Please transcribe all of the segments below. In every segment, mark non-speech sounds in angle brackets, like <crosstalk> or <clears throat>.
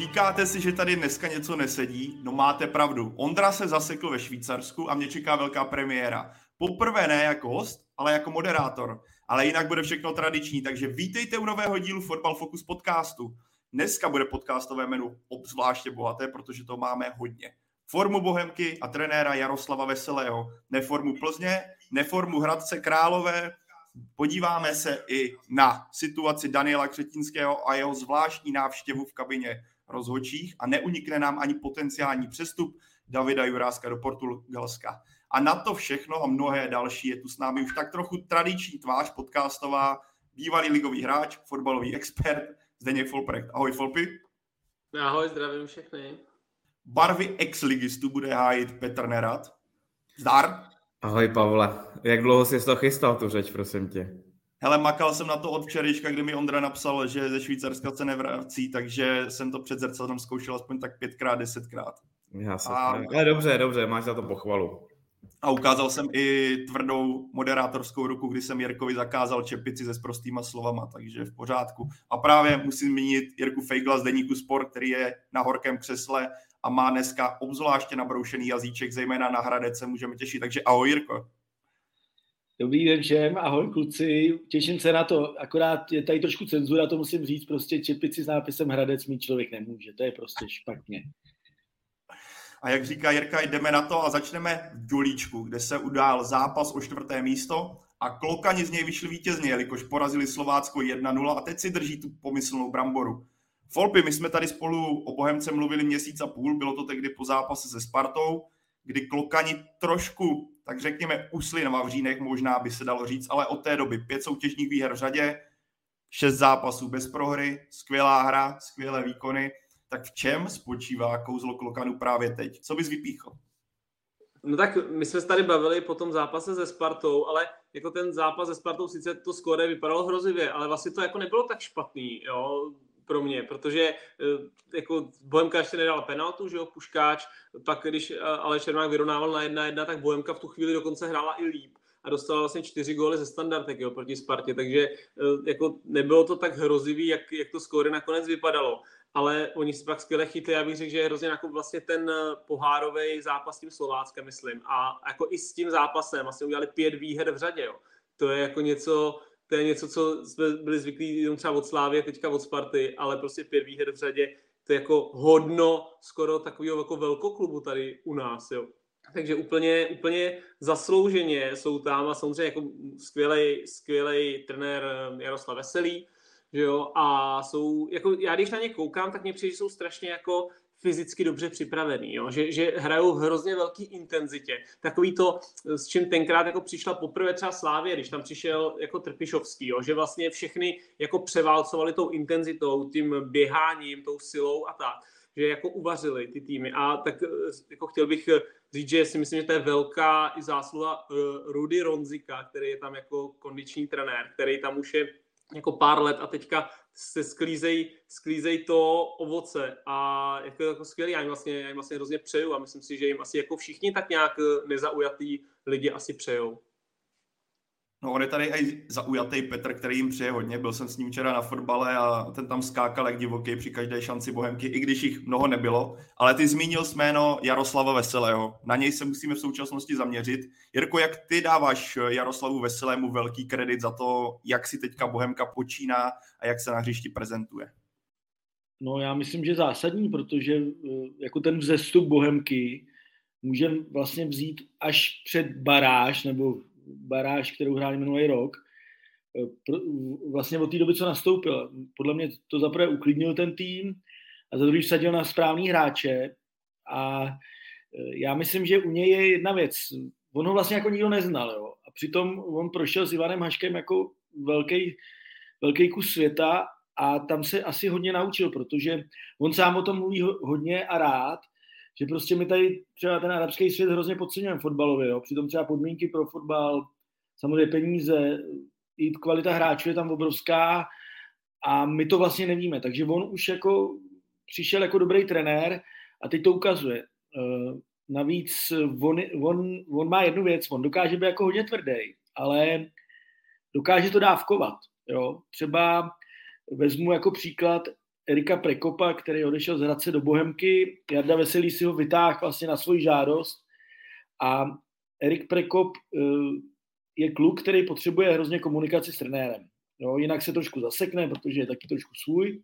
Říkáte si, že tady dneska něco nesedí? No máte pravdu. Ondra se zasekl ve Švýcarsku a mě čeká velká premiéra. Poprvé ne jako host, ale jako moderátor. Ale jinak bude všechno tradiční, takže vítejte u nového dílu Football Focus podcastu. Dneska bude podcastové menu obzvláště bohaté, protože to máme hodně. Formu Bohemky a trenéra Jaroslava Veselého, neformu Plzně, neformu Hradce Králové, podíváme se i na situaci Daniela Křetinského a jeho zvláštní návštěvu v kabině rozhodčích a neunikne nám ani potenciální přestup Davida Juráska do Portugalska. A na to všechno a mnohé další je tu s námi už tak trochu tradiční tvář podcastová, bývalý ligový hráč, fotbalový expert Zdeněk Folprecht. Ahoj Folpy. Ahoj, zdravím všechny. Barvy ex-ligistů bude hájit Petr Nerad. Zdar. Ahoj Pavle, jak dlouho jsi to chystal tu řeč, prosím tě? Hele, makal jsem na to od včerejška, kdy mi Ondra napsal, že ze Švýcarska se nevrací, takže jsem to před zrcadlem zkoušel aspoň tak pětkrát, desetkrát. Já se a... Ale dobře, dobře, máš za to pochvalu. A ukázal jsem i tvrdou moderátorskou ruku, kdy jsem Jirkovi zakázal čepici se sprostýma slovama, takže v pořádku. A právě musím zmínit Jirku Fejgla z Deníku Sport, který je na horkém křesle a má dneska obzvláště nabroušený jazyček, zejména na Hradec se můžeme těšit. Takže ahoj Jirko. Dobrý den všem, ahoj kluci, těším se na to, akorát je tady trošku cenzura, to musím říct, prostě čepici s nápisem Hradec mít člověk nemůže, to je prostě špatně. A jak říká Jirka, jdeme na to a začneme v Dulíčku, kde se udál zápas o čtvrté místo. A Klokani z něj vyšli vítězně, jelikož porazili Slovácko 1-0 a teď si drží tu pomyslnou bramboru. Folpy, my jsme tady spolu o Bohemce mluvili měsíc a půl, bylo to tehdy po zápase se Spartou, kdy Klokani trošku, tak řekněme, usli na Vavřínech, možná by se dalo říct, ale od té doby pět soutěžních výher v řadě, šest zápasů bez prohry, skvělá hra, skvělé výkony. Tak v čem spočívá kouzlo Klokanu právě teď? Co bys vypíchl? No tak my jsme se tady bavili po tom zápase se Spartou, ale jako ten zápas se Spartou sice to skóre vypadalo hrozivě, ale vlastně to jako nebylo tak špatný, jo pro mě, protože eh, jako Bohemka ještě nedala penaltu, že jo, Puškáč, pak když eh, ale Čermák vyrovnával na jedna jedna, tak Bohemka v tu chvíli dokonce hrála i líp a dostala vlastně čtyři góly ze standardek jo, proti Spartě, takže eh, jako nebylo to tak hrozivý, jak, jak to skóre nakonec vypadalo. Ale oni si pak skvěle chytli, já bych řekl, že je hrozně jako vlastně ten pohárový zápas s tím Slováckem, myslím. A jako i s tím zápasem vlastně udělali pět výher v řadě. Jo. To je jako něco, to je něco, co jsme byli zvyklí jenom třeba od Slávě, teďka od Sparty, ale prostě pět výher v řadě, to je jako hodno skoro takového jako velkoklubu tady u nás, jo. Takže úplně, úplně zaslouženě jsou tam a samozřejmě jako skvělej, skvělej trenér Jaroslav Veselý, že jo, a jsou, jako já když na ně koukám, tak mě přijde, že jsou strašně jako fyzicky dobře připravený, jo? Že, že hrajou v hrozně velké intenzitě. Takový to, s čím tenkrát jako přišla poprvé třeba Slávě, když tam přišel jako Trpišovský, jo? že vlastně všechny jako převálcovali tou intenzitou, tím běháním, tou silou a tak že jako uvařili ty týmy. A tak jako chtěl bych říct, že si myslím, že to je velká i zásluha uh, Rudy Ronzika, který je tam jako kondiční trenér, který tam už je jako pár let a teďka se sklízej, sklízej to ovoce a jako, jako skvělý, já jim, vlastně, já jim vlastně hrozně přeju a myslím si, že jim asi jako všichni tak nějak nezaujatý lidi asi přejou. No on je tady i zaujatý Petr, který jim přeje hodně. Byl jsem s ním včera na fotbale a ten tam skákal jak divoký při každé šanci Bohemky, i když jich mnoho nebylo. Ale ty zmínil jméno Jaroslava Veselého. Na něj se musíme v současnosti zaměřit. Jirko, jak ty dáváš Jaroslavu Veselému velký kredit za to, jak si teďka Bohemka počíná a jak se na hřišti prezentuje? No já myslím, že zásadní, protože eh, jako ten vzestup Bohemky můžeme vlastně vzít až před baráž nebo baráž, kterou hráli minulý rok, eh, vlastně od té doby, co nastoupil. Podle mě to zaprvé uklidnil ten tým a za druhý vsadil na správný hráče a eh, já myslím, že u něj je jedna věc. On ho vlastně jako nikdo neznal, jo. A přitom on prošel s Ivanem Haškem jako velký, velký kus světa a tam se asi hodně naučil, protože on sám o tom mluví hodně a rád, že prostě my tady třeba ten arabský svět hrozně podceňujeme fotbalově, jo? přitom třeba podmínky pro fotbal, samozřejmě peníze, i kvalita hráčů je tam obrovská a my to vlastně nevíme, takže on už jako přišel jako dobrý trenér a teď to ukazuje. Eh, navíc on, on, on má jednu věc, on dokáže být jako hodně tvrdý, ale dokáže to dávkovat. Jo? Třeba vezmu jako příklad Erika Prekopa, který odešel z Hradce do Bohemky. Jarda Veselý si ho vytáhl vlastně na svoji žádost a Erik Prekop eh, je kluk, který potřebuje hrozně komunikaci s trenérem. Jo, jinak se trošku zasekne, protože je taky trošku svůj.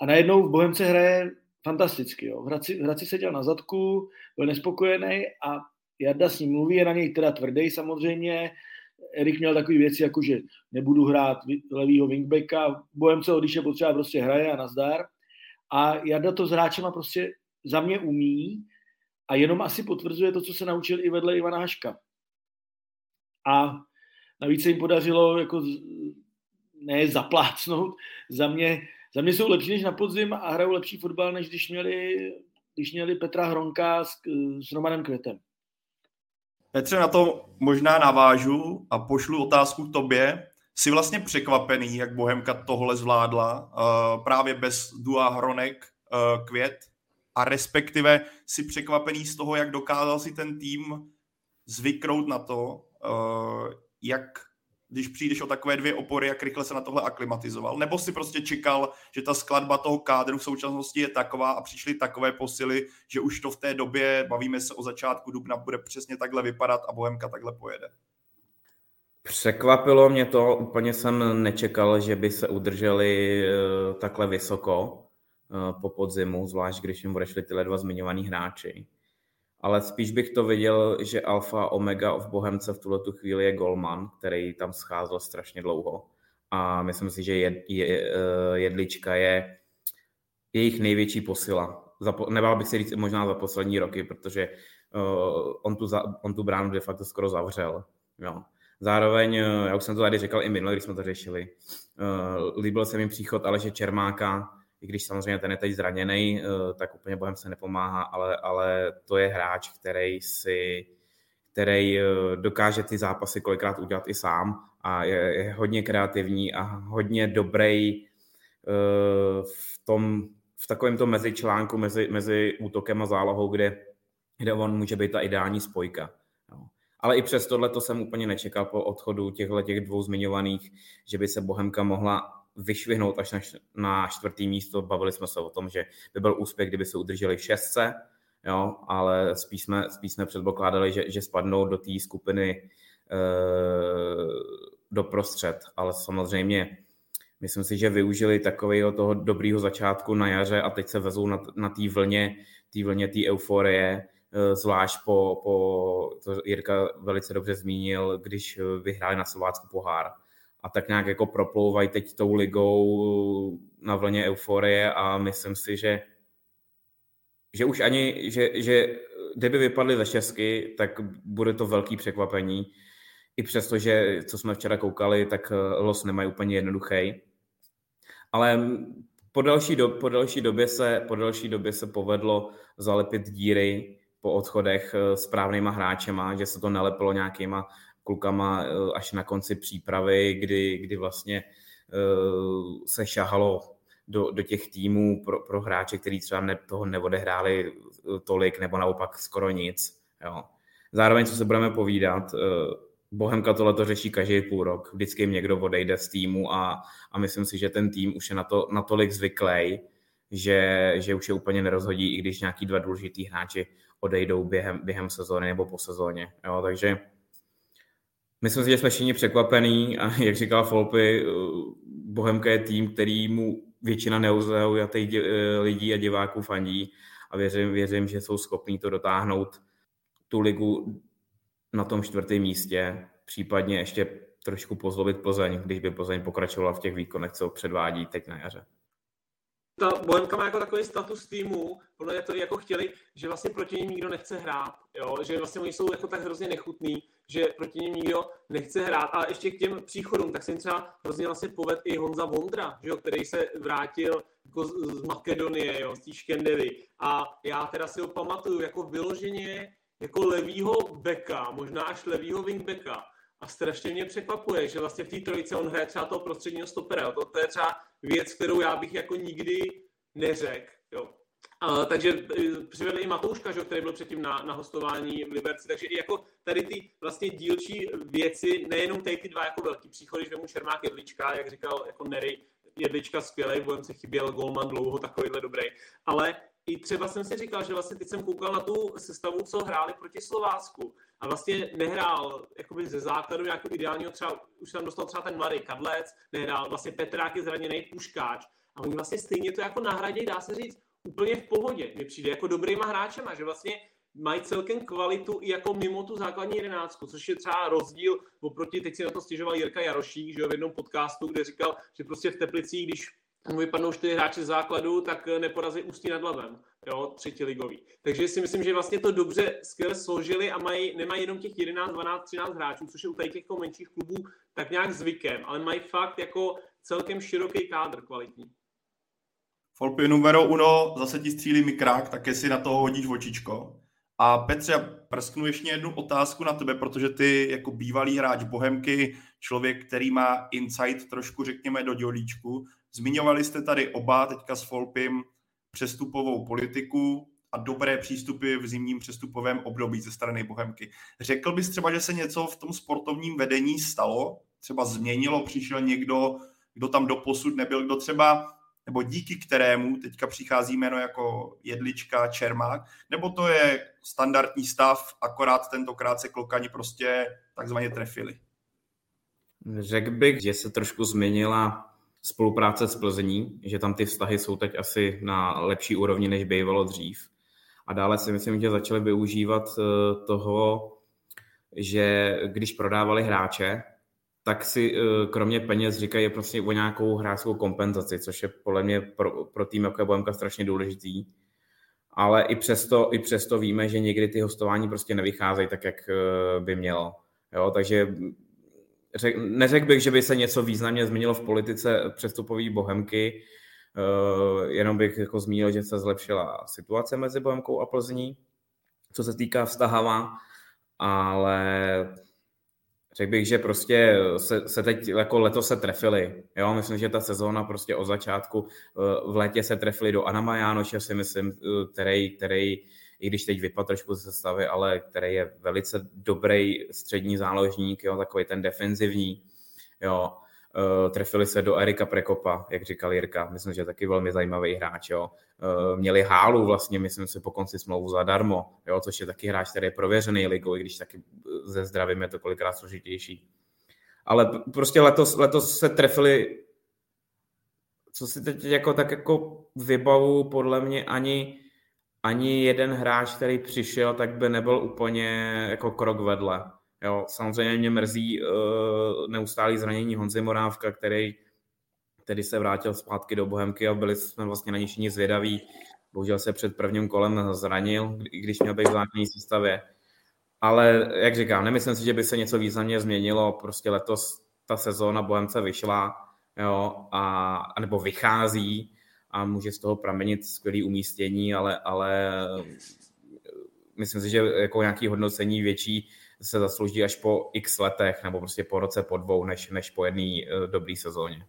A najednou v Bohemce hraje fantasticky. Jo. V, Hradci, v Hradci seděl na zadku, byl nespokojený a Jarda s ním mluví, je na něj teda tvrdý samozřejmě. Erik měl takové věci, jako že nebudu hrát levýho wingbacka, Bohemce, když je potřeba, prostě hraje a nazdar. A Jarda to s hráčema prostě za mě umí a jenom asi potvrzuje to, co se naučil i vedle Ivana Haška. A navíc se jim podařilo jako ne zaplácnout, za mě, za mě jsou lepší než na podzim a hrajou lepší fotbal, než když měli, když měli Petra Hronka s, s Romanem Květem. Petře, na to možná navážu a pošlu otázku k tobě. Jsi vlastně překvapený, jak Bohemka tohle zvládla, uh, právě bez Dua Hronek, uh, Květ, a respektive si překvapený z toho, jak dokázal si ten tým zvyknout na to, uh, jak když přijdeš o takové dvě opory, jak rychle se na tohle aklimatizoval? Nebo si prostě čekal, že ta skladba toho kádru v současnosti je taková a přišly takové posily, že už to v té době, bavíme se o začátku dubna, bude přesně takhle vypadat a Bohemka takhle pojede? Překvapilo mě to, úplně jsem nečekal, že by se udrželi eh, takhle vysoko eh, po podzimu, zvlášť když jim odešli tyhle dva zmiňovaný hráči ale spíš bych to viděl, že alfa omega v Bohemce v tuhle tu chvíli je Golman, který tam scházel strašně dlouho. A myslím si, že jed, je, eh, jedlička je jejich největší posila. Za, nebál bych si říct možná za poslední roky, protože uh, on, tu za, on tu bránu de facto skoro zavřel. Jo. Zároveň, uh, já už jsem to tady říkal i minule, když jsme to řešili, uh, líbil se mi příchod Aleše Čermáka, i když samozřejmě ten je teď zraněný, eh, tak úplně Bohem se nepomáhá, ale, ale to je hráč, který si který eh, dokáže ty zápasy kolikrát udělat i sám a je, je hodně kreativní a hodně dobrý eh, v tom, v takovém tom mezičlánku mezi, mezi útokem a zálohou, kde, kde on může být ta ideální spojka. Ale i přes tohle to jsem úplně nečekal po odchodu těchto těch dvou zmiňovaných, že by se Bohemka mohla vyšvihnout až na, čtvrtý místo. Bavili jsme se o tom, že by byl úspěch, kdyby se udrželi v šestce, jo, ale spíš jsme, spíš jsme předpokládali, že, že spadnou do té skupiny e, do prostřed, ale samozřejmě myslím si, že využili takového toho dobrýho začátku na jaře a teď se vezou na, na té vlně, té vlně té euforie, eh, zvlášť po, po, to Jirka velice dobře zmínil, když vyhráli na Slovácku pohár a tak nějak jako proplouvají teď tou ligou na vlně euforie a myslím si, že že už ani, že, že kdyby vypadli ze šestky, tak bude to velký překvapení. I přesto, že co jsme včera koukali, tak los nemají úplně jednoduchý. Ale po delší, do, po delší, době se, po delší době se povedlo zalepit díry po odchodech správnýma hráčema, že se to nelepilo nějakýma klukama eh, až na konci přípravy, kdy, kdy vlastně eh, se šahalo do, do těch týmů pro, pro hráče, kteří třeba ne, toho neodehráli eh, tolik nebo naopak skoro nic. Jo. Zároveň, co se budeme povídat, Bohemka tohle to řeší každý půl rok. Vždycky jim někdo odejde z týmu a, a myslím si, že ten tým už je na to natolik zvyklý, že, že už je úplně nerozhodí, i když nějaký dva důležitý hráči odejdou během, během sezóny nebo po sezóně. Jo, takže Myslím si, že jsme všichni překvapený a <laughs> jak říkal Folpy, eh, Bohemka je tým, který mu většina neuzaujatých eh, lidí a diváků fandí a věřím, věřím, že jsou schopní to dotáhnout tu ligu na tom čtvrtém místě, případně ještě trošku pozlovit Plzeň, když by Plzeň pokračovala v těch výkonech, co předvádí teď na jaře. Ta Bohemka má jako takový status týmu, podle mě to jako chtěli, že vlastně proti ním nikdo nechce hrát, jo? že vlastně oni jsou jako tak hrozně nechutný, že proti ním nikdo nechce hrát. A ještě k těm příchodům, tak jsem třeba hrozně vlastně poved i Honza Vondra, že jo? který se vrátil jako z Makedonie, jo? z té Škendevy. A já teda si ho pamatuju jako vyloženě jako levýho beka, možná až levýho wingbacka. A strašně mě překvapuje, že vlastně v té trojice on hraje třeba toho prostředního stopera. To, to je třeba věc, kterou já bych jako nikdy neřekl. Takže e, přivedli i Matouška, že, který byl předtím na, na hostování v Liberci, takže i jako tady ty vlastně dílčí věci, nejenom tady ty dva jako velký příchody, že mu Šermák Jedlička, jak říkal jako Nery, Jedlička skvělý, budem se chyběl Golman dlouho, takovýhle dobrý, ale i třeba jsem si říkal, že vlastně teď jsem koukal na tu sestavu, co hráli proti Slovácku a vlastně nehrál jakoby ze základu nějakého ideálního, třeba už tam dostal třeba ten mladý Kadlec, nehrál vlastně Petrák je zraněný Puškáč a oni vlastně stejně to jako nahradí, dá se říct, úplně v pohodě. Mně přijde jako dobrýma hráčema, že vlastně mají celkem kvalitu i jako mimo tu základní jedenáctku, což je třeba rozdíl oproti, teď si na to stěžoval Jirka Jarošík, že v jednom podcastu, kde říkal, že prostě v Teplicích, když vypadnou čtyři hráči základu, tak neporazí ústí nad Labem, jo, třetí ligový. Takže si myslím, že vlastně to dobře skvěle složili a mají, nemají jenom těch 11, 12, 13 hráčů, což je u těch jako menších klubů tak nějak zvykem, ale mají fakt jako celkem široký kádr kvalitní. Folpy numero uno, zase ti střílí mikrák, tak jestli na toho hodíš očičko. A Petře, prsknu ještě jednu otázku na tebe, protože ty jako bývalý hráč Bohemky, člověk, který má insight trošku, řekněme, do dělíčku, zmiňovali jste tady oba teďka s Folpim přestupovou politiku a dobré přístupy v zimním přestupovém období ze strany Bohemky. Řekl bys třeba, že se něco v tom sportovním vedení stalo? Třeba změnilo, přišel někdo, kdo tam doposud nebyl, kdo třeba nebo díky kterému teďka přichází jméno jako Jedlička, Čermák, nebo to je standardní stav, akorát tentokrát se klokani prostě takzvaně trefili? Řekl bych, že se trošku změnila spolupráce s Plzní, že tam ty vztahy jsou teď asi na lepší úrovni, než bývalo dřív. A dále si myslím, že začali využívat eh, toho, že když prodávali hráče, tak si eh, kromě peněz říkají prostě o nějakou hráčskou kompenzaci, což je podle mě pro, pro tým jako je Bohemka strašně důležitý. Ale i přesto, i přesto víme, že někdy ty hostování prostě nevycházejí tak, jak eh, by mělo. Jo, takže řek, neřekl bych, že by se něco významně změnilo v politice přestupové Bohemky, uh, jenom bych jako zmínil, že se zlepšila situace mezi Bohemkou a Plzní, co se týká vztahama, ale řekl bych, že prostě se, se teď jako letos se trefili. Jo, myslím, že ta sezóna prostě od začátku v létě se trefili do Anama Jánoše, si myslím, který, který i když teď vypadá trošku ze sestavy, ale který je velice dobrý střední záložník, jo, takový ten defenzivní. Jo. Uh, trefili se do Erika Prekopa, jak říkal Jirka, myslím, že taky velmi zajímavý hráč. Jo. Uh, měli hálu vlastně, myslím si, po konci smlouvu zadarmo, jo, což je taky hráč, který je prověřený ligou, i když taky ze zdravím je to kolikrát složitější. Ale prostě letos, letos se trefili, co si teď jako tak jako vybavu, podle mě ani ani jeden hráč, který přišel, tak by nebyl úplně jako krok vedle. Jo, samozřejmě mě mrzí uh, neustálý zranění Honzy Morávka, který, který se vrátil zpátky do Bohemky a byli jsme vlastně na něj všichni zvědaví. Bohužel se před prvním kolem zranil, když měl být v základní sestavě. Ale jak říkám, nemyslím si, že by se něco významně změnilo. Prostě letos ta sezóna Bohemce vyšla, jo, a, nebo vychází a může z toho pramenit skvělé umístění, ale, ale myslím si, že jako nějaký hodnocení větší se zaslouží až po x letech, nebo prostě po roce, po dvou, než, než po jedné uh, dobré sezóně.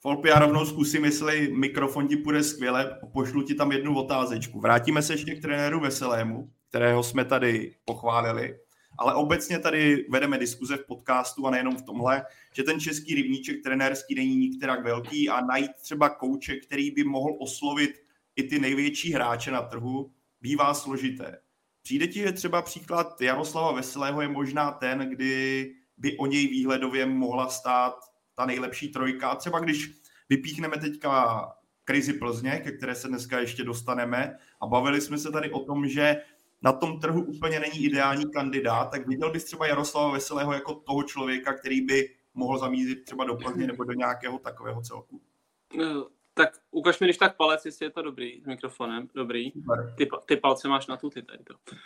Folpi, já rovnou zkusím, jestli mikrofon ti půjde skvěle, pošlu ti tam jednu otázečku. Vrátíme se ještě k trenéru Veselému, kterého jsme tady pochválili ale obecně tady vedeme diskuze v podcastu a nejenom v tomhle, že ten český rybníček trenérský není nikterak velký a najít třeba kouče, který by mohl oslovit i ty největší hráče na trhu, bývá složité. Přijde ti, že třeba příklad Jaroslava Veselého je možná ten, kdy by o něj výhledově mohla stát ta nejlepší trojka. Třeba když vypíchneme teďka krizi Plzně, ke které se dneska ještě dostaneme a bavili jsme se tady o tom, že na tom trhu úplně není ideální kandidát, tak viděl bys třeba Jaroslava Veselého jako toho člověka, který by mohl zamířit třeba do Plzně nebo do nějakého takového celku? Tak ukaž mi když tak palec, jestli je to dobrý s mikrofonem. Dobrý. Ty, ty palce máš na tu, ty tady to. Uh,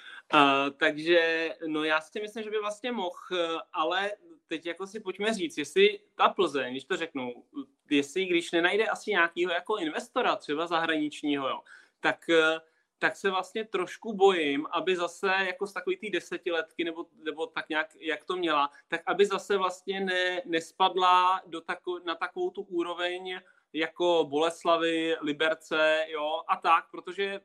takže, no já si myslím, že by vlastně mohl, ale teď jako si pojďme říct, jestli ta Plzeň, když to řeknu, jestli když nenajde asi nějakého jako investora, třeba zahraničního, jo, tak tak se vlastně trošku bojím, aby zase jako z takový té desetiletky, nebo, nebo tak nějak, jak to měla, tak aby zase vlastně ne, nespadla do tako, na takovou tu úroveň jako Boleslavy, Liberce, jo, a tak, protože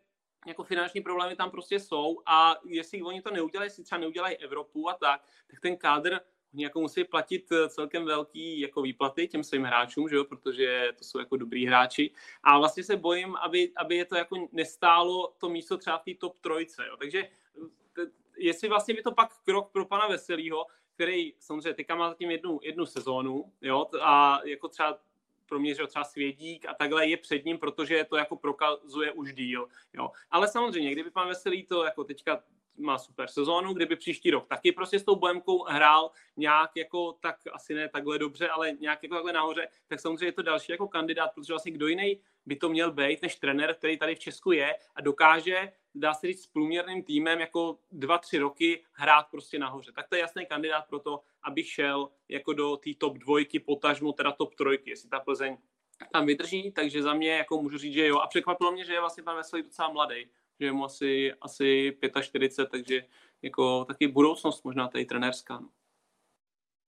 jako finanční problémy tam prostě jsou a jestli oni to neudělají, jestli třeba neudělají Evropu a tak, tak ten kádr jako musí platit eh, celkem velký jako výplaty těm svým hráčům, že jo, protože to jsou jako dobrý hráči. A vlastně se bojím, aby, aby je to jako nestálo to místo třeba v té top trojce. Jo. Takže t- jestli vlastně by to pak krok pro pana Veselýho, který samozřejmě teďka má zatím jednu, jednu sezónu, jo, a jako třeba pro mě, že třeba Svědík a takhle je před ním, protože to jako prokazuje už díl. Jo. Ale samozřejmě, kdyby pan Veselý to jako teďka má super sezónu, kdyby příští rok taky prostě s tou Bohemkou hrál nějak jako, tak asi ne takhle dobře, ale nějak jako takhle nahoře, tak samozřejmě je to další jako kandidát, protože vlastně kdo jiný by to měl být než trenér, který tady v Česku je a dokáže, dá se říct, s průměrným týmem jako dva, tři roky hrát prostě nahoře. Tak to je jasný kandidát pro to, aby šel jako do té top dvojky, potažmu teda top trojky, jestli ta Plzeň tam vydrží, takže za mě jako můžu říct, že jo. A překvapilo mě, že je vlastně pan Veselý docela mladý, že je mu asi, asi 45, takže jako taky budoucnost možná tady trenérská. No.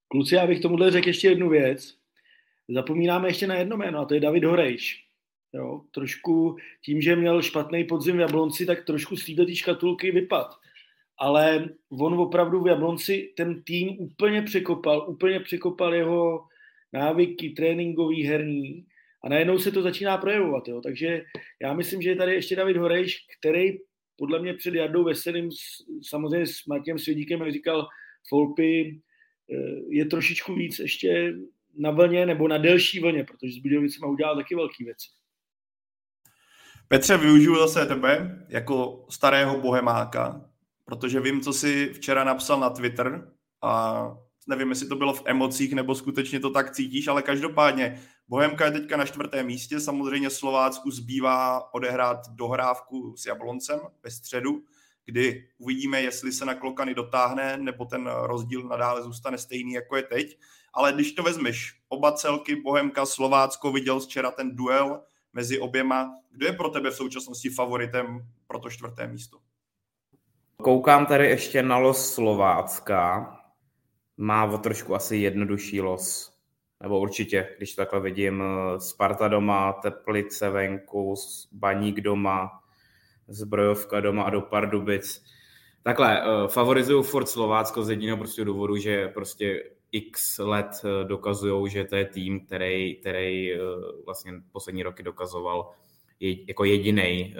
Kluci, já bych tomuhle řekl ještě jednu věc. Zapomínáme ještě na jedno jméno, a to je David Horejš. Jo, trošku tím, že měl špatný podzim v Jablonci, tak trošku z té škatulky vypad. Ale on opravdu v Jablonci ten tým úplně překopal, úplně překopal jeho návyky tréninkový, herní a najednou se to začíná projevovat. Jo. Takže já myslím, že je tady ještě David Horejš, který podle mě před Jardou Veselým, samozřejmě s Matějem Svědíkem, jak říkal Folpy, eh, je trošičku víc ještě na vlně nebo na delší vlně, protože s Budějovicema udělal taky velké věci. Petře, využiju zase tebe jako starého bohemáka, protože vím, co jsi včera napsal na Twitter a nevím, jestli to bylo v emocích nebo skutečně to tak cítíš, ale každopádně Bohemka je teďka na čtvrtém místě, samozřejmě Slovácku zbývá odehrát dohrávku s Jabloncem ve středu, kdy uvidíme, jestli se na Klokany dotáhne, nebo ten rozdíl nadále zůstane stejný, jako je teď. Ale když to vezmeš, oba celky, Bohemka, Slovácko, viděl včera ten duel mezi oběma. Kdo je pro tebe v současnosti favoritem pro to čtvrté místo? Koukám tady ještě na los Slovácka. Má o trošku asi jednodušší los nebo určitě, když takhle vidím, eh, Sparta doma, Teplice venku, Baník doma, Zbrojovka doma a do Pardubic. Takhle, eh, favorizuju furt Slovácko z jediného prostě důvodu, že prostě x let eh, dokazují, že to je tým, který, který vlastně poslední roky dokazoval jako jediný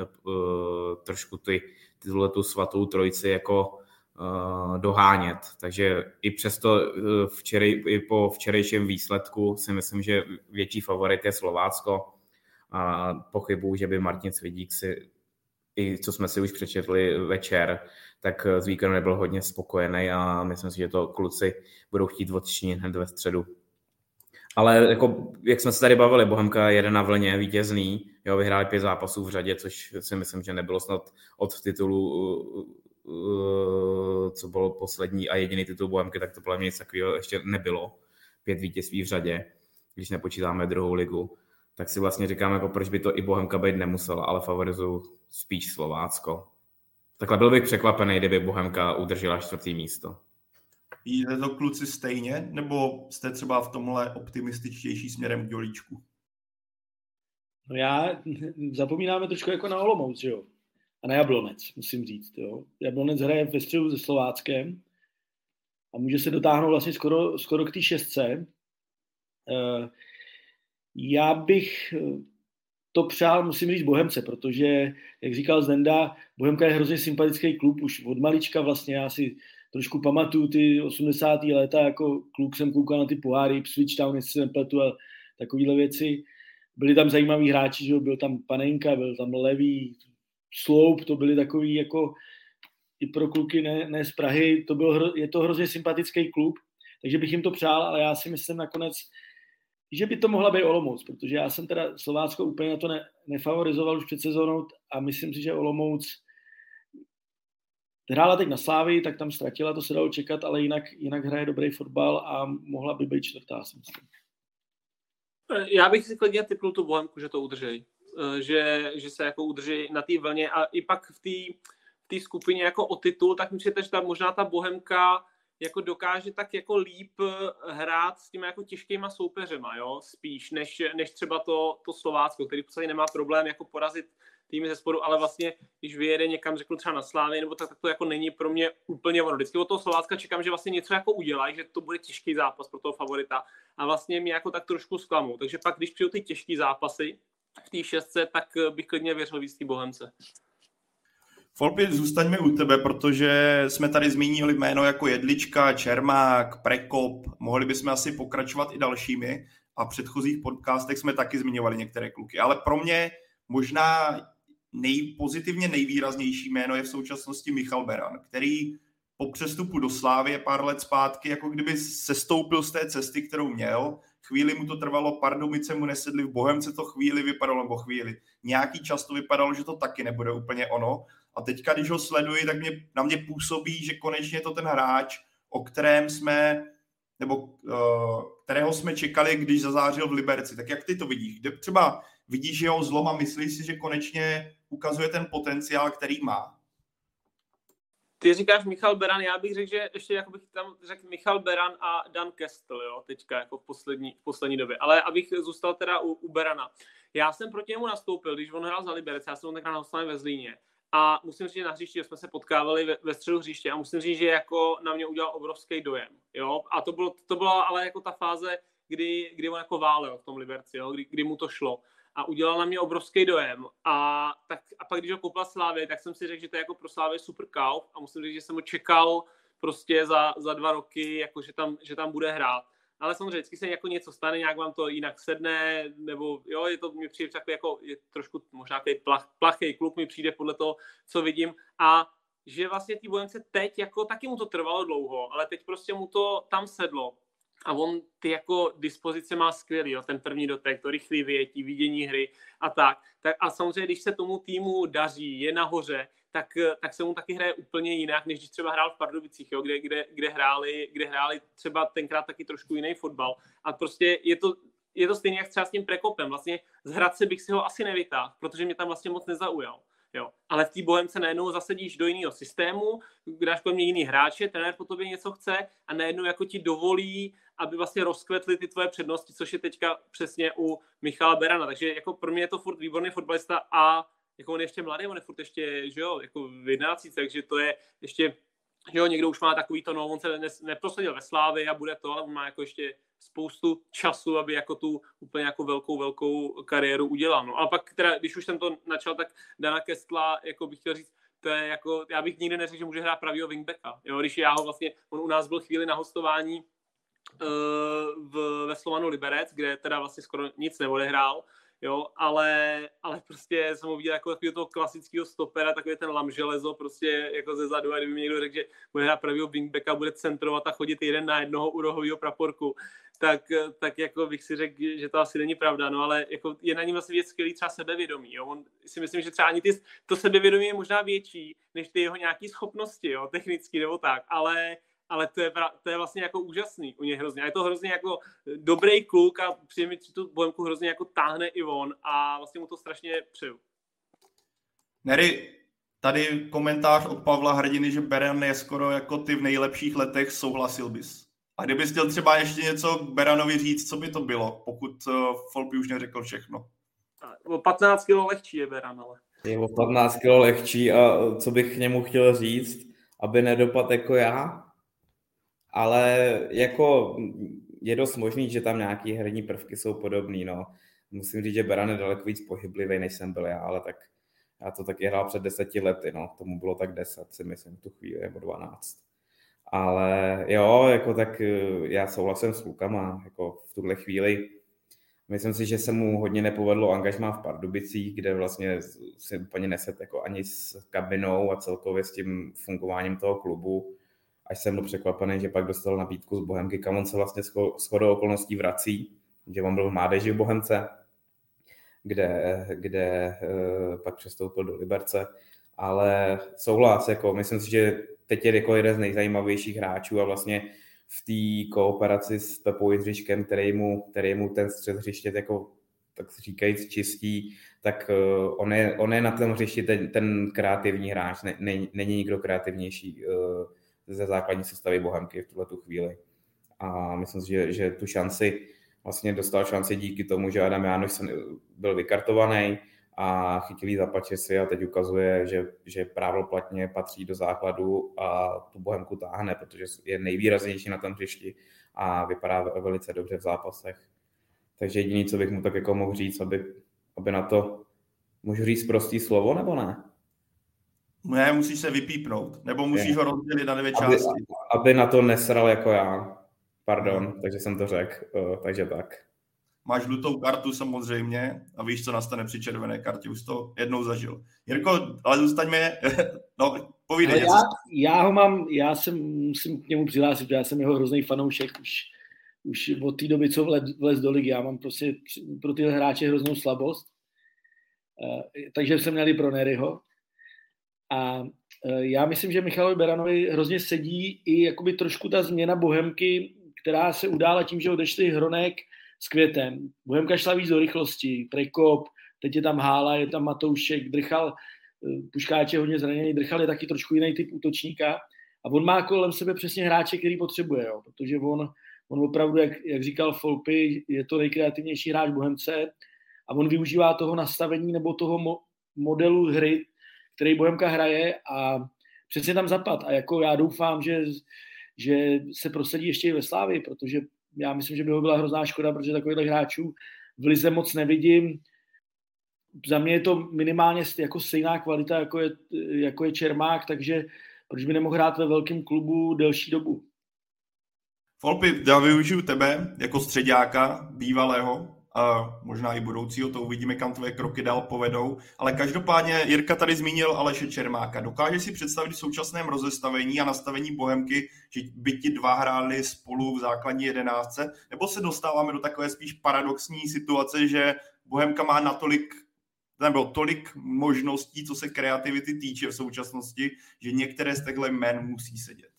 trošku ty, tyhle tu svatou trojici jako dohánět. Takže i přesto uh, včerej, i po včerejším výsledku si myslím, že větší favorit je Slovácko. A pochybuju, že by Martin Svidík si, i co jsme si už přečetli večer, tak z víkendu nebyl hodně spokojený a myslím si, že to kluci budou chtít odčinit hned ve středu. Ale jako, jak jsme se tady bavili, Bohemka jede na vlně vítězný, jo, vyhráli pět zápasů v řadě, což si myslím, že nebylo snad od titulu Eh, co bylo poslední a jediný titul Bohemky, tak to podle mě nic takového ještě nebylo. Pět vítězství v řadě, když nepočítáme druhou ligu. Tak si vlastně říkám, jako proč by to i Bohemka být nemusela, ale favorizuju spíš Slovácko. Takhle byl bych překvapený, kdyby Bohemka udržela čtvrtý místo. Jíte to kluci stejně, nebo jste třeba v tomhle optimističtější směrem k Jolíčku? No já zapomínáme trošku jako na Olomouc, že jo? Na Jablonec, musím říct. Jo. Jablonec hraje ve středu se Slováckem a může se dotáhnout vlastně skoro, skoro k té šestce. Uh, já bych eh, to přál, musím říct, Bohemce, protože, jak říkal Zdenda, Bohemka je hrozně sympatický klub, už od malička vlastně, já si trošku pamatuju ty 80. léta, jako kluk jsem koukal na ty poháry, Switch Town, jestli se nepletu a takovéhle věci. Byli tam zajímaví hráči, že byl tam Panenka, byl tam Levý, Sloup, to byly takový jako i pro kluky ne, ne z Prahy, to byl, je to hrozně sympatický klub, takže bych jim to přál, ale já si myslím nakonec, že by to mohla být Olomouc, protože já jsem teda Slovácko úplně na to ne, nefavorizoval už před sezónou a myslím si, že Olomouc hrála teď na Slávy, tak tam ztratila, to se dalo čekat, ale jinak, jinak hraje dobrý fotbal a mohla by být čtvrtá, si myslím. Já bych si klidně typnul tu Bohemku, že to udržej. Eh, že, že se jako udrží na té vlně a i pak v té v té skupině jako o titul, tak myslím, že ta, možná ta Bohemka jako dokáže tak jako líp eh, hrát s těmi jako těžkýma soupeřema, jo, spíš, než, než třeba to, to Slovácko, který v podstatě nemá problém jako porazit týmy ze spodu, ale vlastně, když vyjede někam, řeknu třeba na Slávy, nebo tak, tak to jako není pro mě úplně ono. Vždycky od toho Slovácka čekám, že vlastně něco jako udělají, že to bude těžký zápas pro toho favorita a vlastně mě jako tak trošku zklamou. Takže pak, když přijdou ty těžké zápasy v té šestce, tak eh, bych klidně věřil víc té Bohemce. Folpi, zůstaňme u tebe, protože jsme tady zmínili jméno jako Jedlička, Čermák, Prekop, mohli bychom asi pokračovat i dalšími a v předchozích podcastech jsme taky zmiňovali některé kluky, ale pro mě možná nej, pozitivně nejvýraznější jméno je v současnosti Michal Beran, který po přestupu do Slávy pár let zpátky, jako kdyby sestoupil z té cesty, kterou měl. Chvíli mu to trvalo, Pardubice mu nesedli, v Bohemce to chvíli vypadalo, nebo chvíli. Nějaký čas to vypadalo, že to taky nebude úplně ono. A teďka, když ho sleduji, tak mě, na mě působí, že konečně to ten hráč, o kterém jsme, nebo uh, kterého jsme čekali, když zazářil v Liberci. Tak jak ty to vidíš? Kde třeba vidíš jeho zlom a myslíš si, že konečně ukazuje ten potenciál, který má? Ty říkáš Michal Beran, já bych řekl, že ještě jako bych tam řekl Michal Beran a Dan Kestel, jo, teďka jako v poslední, v poslední době. Ale abych zůstal teda u, u Berana. Já jsem proti němu nastoupil, když on hrál za Liberec, já jsem on tenkrát na ve Zlíně. A musím říct, že na hřišti jsme se potkávali ve, ve středu hřiště a musím říct, že jako na mě udělal obrovský dojem. Jo? A to, bylo, to byla ale jako ta fáze, kdy, kdy on jako válel v tom Liberci, jo? Kdy, kdy mu to šlo. A udělal na mě obrovský dojem. A, tak, a pak, když ho koupila Slávě, tak jsem si řekl, že to je jako pro Slávě super kauf a musím říct, že jsem ho čekal prostě za, za dva roky, jako že, tam, že tam bude hrát. Ale samozřejmě vždycky se jako něco stane, nějak vám to jinak sedne, nebo jo, je to, mi přijde takový jako, je trošku možná takový plach, plachý klub mi přijde podle toho, co vidím. A že vlastně ty Bojence teď, jako taky mu to trvalo dlouho, ale teď prostě mu to tam sedlo a on ty jako dispozice má skvělý, jo, ten první dotek, to rychlý vyjetí, vidění hry a tak. tak. A samozřejmě, když se tomu týmu daří, je nahoře, tak, tak se mu taky hraje úplně jinak, než když třeba hrál v Pardubicích, jo, kde, kde, kde, hráli, kde hráli třeba tenkrát taky trošku jiný fotbal. A prostě je to, je to stejně jak třeba s tím prekopem. Vlastně z Hradce bych si ho asi nevytáhl, protože mě tam vlastně moc nezaujal. Jo. Ale v té Bohemce najednou zasedíš do jiného systému, dáš kolem mě jiný hráče, trenér po tobě něco chce a najednou jako ti dovolí, aby vlastně rozkvetly ty tvoje přednosti, což je teďka přesně u Michala Berana. Takže jako pro mě je to furt výborný fotbalista a jako on je ještě mladý, on je furt ještě, že jo, jako v 11, takže to je ještě, že jo, někdo už má takový to, no, on se ne, neprosadil ve Slávě a bude to, ale on má jako ještě spoustu času, aby jako tu úplně jako velkou, velkou kariéru udělal. No a pak teda, když už jsem to načal, tak Dana Kestla, jako bych chtěl říct, to je jako, já bych nikdy neřekl, že může hrát pravýho wingbacka. Jo, když já ho vlastně, on u nás byl chvíli na hostování uh, v, ve Slovanu Liberec, kde teda vlastně skoro nic neodehrál, jo, ale, ale prostě jsem ho viděl jako takového toho klasického stopera, takový ten lam železo prostě jako ze zadu a kdyby mi někdo řekl, že bude hrát pravýho wingbacka, bude centrovat a chodit jeden na jednoho u praporku, tak, tak jako bych si řekl, že to asi není pravda, no ale jako je na něm vlastně věc skvělý třeba sebevědomí, jo. On si myslím, že třeba ani ty, to sebevědomí je možná větší, než ty jeho nějaké schopnosti, jo, technicky nebo tak, ale ale to je, to je vlastně jako úžasný u něj hrozně. A je to hrozně jako dobrý kluk a přijde mi, tu Bohemku hrozně jako táhne i on a vlastně mu to strašně přeju. Nery, tady komentář od Pavla Hrdiny, že Beran je skoro jako ty v nejlepších letech, souhlasil bys. A kdybys chtěl třeba ještě něco k Beranovi říct, co by to bylo, pokud uh, Folpy už neřekl všechno? O 15 kg lehčí je Beran, ale. Je o 15 kg lehčí a co bych k němu chtěl říct, aby nedopadl jako já, ale jako je dost možný, že tam nějaký herní prvky jsou podobný, no. Musím říct, že Beran je daleko víc pohyblivý, než jsem byl já, ale tak já to taky hrál před deseti lety, no. Tomu bylo tak deset, si myslím, tu chvíli, nebo dvanáct. Ale jo, jako tak eh, já souhlasím s klukama, jako v tuhle chvíli. Myslím si, že se mu hodně nepovedlo angažmá v Pardubicích, kde vlastně si úplně neset jako ani s kabinou a celkově s tím fungováním toho klubu až jsem byl překvapený, že pak dostal nabídku z Bohemky, kam on se vlastně shodou okolností vrací že on byl v mládeži v Bohemce, kde, kde pak přestoupil do Liberce, ale souhlas, jako myslím si, že teď je jako jeden z nejzajímavějších hráčů a vlastně v té kooperaci s Pepou Jindřiškem, který mu, který mu ten střed hřiště jako tak říkajíc čistí, tak uh, on, je, on je na tom hřišti ten, ten kreativní hráč, ne, ne, není nikdo kreativnější uh, ze základní sestavy Bohemky v tuhle tu chvíli. A myslím si, že, že tu šanci vlastně dostal šanci díky tomu, že Adam Jánoš byl vykartovaný, a chytil za pačesy a teď ukazuje, že, že právoplatně patří do základu a tu Bohemku táhne, protože je nejvýraznější na tom hřišti a vypadá velice dobře v zápasech. Takže jediný, co bych mu tak jako mohl říct, aby, aby na to, můžu říct prostý slovo nebo ne? Ne, musíš se vypípnout, nebo musíš je. ho rozdělit na dvě aby, části. Aby na to nesral jako já. Pardon, takže jsem to řekl, uh, takže tak máš žlutou kartu samozřejmě a víš, co nastane při červené kartě, už to jednou zažil. Jirko, ale zůstaňme, <laughs> no, povídej já, já ho mám, já jsem, musím k němu přihlásit, já jsem jeho hrozný fanoušek už, už od té doby, co vlez, vlez do ligy, já mám prostě pro tyhle hráče hroznou slabost, uh, takže jsem měli pro Neryho. A uh, já myslím, že Michalovi Beranovi hrozně sedí i jakoby trošku ta změna Bohemky, která se udála tím, že odešli Hronek, s Květem. Bohemka šla víc do rychlosti, Prekop, teď je tam Hála, je tam Matoušek, Drchal, eh, Puškáč je hodně zraněný, Drchal je taky trošku jiný typ útočníka a on má kolem sebe přesně hráče, který potřebuje, jo, protože on, on opravdu, jak, jak říkal Folpy, je to nejkreativnější hráč Bohemce a on využívá toho nastavení nebo toho mo, modelu hry, který Bohemka hraje a přesně tam zapad. A jako já doufám, že, že se prosadí ještě i ve Slávii, protože já myslím, že by ho byla hrozná škoda, protože takovýchhle hráčů v Lize moc nevidím. Za mě je to minimálně jako stejná kvalita, jako je, jako je Čermák, takže proč by nemohl hrát ve velkém klubu delší dobu? Folpy, já využiju tebe jako středáka bývalého možná i budoucího, to uvidíme, kam tvoje kroky dál povedou. Ale každopádně Jirka tady zmínil Aleše Čermáka. Dokáže si představit v současném rozestavení a nastavení Bohemky, že by ti dva hráli spolu v základní jedenáctce, nebo se dostáváme do takové spíš paradoxní situace, že Bohemka má natolik nebo tolik možností, co se kreativity týče v současnosti, že některé z těchto jmen musí sedět.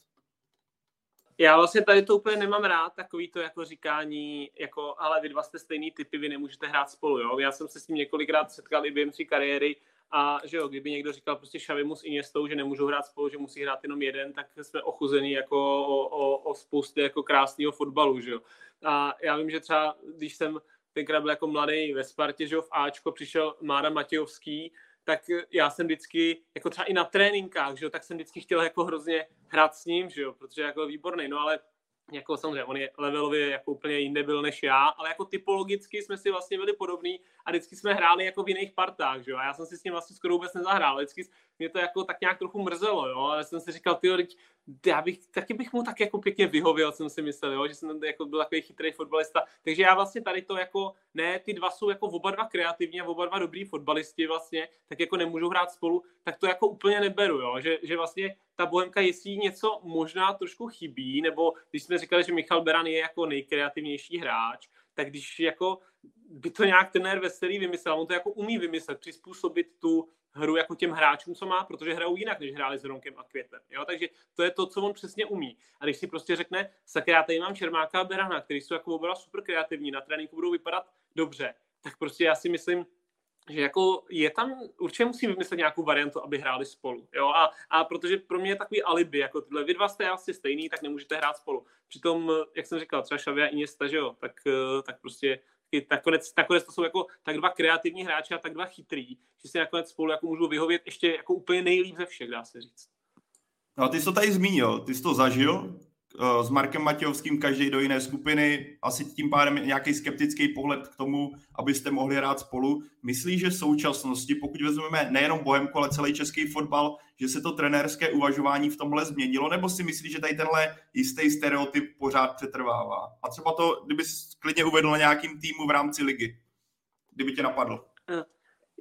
Já vlastně tady to úplně nemám rád, takový to jako říkání, jako, ale vy dva jste stejný typy, vy nemůžete hrát spolu, jo. Já jsem se s tím několikrát setkal i během tři kariéry a že jo, kdyby někdo říkal prostě Šavimu s Iniestou, že nemůžou hrát spolu, že musí hrát jenom jeden, tak jsme ochuzení jako o, o, o spoustě jako krásného fotbalu, že jo. A já vím, že třeba, když jsem tenkrát byl jako mladý ve Spartě, že jo, v Ačko přišel Mára Matějovský, tak já jsem vždycky, jako třeba i na tréninkách, že jo, tak jsem vždycky chtěl jako hrozně hrát s ním, že jo, protože jako výborný, no ale jako samozřejmě, on je levelově jako úplně jinde byl než já, ale jako typologicky jsme si vlastně byli podobní a vždycky jsme hráli jako v jiných partách, že jo? A já jsem si s ním vlastně skoro vůbec nezahrál, vždycky mě to jako tak nějak trochu mrzelo, jo? Ale jsem si říkal, ty já bych, taky bych mu tak jako pěkně vyhověl, jsem si myslel, jo? že jsem jako byl takový chytrý fotbalista. Takže já vlastně tady to jako, ne, ty dva jsou jako oba dva kreativní a oba dva dobrý fotbalisti vlastně, tak jako nemůžou hrát spolu, tak to jako úplně neberu, jo? Že, že vlastně ta Bohemka, jestli něco možná trošku chybí, nebo když jsme říkali, že Michal Beran je jako nejkreativnější hráč, tak když jako by to nějak trenér Veselý vymyslel, on to jako umí vymyslet, přizpůsobit tu hru jako těm hráčům, co má, protože hrajou jinak, než hráli s Ronkem a Květem. Jo? Takže to je to, co on přesně umí. A když si prostě řekne, sakra, já tady mám Čermáka a Berana, který jsou jako oba super kreativní, na tréninku budou vypadat dobře, tak prostě já si myslím, že jako je tam, určitě musí vymyslet nějakou variantu, aby hráli spolu. Jo? A, a protože pro mě je takový alibi, jako tyhle vy dva jste asi stejný, tak nemůžete hrát spolu. Přitom, jak jsem říkal, třeba Xavi a Iniesta, že jo, tak, eh, tak prostě nakonec, nakonec to jsou jako tak dva kreativní hráči a tak dva chytrý, že si nakonec spolu jako můžou vyhovět ještě jako úplně nejlíp ze všech, dá se říct. No a ty jsi to tady zmínil, ty jsi to zažil, s Markem Matějovským každý do jiné skupiny, asi tím pádem nějaký skeptický pohled k tomu, abyste mohli hrát spolu. Myslí, že v současnosti, pokud vezmeme nejenom Bohemku, ale celý český fotbal, že se to trenérské uvažování v tomhle změnilo, nebo si myslí, že tady tenhle jistý stereotyp pořád přetrvává? A třeba to, kdyby klidně uvedl na nějakým týmu v rámci ligy, kdyby tě napadl. Eh,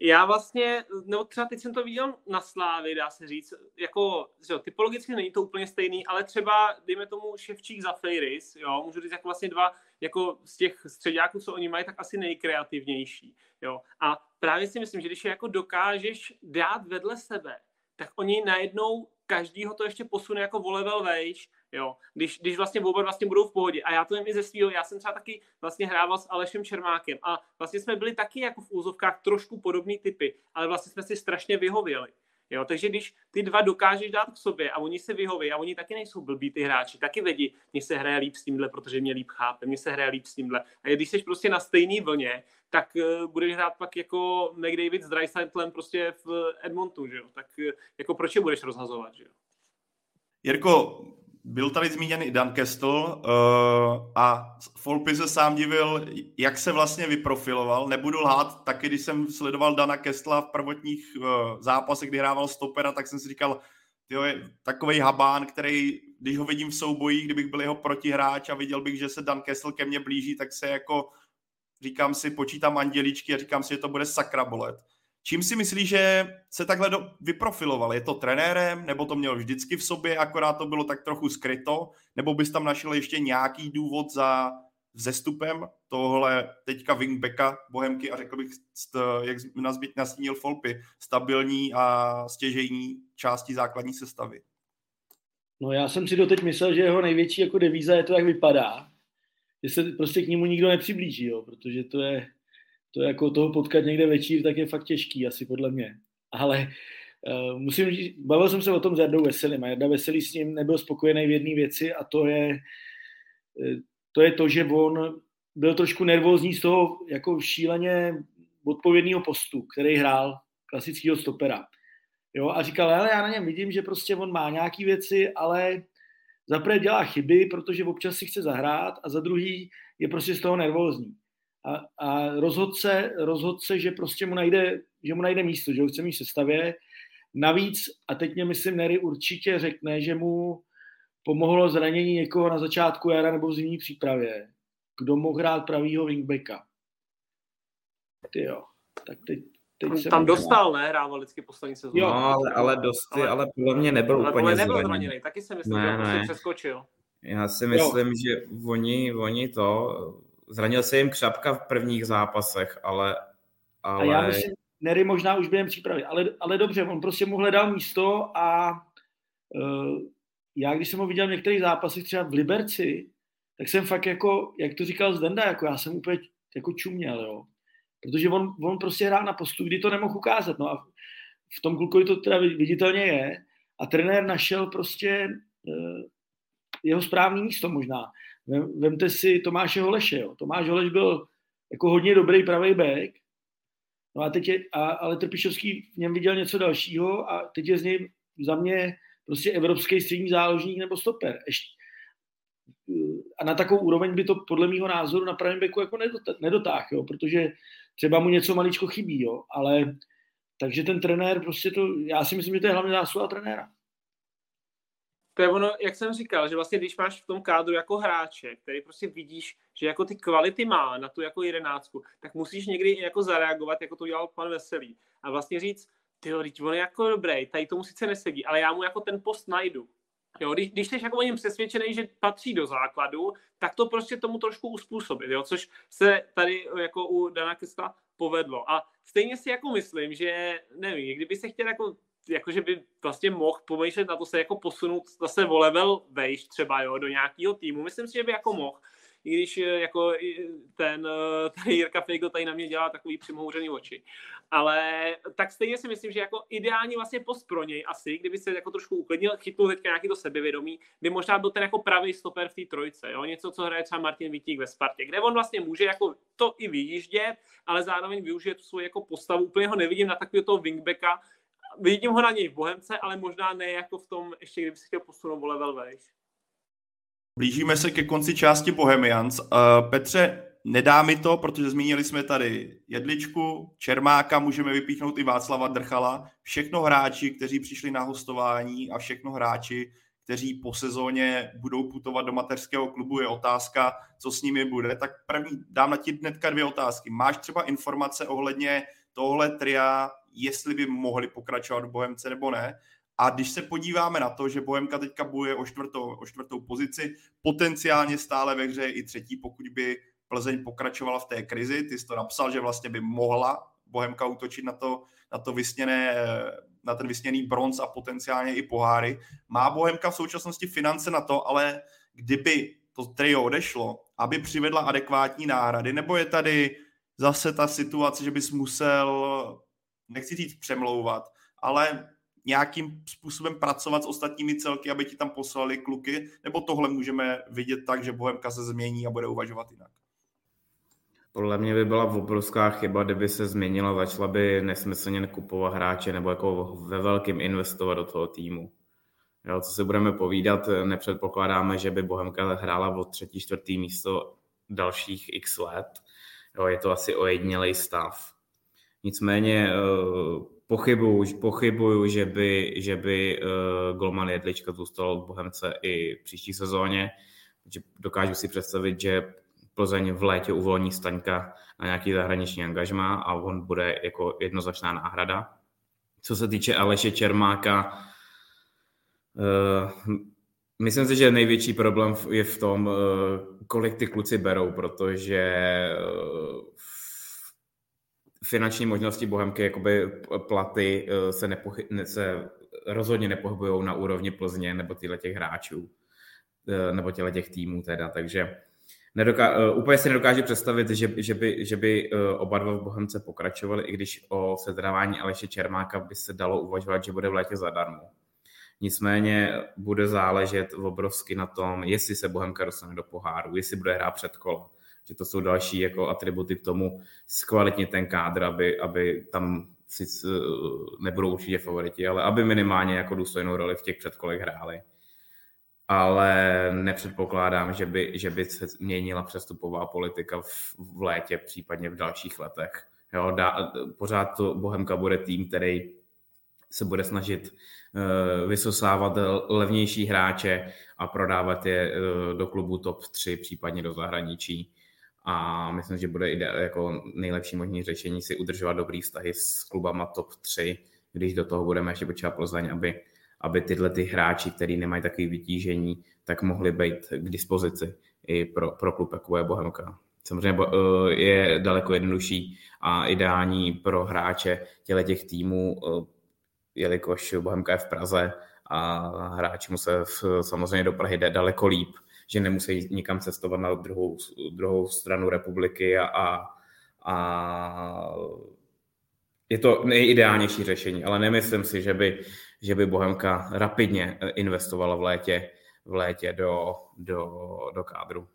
Já vlastně, nebo třeba teď jsem to viděl na Slávy, dá se říct, jako, že typologicky není to úplně stejný, ale třeba, dejme tomu, Ševčík za Fejris, jo, můžu říct jako vlastně dva, jako z těch středáků, co oni mají, tak asi nejkreativnější, jo. A právě si myslím, že když je jako dokážeš dát vedle sebe, tak oni najednou každýho to ještě posune jako o level vejš, jo, když, když vlastně oba vlastně budou v pohodě. A já to vím i ze svého, já jsem třeba taky vlastně hrával s Alešem Čermákem a vlastně jsme byli taky jako v úzovkách trošku podobný typy, ale vlastně jsme si strašně vyhověli. Jo, takže když ty dva dokážeš dát k sobě a oni se vyhoví a oni taky nejsou blbí ty hráči, taky vědí, mně se hraje líp s tímhle, protože mě líp chápe, mně se hraje líp s tímhle. A když jsi prostě na stejné vlně, tak uh, budeš hrát pak jako McDavid s Dreisaitlem prostě v Edmontonu, že jo? Tak uh, jako proč je budeš rozhazovat, že jo? Jirko, byl tady zmíněn i Dan Kestel uh, a Folpy se sám divil, jak se vlastně vyprofiloval. Nebudu lhát, taky když jsem sledoval Dana Kestla v prvotních uh, zápasech, kdy hrával stopera, tak jsem si říkal, tyjo, je takový habán, který, když ho vidím v souboji, kdybych byl jeho protihráč a viděl bych, že se Dan Kessel ke mně blíží, tak se jako říkám si, počítám anděličky a říkám si, že to bude sakra bolet. Čím si myslíš, že se takhle do, vyprofiloval? Je to trenérem, nebo to měl vždycky v sobě, akorát to bylo tak trochu skryto, nebo bys tam našel ještě nějaký důvod za vzestupem tohle teďka wingbacka Bohemky a řekl bych, jak nazbít nastínil Folpy, stabilní a stěžejní části základní sestavy. No já jsem si doteď myslel, že jeho největší jako devíza je to, jak vypadá. Že se prostě k němu nikdo nepřiblíží, jo, protože to je, to jako toho potkat někde večír, tak je fakt těžký, asi podle mě. Ale uh, musím říct, bavil jsem se o tom s Jardou Veselým a Jarda Veselý s ním nebyl spokojený v jedné věci a to je, uh, to je to, že on byl trošku nervózní z toho jako šíleně odpovědného postu, který hrál klasického stopera. Jo, a říkal, ale já na něm vidím, že prostě on má nějaké věci, ale za dělá chyby, protože občas si chce zahrát a za druhý je prostě z toho nervózní a, a rozhod, se, rozhod se, že prostě mu najde, že mu najde místo, že ho chce mít v sestavě. Navíc, a teď mě myslím, Nery určitě řekne, že mu pomohlo zranění někoho na začátku jara nebo v zimní přípravě. Kdo mohl hrát pravýho wingbacka? Ty jo, tak teď, teď jsem Tam dostal, ne? Hrával vždycky poslední sezónu. Jo, ale, ale dosty, ale, ale podle mě nebyl ale úplně nebyl zraněný. zraněný. Taky si myslím, ne, že prostě přeskočil. Já si myslím, jo. že oni, oni to Zranil se jim křapka v prvních zápasech, ale... ale... A já myslím, Nery možná už během přípravy, ale, ale dobře, on prostě mu hledal místo a uh, já, když jsem ho viděl v některých zápasech, třeba v Liberci, tak jsem fakt jako, jak to říkal Zdenda, jako já jsem úplně jako čuměl, jo. Protože on, on prostě hrál na postu, kdy to nemohl ukázat, no a v tom klukovi to teda viditelně je a trenér našel prostě uh, jeho správný místo možná. Vemte si Tomáše Holeše. Jo. Tomáš Holeš byl jako hodně dobrý pravý back, no a teď je, a, ale Trpišovský v něm viděl něco dalšího a teď je z něj za mě prostě evropský střední záložník nebo stoper. Ještě, a na takovou úroveň by to podle mého názoru na pravém beku jako nedotáh, jo, protože třeba mu něco maličko chybí, jo, ale takže ten trenér prostě to, já si myslím, že to je hlavně zásluha trenéra to je ono, jak jsem říkal, že vlastně když máš v tom kádru jako hráče, který prostě vidíš, že jako ty kvality má na tu jako jedenáctku, tak musíš někdy jako zareagovat, jako to dělal pan Veselý. A vlastně říct, ty on je jako dobrý, tady tomu sice nesedí, ale já mu jako ten post najdu. Jo, když, když jsi jako o něm přesvědčený, že patří do základu, tak to prostě tomu trošku uspůsobit, jo, což se tady jako u Dana Kesta povedlo. A stejně si jako myslím, že nevím, kdyby se chtěl jako jakože by vlastně mohl pomýšlet na to se jako posunout zase o level vejš třeba jo, do nějakého týmu. Myslím si, že by jako mohl. I když eh, jako ten, eh, ten Jirka Fejgl tady na mě dělá takový přimhouřený oči. Ale tak stejně si myslím, že jako ideální vlastně post pro něj asi, kdyby se jako trošku uklidnil, chytnul teďka nějaký to sebevědomí, by možná byl ten jako pravý stoper v té trojce, jo? něco, co hraje třeba Martin Vítík ve Spartě, kde on vlastně může jako to i vyjíždět, ale zároveň využije tu svou jako postavu. Úplně ho nevidím na takového toho wingbacka, vidím ho na něj v Bohemce, ale možná ne jako v tom, ještě kdyby si chtěl posunout o level. Blížíme se ke konci části Bohemians. Uh, Petře, nedá mi to, protože zmínili jsme tady Jedličku, Čermáka, můžeme vypíchnout i Václava Drchala. Všechno hráči, kteří přišli na hostování a všechno hráči, kteří po sezóně budou putovat do mateřského klubu, je otázka, co s nimi bude. Tak první, dám na ti hnedka dvě otázky. Máš třeba informace ohledně tohle tria, jestli by mohli pokračovat v Bohemce nebo ne. A když se podíváme na to, že Bohemka teďka bojuje o čtvrtou, o čtvrtou pozici, potenciálně stále ve hře i třetí, pokud by Plzeň pokračovala v té krizi, ty jsi to napsal, že vlastně by mohla Bohemka útočit na to, na to vysněné, na ten vysněný bronz a potenciálně i poháry. Má Bohemka v současnosti finance na to, ale kdyby to trio odešlo, aby přivedla adekvátní náhrady, nebo je tady zase ta situace, že bys musel, nechci říct přemlouvat, ale nějakým způsobem pracovat s ostatními celky, aby ti tam poslali kluky, nebo tohle můžeme vidět tak, že Bohemka se změní a bude uvažovat jinak? Podle mě by byla obrovská chyba, kdyby se změnila, začala by nesmyslně nekupovat hráče nebo jako ve velkým investovat do toho týmu. Jo, co si budeme povídat, nepředpokládáme, že by Bohemka hrála o třetí, čtvrtý místo dalších x let. Jo, je to asi ojedinělej stav. Nicméně eh, pochybuju, pochybuju že by, že by uh, Golman Jedlička zůstal v Bohemce i příští sezóně. Dokážu si představit, že Plzeň v létě uvolní Staňka na nějaký zahraniční angažma a on bude jako jednoznačná náhrada. Co se týče Aleše Čermáka, uh, myslím si, že největší problém je v tom, uh, kolik ty kluci berou, protože uh, finanční možnosti Bohemky, jakoby platy se, nepochy- se rozhodně nepohybují na úrovni Plzně nebo těchto těch hráčů, nebo těchto těch týmů teda, takže Nedoká, uh, úplně si nedokážu představit, že, že by, že by oba dva v Bohemce pokračovali, i když o sedrávání Aleše Čermáka by se dalo uvažovat, že bude v létě zadarmo. Nicméně bude záležet obrovsky na tom, jestli se Bohemka dostane do poháru, jestli bude hrát před kolo. Že to jsou další jako atributy k tomu zkvalitnit ten kádr, aby, aby tam sice nebudou určitě favoriti, ale aby minimálně jako důstojnou roli v těch předkolech hráli ale nepředpokládám, že by, že by se měnila přestupová politika v, v létě, případně v dalších letech. Jo, dá, pořád to Bohemka bude tým, který se bude snažit uh, vysosávat levnější hráče a prodávat je uh, do klubu top 3, případně do zahraničí. A myslím, že bude ide, jako nejlepší možné řešení si udržovat dobrý vztahy s klubama top 3, když do toho budeme ještě počítat Plzeň, aby aby tyhle ty hráči, kteří nemají takové vytížení, tak mohli být k dispozici i pro, pro klub jako je Bohemka. Samozřejmě eh, je daleko jednodušší a ideální pro hráče těle těch týmů, eh, jelikož Bohemka je v Praze a hráči musí samozřejmě do Prahy jde daleko líp, že nemusí nikam cestovat na druhou, druhou stranu republiky a, a, a je to nejideálnější řešení, ale nemyslím si, že by že by Bohemka rapidně investovala v létě, v létě do, do, do kádru.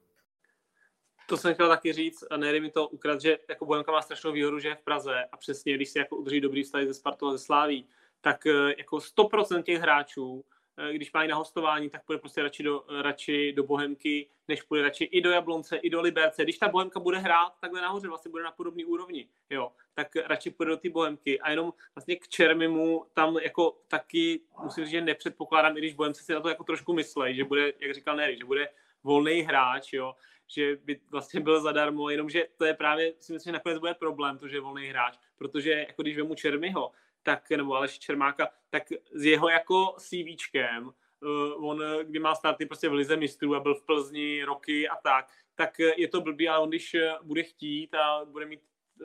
To jsem chtěl taky říct, a nejde mi to ukrat, že jako Bohemka má strašnou výhodu, že je v Praze a přesně, když si jako udrží dobrý vztah ze Spartou a ze Sláví, tak eh, jako 100% těch hráčů když mají na hostování, tak půjde prostě radši do, radši do Bohemky, než půjde radši i do Jablonce, i do Liberce. Když ta Bohemka bude hrát takhle nahoře, vlastně bude na podobné úrovni, jo, tak radši půjde do té Bohemky. A jenom vlastně k Čermimu tam jako taky musím říct, že nepředpokládám, i když Bohemce si na to jako trošku myslej, že bude, jak říkal Nery, že bude volný hráč, jo, že by vlastně byl zadarmo, jenomže to je právě, si myslím, že nakonec bude problém, to, že je volný hráč, protože jako když vemu Čermiho, tak, nebo Aleš Čermáka, tak s jeho jako CVčkem, uh, on, kdy má starty prostě v Lize mistrů a byl v Plzni roky a tak, tak je to blbý, ale on když bude chtít a bude mít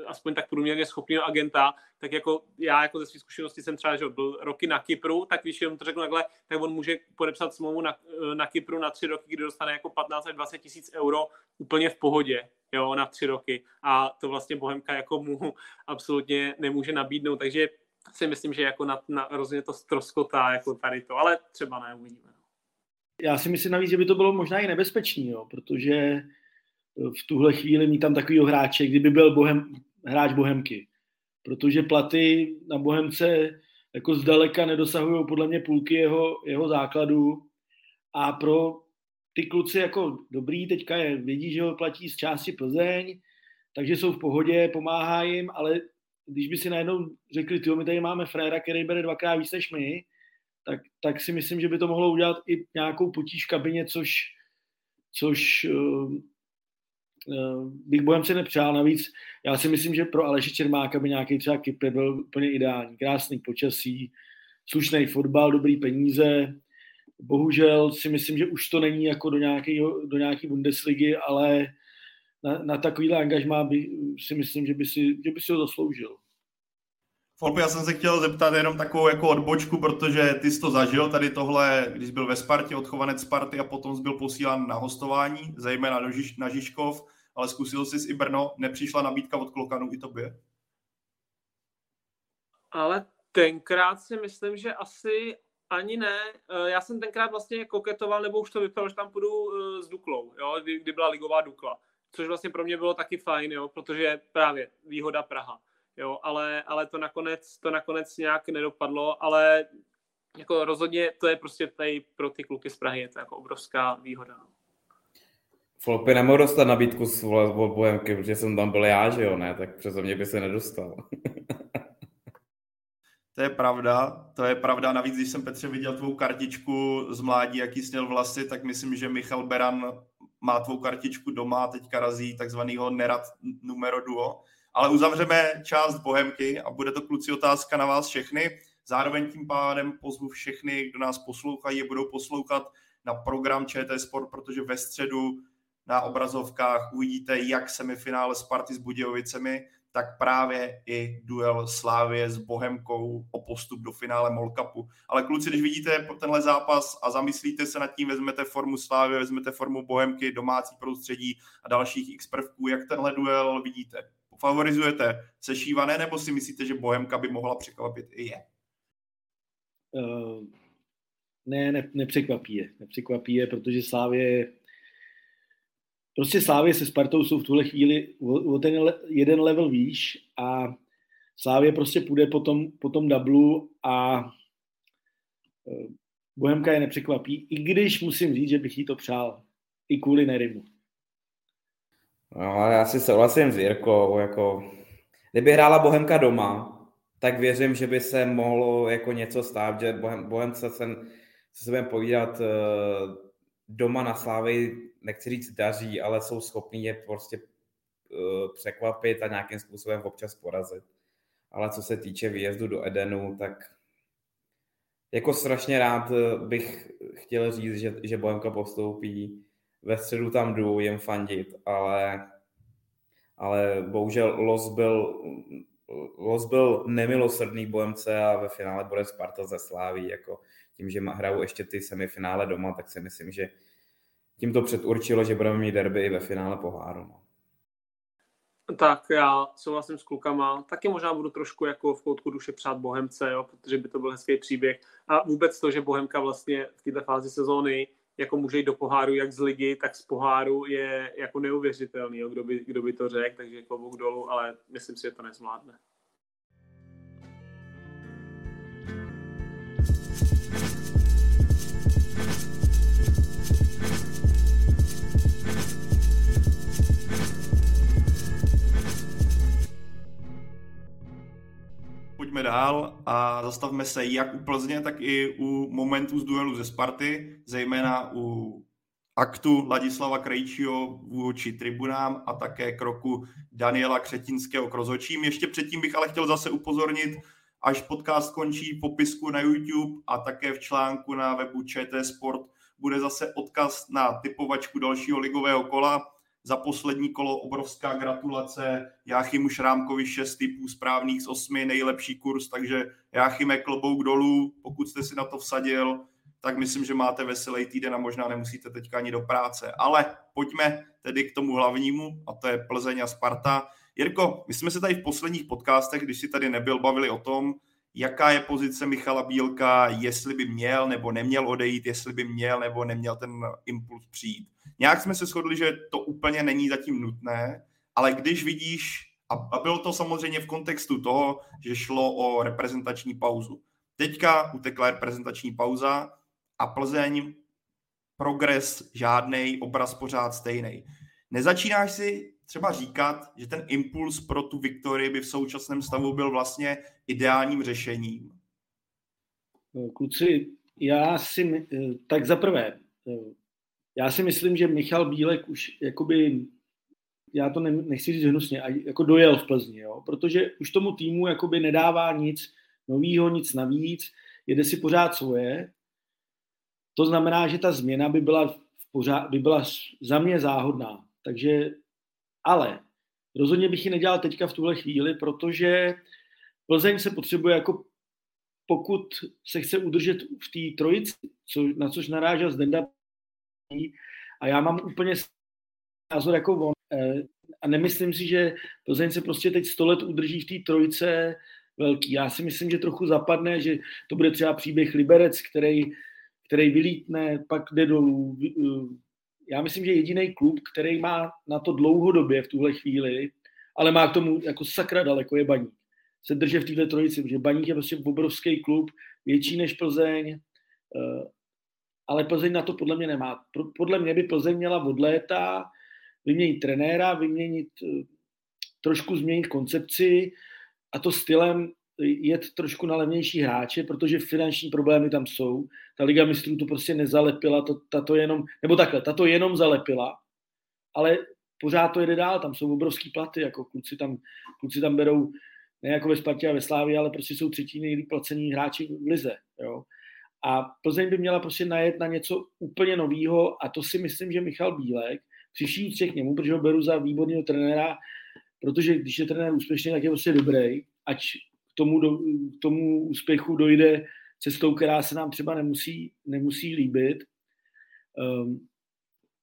aspoň tak průměrně schopného agenta, tak jako já jako ze své zkušenosti jsem třeba, že byl roky na Kypru, tak když jenom to řeknu takhle, tak on může podepsat smlouvu na, na Kypru na tři roky, kdy dostane jako 15 až 20 tisíc euro úplně v pohodě, jo, na tři roky. A to vlastně Bohemka jako mu <laughs> absolutně nemůže nabídnout, takže si myslím, že jako na, na rozhodně to stroskotá jako tady to, ale třeba ne, uvidíme. Já si myslím navíc, že by to bylo možná i nebezpečný, jo, protože v tuhle chvíli mít tam takovýho hráče, kdyby byl bohem, hráč Bohemky. Protože platy na Bohemce jako zdaleka nedosahují podle mě půlky jeho, jeho základu a pro ty kluci jako dobrý, teďka je, vědí, že ho platí z části Plzeň, takže jsou v pohodě, pomáhá jim, ale když by si najednou řekli, ty my tady máme fréra, který bere dvakrát víc než my, tak, tak si myslím, že by to mohlo udělat i nějakou potíž v kabině, což, což uh, bych Bohemce nepřál. Navíc já si myslím, že pro Aleše Čermáka by nějaký třeba Kypr byl úplně ideální. Krásný počasí, slušný fotbal, dobrý peníze. Bohužel si myslím, že už to není jako do, nějakého, do nějaké Bundesligy, ale na, na takovýhle angažmá by, si myslím, že by si, že by si ho zasloužil. Folpi, já jsem se chtěl zeptat jenom takovou jako odbočku, protože ty jsi to zažil, tady tohle, když byl ve Spartě, odchovanec Sparty a potom byl posílán na hostování, zejména do Žiž, na Žižkov, ale zkusil jsi i Brno, nepřišla nabídka od Klokanu i tobě? Ale tenkrát si myslím, že asi ani ne. Eh, já jsem tenkrát vlastně koketoval, nebo už to vypadalo, že tam půjdu eh, s Duklou, jo, kdy, kdy byla ligová Dukla. Což vlastně pro mě bylo taky fajn, jo, protože právě výhoda Praha. Jo, ale, ale to, nakonec, to nakonec nějak nedopadlo, ale jako rozhodně to je prostě tady pro ty kluky z Prahy je to jako obrovská výhoda. No. Folpy nemohl dostat nabídku s Bohemky, protože jsem tam byl já, že jo, ne, tak přeze mě by se nedostal. <laughs> To je pravda, to je pravda. Navíc, když jsem Petře viděl tvou kartičku z mládí, jaký sněl vlasy, tak myslím, že Michal Beran má tvou kartičku doma teďka razí takzvanýho nerad numero duo. Ale uzavřeme část Bohemky a bude to kluci otázka na vás všechny. Zároveň tím pádem pozvu všechny, kdo nás poslouchají budou poslouchat na program ČT Sport, protože ve středu na obrazovkách uvidíte jak semifinále Sparty s Budějovicemi, tak právě i duel Slávě s Bohemkou o postup do finále Molkapu. Ale kluci, když vidíte tenhle zápas a zamyslíte se nad tím, vezmete formu Slávy, vezmete formu Bohemky, domácí prostředí a dalších x prvků, jak tenhle duel vidíte? Favorizujete sešívané, nebo si myslíte, že Bohemka by mohla překvapit i je? Uh, ne, ne, nepřekvapí je. Nepřekvapí je, protože Slávě prostě Slávě se Spartou jsou v tuhle chvíli o ten jeden level výš a Slávě prostě půjde po tom, po tom dublu a e, Bohemka je nepřekvapí, i když musím říct, že bych jí to přál. I kvůli Nerimu. No, já si souhlasím s Jirkou, jako kdyby hrála Bohemka doma, tak věřím, že by se mohlo jako něco stát, že Bohem, Bohemce se, budeme povídat e, doma na Slávy nechci říct daří, ale jsou schopní je prostě uh, překvapit a nějakým způsobem občas porazit. Ale co se týče výjezdu do Edenu, tak jako strašně rád eh, bych chtěl říct, že, že Bohemka postoupí. Ve středu tam jdu jen fandit, ale, ale bohužel los byl, los byl nemilosrdný Bohemce a ve finále bude Sparta ze Sláví. Jako tím, že hrajou ještě ty semifinále doma, tak si myslím, že tím to předurčilo, že budeme mít derby i ve finále poháru. No. Tak já souhlasím s klukama. Taky možná budu trošku jako v koutku duše přát Bohemce, jo, protože by to byl hezký příběh. A vůbec to, že Bohemka vlastně v této fázi sezóny jako může jít do poháru jak z ligy, tak z poháru je jako neuvěřitelný, jo, kdo, by, kdo by to řekl, takže klobouk dolů, ale myslím si, že to nezvládne. Pojďme dál a zastavme se jak u Plzně, tak i u momentů z duelu ze Sparty, zejména u aktu Ladislava Krejčího vůči tribunám a také kroku Daniela Křetinského k rozhočím. Ještě předtím bych ale chtěl zase upozornit, až podcast končí popisku na YouTube a také v článku na webu ČT Sport bude zase odkaz na typovačku dalšího ligového kola za poslední kolo obrovská gratulace Jáchymu Šrámkovi, šest typů správných z osmi, nejlepší kurz, takže Jáchyme klobouk dolů, pokud jste si na to vsadil, tak myslím, že máte veselý týden a možná nemusíte teďka ani do práce. Ale pojďme tedy k tomu hlavnímu, a to je Plzeň a Sparta. Jirko, my jsme se tady v posledních podcastech, když si tady nebyl, bavili o tom, jaká je pozice Michala Bílka, jestli by měl nebo neměl odejít, jestli by měl nebo neměl ten impuls přijít. Nějak jsme se shodli, že to úplně není zatím nutné, ale když vidíš, a bylo to samozřejmě v kontextu toho, že šlo o reprezentační pauzu. Teďka utekla reprezentační pauza a Plzeň progres žádný, obraz pořád stejný. Nezačínáš si třeba říkat, že ten impuls pro tu Viktorii by v současném stavu byl vlastně ideálním řešením? Kluci, já si, tak za prvé, já si myslím, že Michal Bílek už jakoby já to ne, nechci říct hnusně, jako dojel v Plzni, jo? protože už tomu týmu jakoby nedává nic novýho, nic navíc, jede si pořád svoje. To znamená, že ta změna by byla, v pořád, by byla za mě záhodná. Takže, ale rozhodně bych ji nedělal teďka v tuhle chvíli, protože Plzeň se potřebuje jako pokud se chce udržet v té trojici, co, na což narážel Zdenda, a já mám úplně názor jako on, eh, a nemyslím si, že Plzeň se prostě teď 100 let udrží v té trojice velký. Já si myslím, že trochu zapadne, že to bude třeba příběh Liberec, který, který vylítne, pak jde dolů. Já myslím, že jediný klub, který má na to dlouhodobě v tuhle chvíli, ale má k tomu jako sakra daleko, je Baník. Se drží v této trojici, protože Baník je prostě obrovský klub, větší než Plzeň, eh, ale Plzeň na to podle mě nemá. Podle mě by Plzeň měla od léta vyměnit trenéra, vyměnit, eh, trošku změnit koncepci a to stylem jet trošku na levnější hráče, protože finanční problémy tam jsou. Ta Liga mistrů to prostě nezalepila, to, tato jenom, nebo takhle, tato jenom zalepila, ale pořád to jede dál, tam jsou obrovský platy, jako kluci tam, kluci tam berou ne jako ve Spartě a ve Slávě, ale prostě jsou třetí nejlíp placení hráči v lize. Jo. A Plzeň by měla prostě najet na něco úplně nového a to si myslím, že Michal Bílek přišít vší k němu, protože ho beru za výborného trenéra, protože když je trenér úspěšný, tak je prostě dobrý, ať tomu, do, k tomu úspěchu dojde cestou, která se nám třeba nemusí, nemusí líbit, um,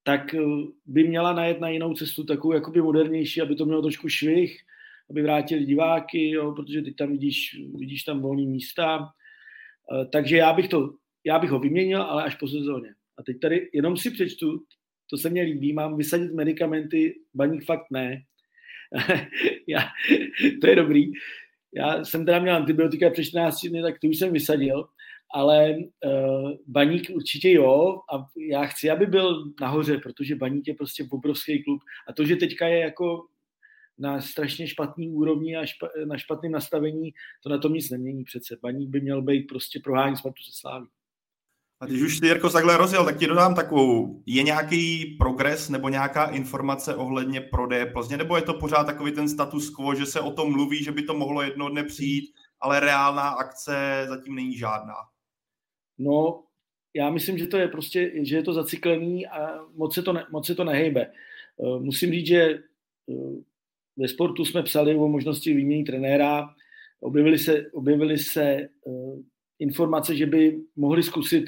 tak eh, by měla najet na jinou cestu, takovou jakoby modernější, aby to mělo trošku švih, aby vrátili diváky, jo, protože teď tam vidíš, vidíš tam volné místa. Uh, takže já bych, to, já bych ho vyměnil, ale až po sezóně. A teď tady jenom si přečtu to se mně líbí, mám vysadit medicamenty, baník fakt ne. <laughs> já, to je dobrý. Já jsem teda měl antibiotika před 14 dny, tak to už jsem vysadil, ale uh, baník určitě jo a já chci, aby byl nahoře, protože baník je prostě obrovský klub a to, že teďka je jako na strašně špatný úrovni a špa, na špatném nastavení, to na tom nic nemění přece. Baník by měl být prostě prohání Spartu se sláví. A když už ty Jirko takhle rozjel, tak ti dodám takovou, je nějaký progres nebo nějaká informace ohledně prodeje Plzně, nebo je to pořád takový ten status quo, že se o tom mluví, že by to mohlo jedno dne přijít, ale reálná akce zatím není žádná? No, já myslím, že to je prostě, že je to zacyklený a moc se to, ne, moc se to nehejbe. Eh, musím říct, že eh, ve sportu jsme psali o možnosti výměny trenéra, objevily se, objevily se eh, informace, že by mohli zkusit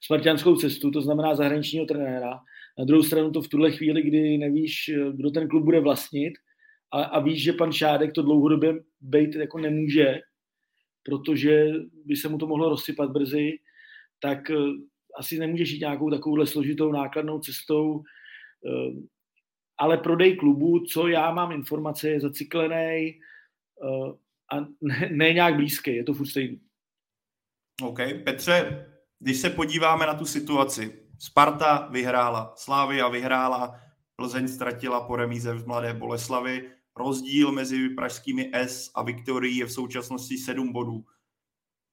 spartianskou cestu, to znamená zahraničního trenéra. Na druhou stranu to v tuhle chvíli, kdy nevíš, kdo ten klub bude vlastnit a, a víš, že pan Šádek to dlouhodobě být jako nemůže, protože by se mu to mohlo rozsypat brzy, tak uh, asi nemůžeš jít nějakou takovouhle složitou nákladnou cestou, uh, ale prodej klubu, co já mám informace, je zacyklený uh, a ne, ne nějak blízký, je to furt stejný. OK. Petře, když se podíváme na tu situaci, Sparta vyhrála, Slávia vyhrála, Plzeň ztratila po remíze v Mladé Boleslavi. Rozdíl mezi pražskými S a Viktorií je v současnosti 7 bodů.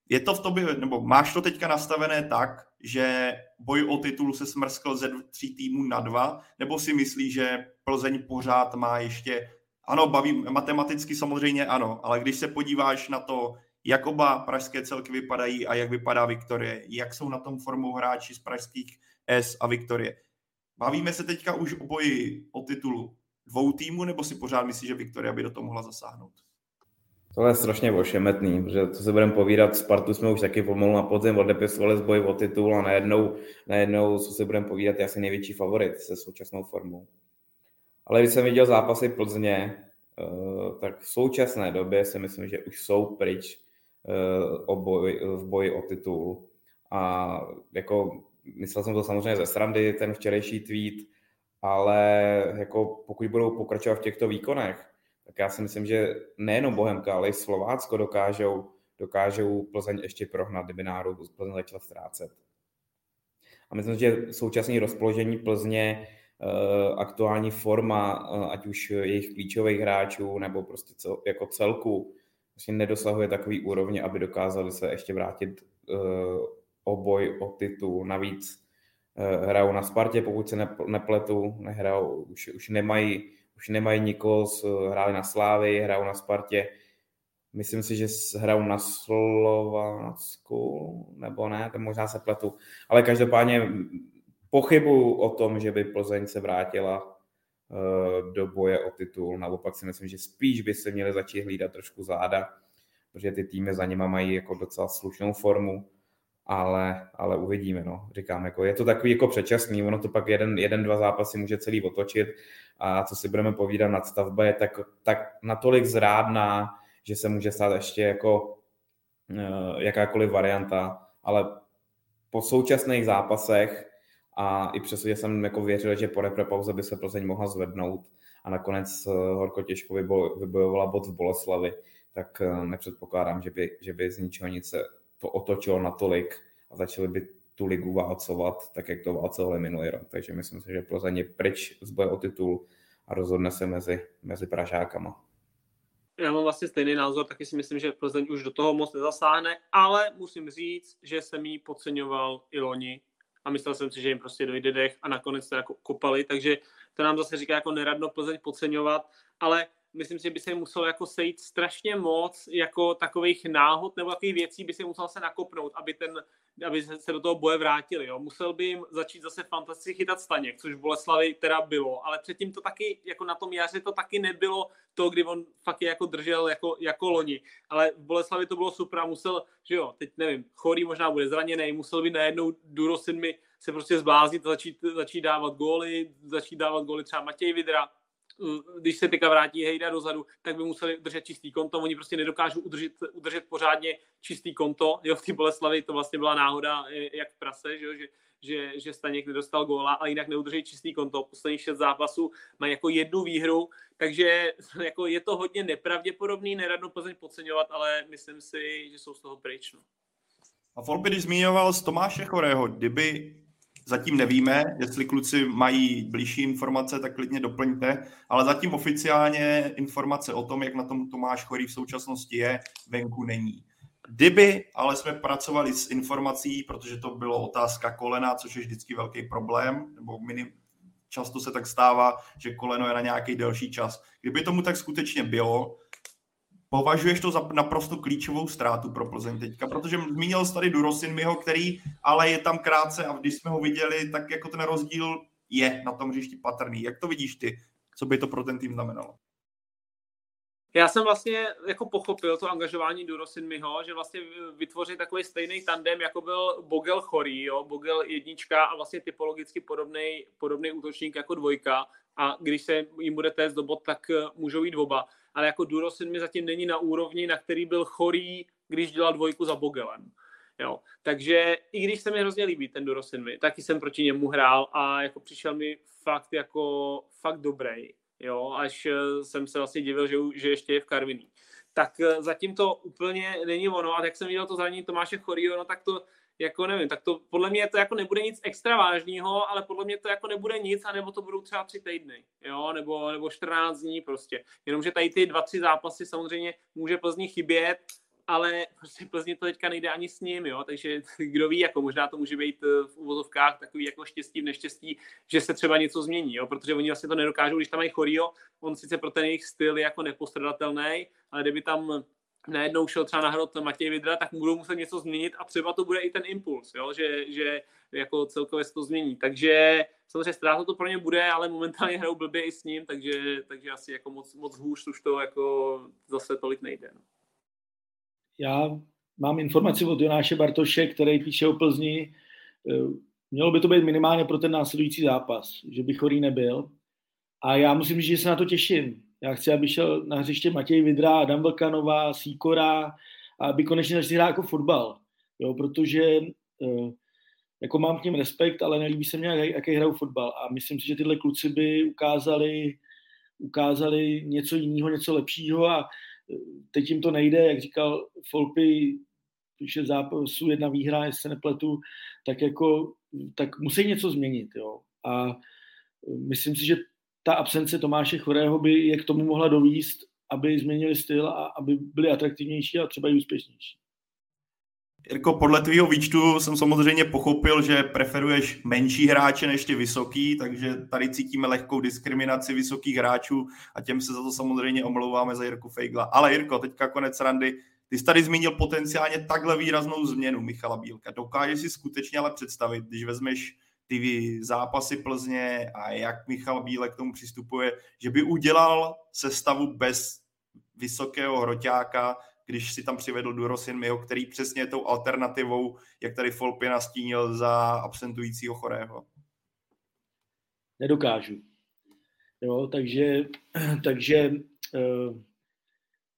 Je to v tobě, nebo máš to teďka nastavené tak, že boj o titul se smrskl ze tří týmů na dva, nebo si myslíš, že Plzeň pořád má ještě, ano, baví, matematicky samozřejmě ano, ale když se podíváš na to, jak oba pražské celky vypadají a jak vypadá Viktorie, jak jsou na tom formou hráči z pražských S a Viktorie. Bavíme se teďka už o boji o titulu dvou týmů, nebo si pořád myslíš, že Viktoria by do toho mohla zasáhnout? To je strašně ošemetný, protože co se budeme povídat, Spartu jsme už taky pomalu na podzim odepisovali z boji o titul a najednou, najednou co se budeme povídat, je asi největší favorit se současnou formou. Ale když jsem viděl zápasy Plzně, eh, tak v současné době si myslím, že už jsou pryč o boj, v boji o titul. A jako myslel jsem to samozřejmě ze srandy, ten včerejší tweet, ale jako pokud budou pokračovat v těchto výkonech, tak já si myslím, že nejenom Bohemka, ale i Slovácko dokážou, dokážou Plzeň ještě prohnat, kdyby náhodou Plzeň začala ztrácet. A myslím, že současné rozpoložení Plzně, eh, aktuální forma, eh, ať už jejich klíčových hráčů nebo prostě cel, jako celku, vlastně nedosahuje takový úrovně, aby dokázali se ještě vrátit uh, o o titul. Navíc uh, hrajou na Spartě, pokud se nepletu, nehrajou, už, už nemají už nemají nikoho, hráli na Slávy, hrajou na Spartě, myslím si, že hrajou na Slovácku, nebo ne, to možná se pletu, ale každopádně pochybuju o tom, že by Plzeň se vrátila do boje o titul. Naopak si myslím, že spíš by se měli začít hlídat trošku záda, protože ty týmy za nima mají jako docela slušnou formu, ale, ale uvidíme, no. Říkám, jako je to takový jako předčasný, ono to pak jeden, jeden, dva zápasy může celý otočit a co si budeme povídat, nadstavba je tak, tak natolik zrádná, že se může stát ještě jako eh, jakákoliv varianta, ale po současných zápasech a i přesto, že jsem jako věřil, že po reprepauze by se Plzeň mohla zvednout a nakonec eh, horko těžko vybojovala bod v Boleslavi, tak eh, nepředpokládám, že by, že by z ničeho nic se to otočilo natolik a začali by tu ligu válcovat, tak jak to válcovali minulý rok. Takže myslím si, že Plzeň je pryč z boje o titul a rozhodne se mezi, mezi Pražákama. Já mám vlastně stejný názor, taky si myslím, že Plzeň už do toho moc nezasáhne, ale musím říct, že jsem jí podceňoval i loni a myslel jsem si, že jim prostě dojde dech a nakonec to jako kopali, takže to nám zase říká jako neradno Plzeň podceňovat, ale myslím si, že by se muselo jako sejít strašně moc jako takových náhod nebo takových věcí by se musel se nakopnout, aby, ten, aby se do toho boje vrátili. Jo. Musel by jim začít zase fantasticky chytat Staněk, což v Boleslavi teda bylo, ale předtím to taky, jako na tom jaře to taky nebylo to, kdy on fakt je jako držel jako, jako loni. Ale v Boleslavi to bylo super a musel, že jo, teď nevím, chorý možná bude zraněný, musel by najednou Durosin mi se prostě zbláznit a začít, začít dávat góly, začít dávat góly třeba Matěj Vidra, když se teďka vrátí Hejda dozadu, tak by museli držet čistý konto. Oni prostě nedokážou udržet, udržet pořádně čistý konto. Jo, v té Boleslavi to vlastně byla náhoda jak v prase, že, že, že, že Staněk nedostal góla, ale jinak neudrží čistý konto. Posledních šest zápasů mají jako jednu výhru, takže <laughs> jako je to hodně nepravděpodobný, neradno Plzeň podceňovat, ale myslím si, že jsou z toho pryč. No. A Volby, když zmiňoval z Tomáše Chorého, kdyby Zatím nevíme, jestli kluci mají blížší informace, tak klidně doplňte, ale zatím oficiálně informace o tom, jak na tom Tomáš Chorý v současnosti je, venku není. Kdyby ale jsme pracovali s informací, protože to bylo otázka kolena, což je vždycky velký problém, nebo minim, často se tak stává, že koleno je na nějaký delší čas. Kdyby tomu tak skutečně bylo, Považuješ to za naprosto klíčovou ztrátu pro Plzeň teďka, protože zmínil jsi tady Durosinmiho, který ale je tam krátce a když jsme ho viděli, tak jako ten rozdíl je na tom hřišti patrný. Jak to vidíš ty? Co by to pro ten tým znamenalo? Já jsem vlastně jako pochopil to angažování Durosinmiho, že vlastně vytvořit takový stejný tandem, jako byl Bogel Chorý, jo? Bogel jednička a vlastně typologicky podobný, podobný útočník jako dvojka a když se jim bude test do bod, tak můžou jít oba ale jako Durosin mi zatím není na úrovni, na který byl chorý, když dělal dvojku za Bogelem. Jo. Takže i když se mi hrozně líbí ten Durosin mi, taky jsem proti němu hrál a jako přišel mi fakt jako fakt dobrý. Jo, až eh, jsem se vlastně divil, že, že ještě je v Karviní. Tak eh, zatím to úplně není ono. A jak jsem viděl to zranění Tomáše Chorýho, no tak to jako nevím, tak to podle mě to jako nebude nic extra vážného, ale podle mě to jako nebude nic, anebo to budou třeba tři týdny, jo, nebo, nebo 14 dní prostě. Jenomže tady ty dva, tři zápasy samozřejmě může Plzni chybět, ale prostě Plzni to teďka nejde ani s ním, jo, takže <laughs> kdo ví, jako možná to může být eh, v uvozovkách takový jako štěstí v neštěstí, že se třeba něco změní, jo, protože oni vlastně to nedokážou, když tam mají chorýho, on sice pro ten jejich styl je jako nepostradatelný, ale kdyby tam najednou šel třeba nahrot Matěj Vidra, tak budou muset něco změnit a třeba to bude i ten impuls, jo? Že, že jako celkově se to změní. Takže samozřejmě ztráta to pro ně bude, ale momentálně hrajou blbě i s ním, takže, takže asi jako moc, moc hůř už to jako zase tolik nejde. No. Já mám informaci od Jonáše Bartoše, který píše o Plzni. Mělo by to být minimálně pro ten následující zápas, že by chorý nebyl. A já musím říct, že se na to těším já chci, aby šel na hřiště Matěj Vidra, Adam Vlkanová, Síkora a aby konečně začali hrát jako fotbal. Jo, protože eh, jako mám k ním respekt, ale nelíbí se mně, jaký hrajou fotbal. A myslím si, že tyhle kluci by ukázali, ukázali něco jiného, něco lepšího a eh, teď jim to nejde, jak říkal Folpy, je zápasu jedna výhra, jestli se nepletu, tak jako, tak musí něco změnit, jo. A eh, myslím si, že ta absence Tomáše Chorého by je k tomu mohla dovíst, aby změnili styl a aby byli atraktivnější a třeba i úspěšnější. Jirko, podle tvýho výčtu jsem samozřejmě pochopil, že preferuješ menší hráče než ty vysoký, takže tady cítíme lehkou diskriminaci vysokých hráčů a těm se za to samozřejmě omlouváme za Jirku Fejgla. Ale Jirko, teďka konec randy. Ty jsi tady zmínil potenciálně takhle výraznou změnu Michala Bílka. Dokážeš si skutečně ale představit, když vezmeš ty zápasy Plzně a jak Michal Bílek k tomu přistupuje, že by udělal sestavu bez vysokého hroťáka, když si tam přivedl Duros Miho, který přesně tou alternativou, jak tady Folpy nastínil za absentujícího chorého? Nedokážu. Jo, takže, <clears throat> takže uh,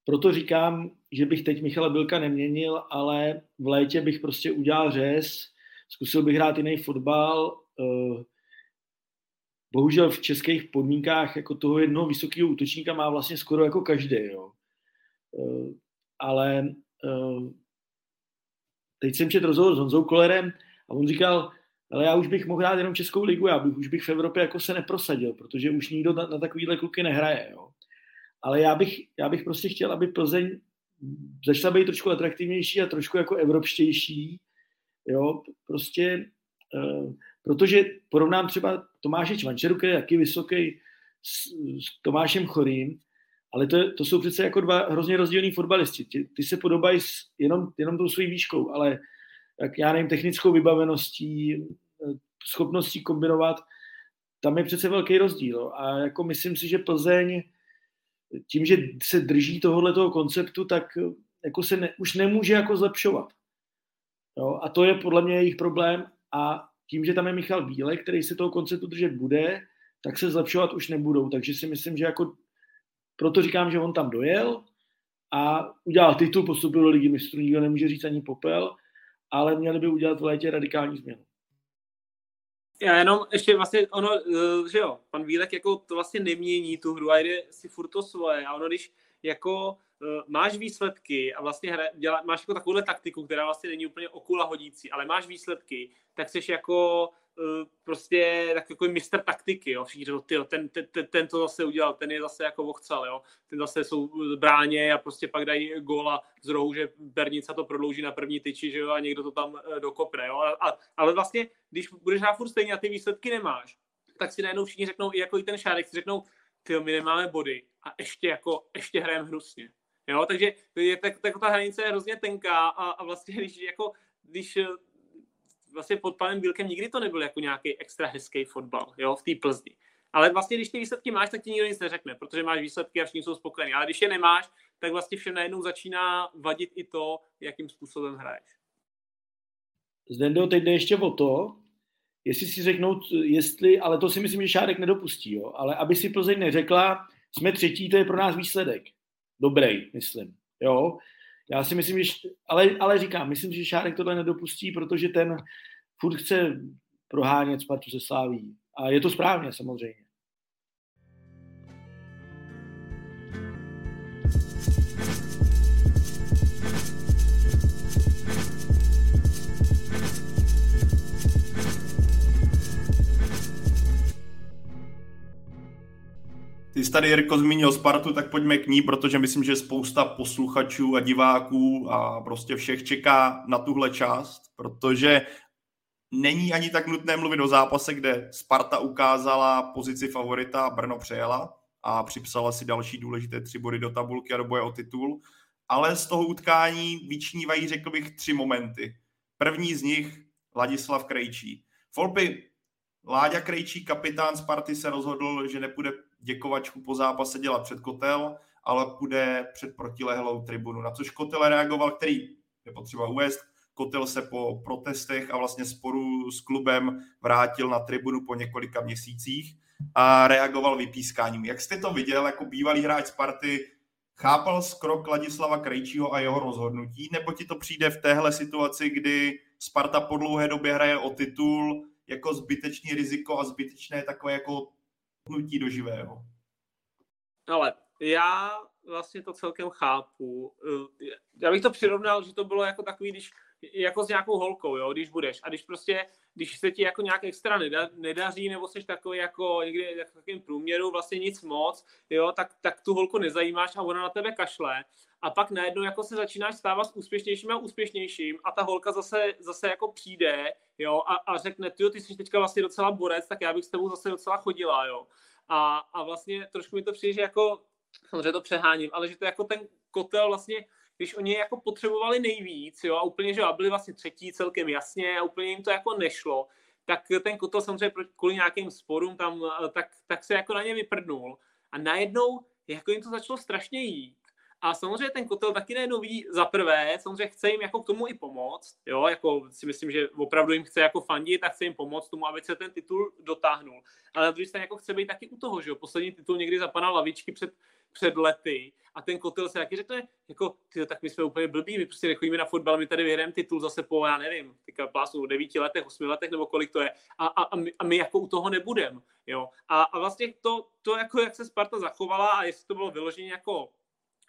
proto říkám, že bych teď Michala Bilka neměnil, ale v létě bych prostě udělal řez, zkusil bych hrát jiný fotbal. Uh, bohužel v českých podmínkách jako toho jednoho vysokého útočníka má vlastně skoro jako každý. Jo. Uh, ale uh, teď jsem četl rozhovor s Honzou Kolerem a on říkal, ale já už bych mohl hrát jenom Českou ligu, já bych, už bych v Evropě jako se neprosadil, protože už nikdo na, na takovýhle kluky nehraje. Jo. Ale já bych, já bych prostě chtěl, aby Plzeň začala být trošku atraktivnější a trošku jako evropštější. Jo, prostě, uh, protože porovnám třeba Tomáše Čvančeru, který je taky vysoký, s, s Tomášem Chorým, ale to, to jsou přece jako dva hrozně rozdílní fotbalisti. Ty, ty se podobají s, jenom, jenom tou svojí výškou, ale jak já nevím, technickou vybaveností, schopností kombinovat, tam je přece velký rozdíl. A jako myslím si, že Plzeň tím, že se drží tohoto konceptu, tak jako se ne, už nemůže jako zlepšovat. Jo? A to je podle mě jejich problém. A tím, že tam je Michal Bílek, který se toho konceptu držet bude, tak se zlepšovat už nebudou. Takže si myslím, že jako proto říkám, že on tam dojel a udělal titul, postupil do ligy mistrů, nikdo nemůže říct ani popel, ale měli by udělat v létě radikální změnu. Já jenom ještě vlastně ono, eh, že jo, pan Vílek jako to vlastně nemění tu hru a jde si furt to svoje a ono, když jako máš výsledky a vlastně hra, dělá, máš jako takovouhle taktiku, která vlastně není úplně okula hodící, ale máš výsledky, tak jsi jako uh, prostě takový mistr taktiky, jo, všichni tyjo, ten, ten, ten, ten, to zase udělal, ten je zase jako vochcal, jo, ten zase jsou bráně a prostě pak dají góla z rohu, že Bernica to prodlouží na první tyči, že jo, a někdo to tam uh, dokopne, jo, a, a, ale vlastně, když budeš hrát furt stejně a ty výsledky nemáš, tak si najednou všichni řeknou, i jako i ten Šárek si řeknou, ty my nemáme body a ještě jako, ještě hrajeme hnusně. Jo, takže je, tak, tak ta hranice je hrozně tenká a, a vlastně, <laughs> když jako, když eh, vlastně pod panem Bílkem nikdy to nebyl jako nějaký extra hezký fotbal, jo, v té Plzni. Ale vlastně, když ty výsledky máš, tak ti nikdo nic neřekne, protože máš výsledky a všichni jsou spokojení. Ale když je nemáš, tak vlastně všem najednou začíná vadit i to, jakým způsobem hraješ. Zdendo, teď jde ještě o to, jestli si řeknou, jestli, ale to si myslím, že Šárek nedopustí, jo, ale aby si Plzeň neřekla, jsme třetí, to je pro nás výsledek. Dobrý, myslím, jo. Já si myslím, že, ale, ale říkám, myslím, že Šárek tohle nedopustí, protože ten furt chce prohánět Spartu se Sláví. A je to správně, samozřejmě. Jsi tady, Jirko, zmínil Spartu, tak pojďme k ní, protože myslím, že spousta posluchačů a diváků a prostě všech čeká na tuhle část, protože není ani tak nutné mluvit o zápase, kde Sparta ukázala pozici favorita a Brno přejela a připsala si další důležité tři body do tabulky a do boje o titul. Ale z toho utkání vyčnívají, řekl bych, tři momenty. První z nich Ladislav Krejčí. Volby Láďa Krejčí, kapitán Sparty, se rozhodl, že nepůjde děkovačku po zápase dělat před kotel, ale půjde před protilehlou tribunu. Na což kotel reagoval, který je potřeba uvést, Kotel se po protestech a vlastně sporu s klubem vrátil na tribunu po několika měsících a reagoval vypískáním. Jak jste to viděl jako bývalý hráč Sparty, chápal krok Ladislava Krejčího a jeho rozhodnutí, nebo ti to přijde v téhle situaci, kdy Sparta po dlouhé době hraje o titul, jako zbytečný riziko a zbytečné takové jako hnutí do živého. Ale já vlastně to celkem chápu. Já bych to přirovnal, že to bylo jako takový, když jako s nějakou holkou, jo, když budeš. A když prostě, když se ti jako nějak extra neda, nedaří, nebo jsi takový jako někdy v takovém průměru, vlastně nic moc, jo, tak, tak tu holku nezajímáš a ona na tebe kašle. A pak najednou jako se začínáš stávat úspěšnějším a úspěšnějším a ta holka zase, zase jako přijde, jo, a, a řekne, ty, ty jsi teďka vlastně docela borec, tak já bych s tebou zase docela chodila, jo. A, a vlastně trošku mi to přijde, že jako, samozřejmě to přeháním, ale že to jako ten kotel vlastně když oni jako potřebovali nejvíc, jo, a úplně, že byli vlastně třetí celkem jasně a úplně jim to jako nešlo, tak ten kotel samozřejmě kvůli nějakým sporům tam, tak, tak se jako na ně vyprdnul. A najednou jako jim to začalo strašně jít. A samozřejmě ten kotel taky najednou vidí za prvé, samozřejmě chce jim jako k tomu i pomoct, jo, jako si myslím, že opravdu jim chce jako fandit a chce jim pomoct tomu, aby se ten titul dotáhnul. Ale na druhé straně jako chce být taky u toho, že jo, poslední titul někdy zapanal lavičky před před lety a ten kotel se taky řekne, jako, ty, tak my jsme úplně blbí, my prostě nechodíme na fotbal, my tady vyhrajeme titul zase po, já nevím, teďka plásu, devíti letech, osmi letech, nebo kolik to je, a, a, a, my, a my jako u toho nebudem, jo. A, a vlastně to, to, jako jak se Sparta zachovala a jestli to bylo vyloženě jako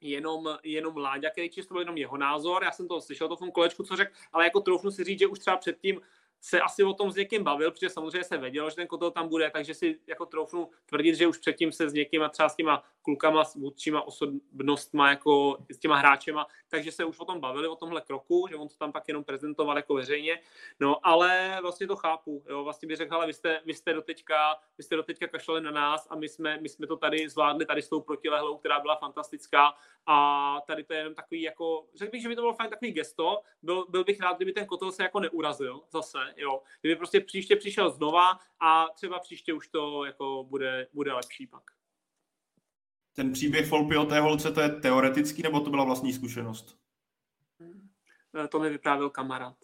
jenom, jenom Láďa, který čisto byl jenom jeho názor, já jsem to slyšel to v tom kolečku, co řekl, ale jako troufnu si říct, že už třeba předtím se asi o tom s někým bavil, protože samozřejmě se vědělo, že ten kotel tam bude, takže si jako troufnu tvrdit, že už předtím se s někým a třeba s těma klukama, s vůdčíma osobnostma, jako s těma hráčema, takže se už o tom bavili, o tomhle kroku, že on to tam pak jenom prezentoval jako veřejně, no ale vlastně to chápu, jo, vlastně bych řekl, ale vy jste, vy jste doteďka, vy jste doteďka kašlali na nás a my jsme, my jsme to tady zvládli tady s tou protilehlou, která byla fantastická a tady to je jenom takový jako, řekl bych, že by to bylo fajn takový gesto, byl, byl bych rád, kdyby ten kotel se jako neurazil zase, jo, kdyby prostě příště přišel znova a třeba příště už to jako bude, bude lepší pak. Ten příběh Folpy o té holce, to je teoretický, nebo to byla vlastní zkušenost? Eh, to mi vyprávěl kamarád.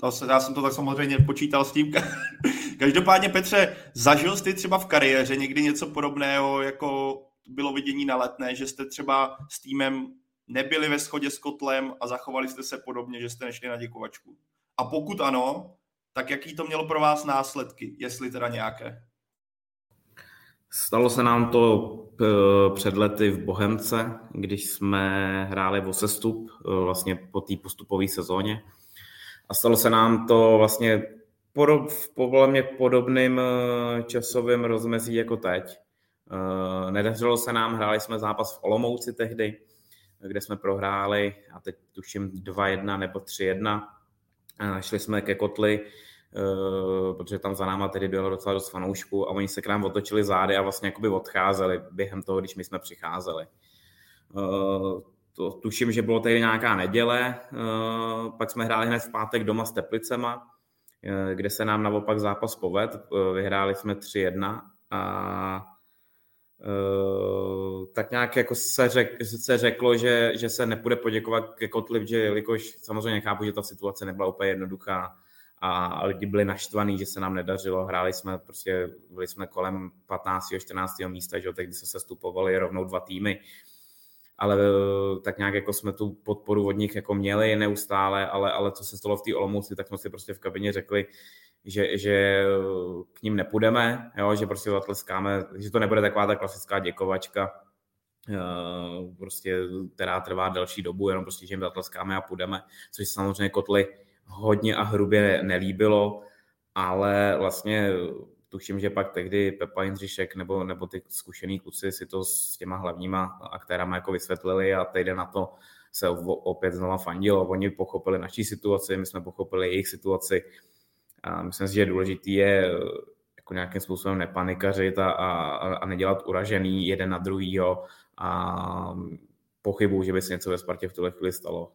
To se, já jsem to tak samozřejmě počítal s tím. <laughs> Každopádně, Petře, zažil jsi třeba v kariéře někdy něco podobného, jako bylo vidění na letné, že jste třeba s týmem nebyli ve shodě s kotlem a zachovali jste se podobně, že jste nešli na děkovačku? A pokud ano, tak jaký to mělo pro vás následky, jestli teda nějaké? Stalo se nám to eh, před lety v Bohemce, když jsme hráli o sestup eh, vlastně po té postupové sezóně. A stalo se nám to vlastně podob, v podle podobným eh, časovým rozmezí jako teď. Nedařilo se nám, hráli jsme zápas v Olomouci tehdy, kde jsme prohráli, a teď tuším 2-1 nebo 3-1. Šli jsme ke Kotli, Eh, protože tam za náma tedy bylo docela dost fanoušků a oni se k nám otočili zády a vlastně jakoby odcházeli během toho, když my jsme přicházeli. Eh, to, tuším, že bylo tady nějaká neděle, eh, pak jsme hráli hned v pátek doma s Teplicema, kde se nám naopak zápas poved, vyhráli jsme 3-1 a tak nějak jako se, řek, se řeklo, že, že se nepůjde poděkovat ke Kotliv, že jelikož samozřejmě chápu, že ta situace nebyla úplně jednoduchá, a lidi byli naštvaní, že se nám nedařilo. Hráli jsme, prostě byli jsme kolem 15. 14. místa, že tehdy se sestupovali rovnou dva týmy. Ale eh, tak nějak jako jsme tu podporu od nich jako měli neustále, ale, ale co se stalo v té Olomouci, tak jsme si prostě v kabině řekli, že, že k ním nepůjdeme, jo, že prostě zatleskáme, že to nebude taková ta klasická děkovačka, eh, prostě, která trvá delší dobu, jenom prostě, že jim zatleskáme a půjdeme, což samozřejmě kotly hodně a hrubě nelíbilo, ale vlastně tuším, že pak tehdy Pepa Jindřišek nebo, nebo ty zkušený kluci si to s těma hlavníma aktérama jako vysvětlili a teď na to se opět znova fandilo. Oni pochopili naší situaci, my jsme pochopili jejich situaci. A myslím si, že důležitý je jako nějakým způsobem nepanikařit a, a, a nedělat uražený jeden na druhýho a pochybu, že by se něco ve Spartě v tuhle chvíli stalo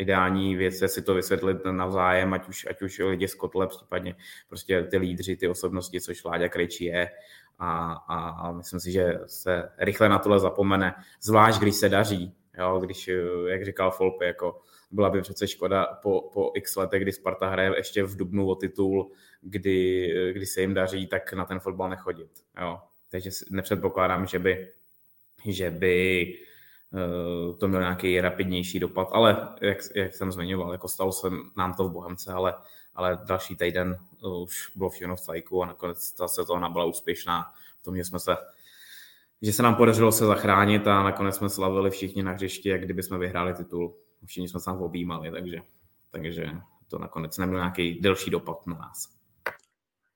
ideální věc je si to vysvětlit navzájem, ať už, ať už lidi z kotle, případně prostě ty lídři, ty osobnosti, což Láďa Krejčí je. A, a, a myslím si, že se rychle na tohle zapomene, zvlášť když se daří, jo, když, jak říkal Folpe, jako byla by přece škoda po, po x letech, kdy Sparta hraje ještě v Dubnu o titul, kdy, kdy se jim daří, tak na ten fotbal nechodit. Jo. Takže nepředpokládám, že by, že by Eh, to mělo nějaký rapidnější dopad, ale jak, jak jsem zmiňoval, jako stalo se nám to v Bohemce, ale, ale další týden už bylo všechno v cajku a nakonec ta sezóna byla úspěšná v tom, že jsme se že se nám podařilo se zachránit a nakonec jsme slavili všichni na hřišti, jak kdyby jsme vyhráli titul. Všichni jsme se objímali, takže takže to nakonec nemělo nějaký delší dopad na nás.